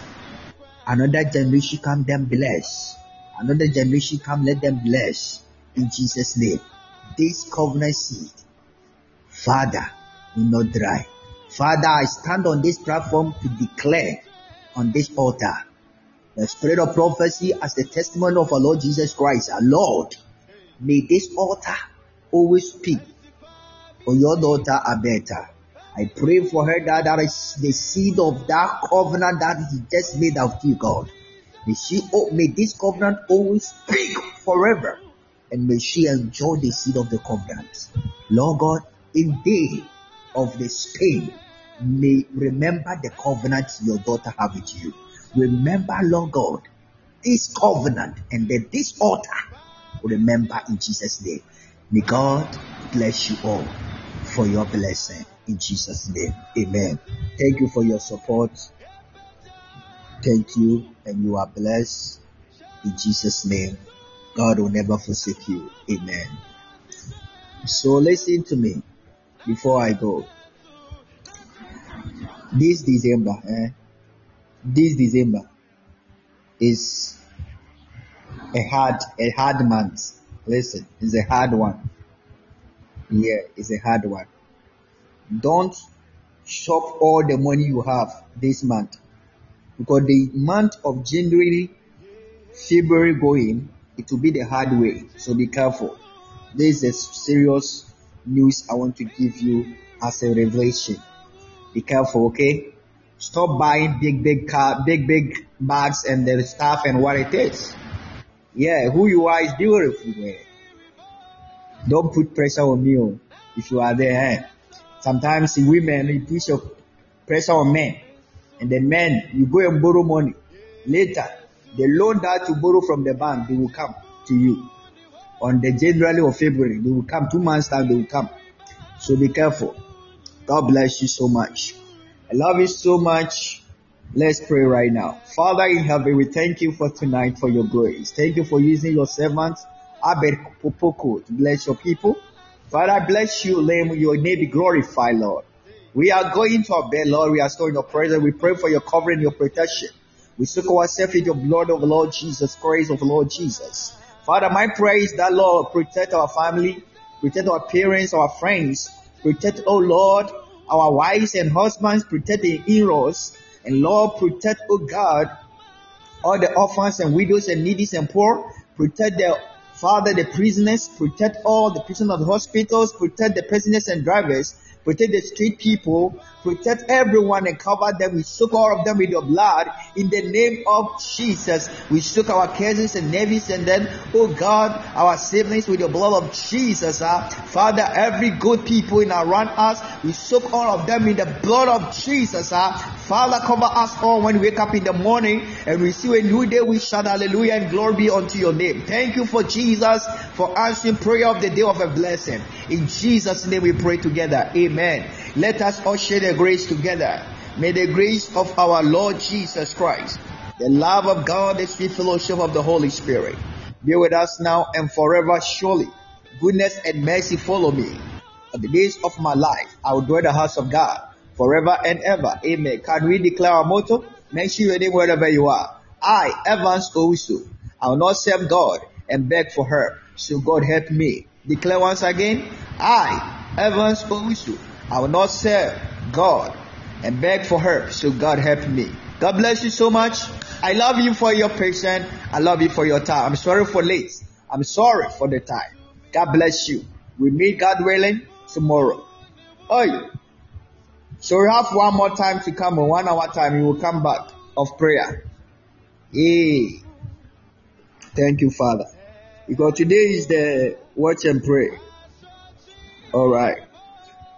Another generation come them bless. Another generation come, let them bless in Jesus' name. This covenant seed, Father, will not dry. Father, I stand on this platform to declare on this altar the spirit of prophecy as the testimony of our Lord Jesus Christ. Our Lord, may this altar always speak for your daughter Abeta. I pray for her that that is the seed of that covenant that He just made out of you, God. May she oh, may this covenant always speak forever, and may she enjoy the seed of the covenant. Lord God, in day of the pain, may remember the covenant your daughter have with you. Remember, Lord God, this covenant and then this altar. Remember in Jesus' name. May God bless you all for your blessing in Jesus' name. Amen. Thank you for your support. Thank you, and you are blessed in Jesus' name. God will never forsake you. Amen. So listen to me before I go. This December, eh? This December is a hard, a hard month. Listen, it's a hard one. Yeah, it's a hard one. Don't shop all the money you have this month because the month of January, February going, it will be the hard way. So be careful. This is serious news I want to give you as a revelation. Be careful, okay? Stop buying big, big car, big, big bags and the stuff and what it is. Yeah, who you are is beautiful. Man. Don't put pressure on me if you are there. Eh? Sometimes women, you put your pressure on men. And the men, you go and borrow money. Later, the loan that you borrow from the bank, they will come to you. On the January or February, they will come. Two months time, they will come. So be careful. God bless you so much. I love you so much. Let's pray right now. Father in heaven, we thank you for tonight for your grace. Thank you for using your servant, Abed Popoko, to bless your people. Father, bless you, Lamb. Your name be glorified, Lord. We are going to our bed, Lord. We are still in your presence. We pray for your covering, your protection. We soak ourselves in your blood of Lord Jesus Christ, of Lord Jesus. Father, my prayer is that, Lord, protect our family, protect our parents, our friends, protect, oh Lord, our wives and husbands, protect the in-laws, and Lord, protect, oh God, all the orphans and widows and needy and poor. Protect the Father, the prisoners, protect all the prisoners of the hospitals, protect the prisoners and drivers, protect the street people, protect everyone and cover them. We soak all of them with your blood in the name of Jesus. We soak our cousins and nephews and then, oh God, our siblings with your blood of Jesus. Uh. Father, every good people in around us, we soak all of them in the blood of Jesus. Uh. Father, cover us all when we wake up in the morning and we see a new day. We shout hallelujah and glory be unto your name. Thank you for Jesus for answering prayer of the day of a blessing. In Jesus' name we pray together. Amen. Let us all share the grace together. May the grace of our Lord Jesus Christ, the love of God, the sweet fellowship of the Holy Spirit be with us now and forever. Surely, goodness and mercy follow me. All the days of my life, I will dwell in the house of God forever and ever. Amen. Can we declare our motto? Mention your name wherever you are. I, Evans Owusu, I will not serve God and beg for her. So God help me. Declare once again. I, Evans Owusu, I will not serve God and beg for her. So God help me. God bless you so much. I love you for your patience. I love you for your time. I'm sorry for late. I'm sorry for the time. God bless you. We meet God willing tomorrow. Oh, so we have one more time to come, one hour time. We will come back of prayer. Hey, thank you, Father. Because today is the watch and pray. All right.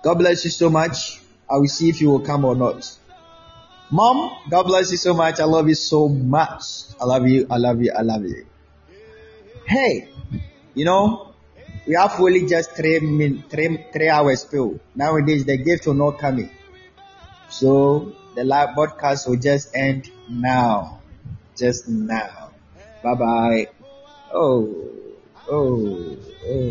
God bless you so much. I will see if you will come or not. Mom, God bless you so much. I love you so much. I love you. I love you. I love you. Hey, you know, we have only just three min, three, three hours still. Nowadays, the gift will not come in. So the live broadcast will just end now. Just now. Bye bye. Oh, oh, oh.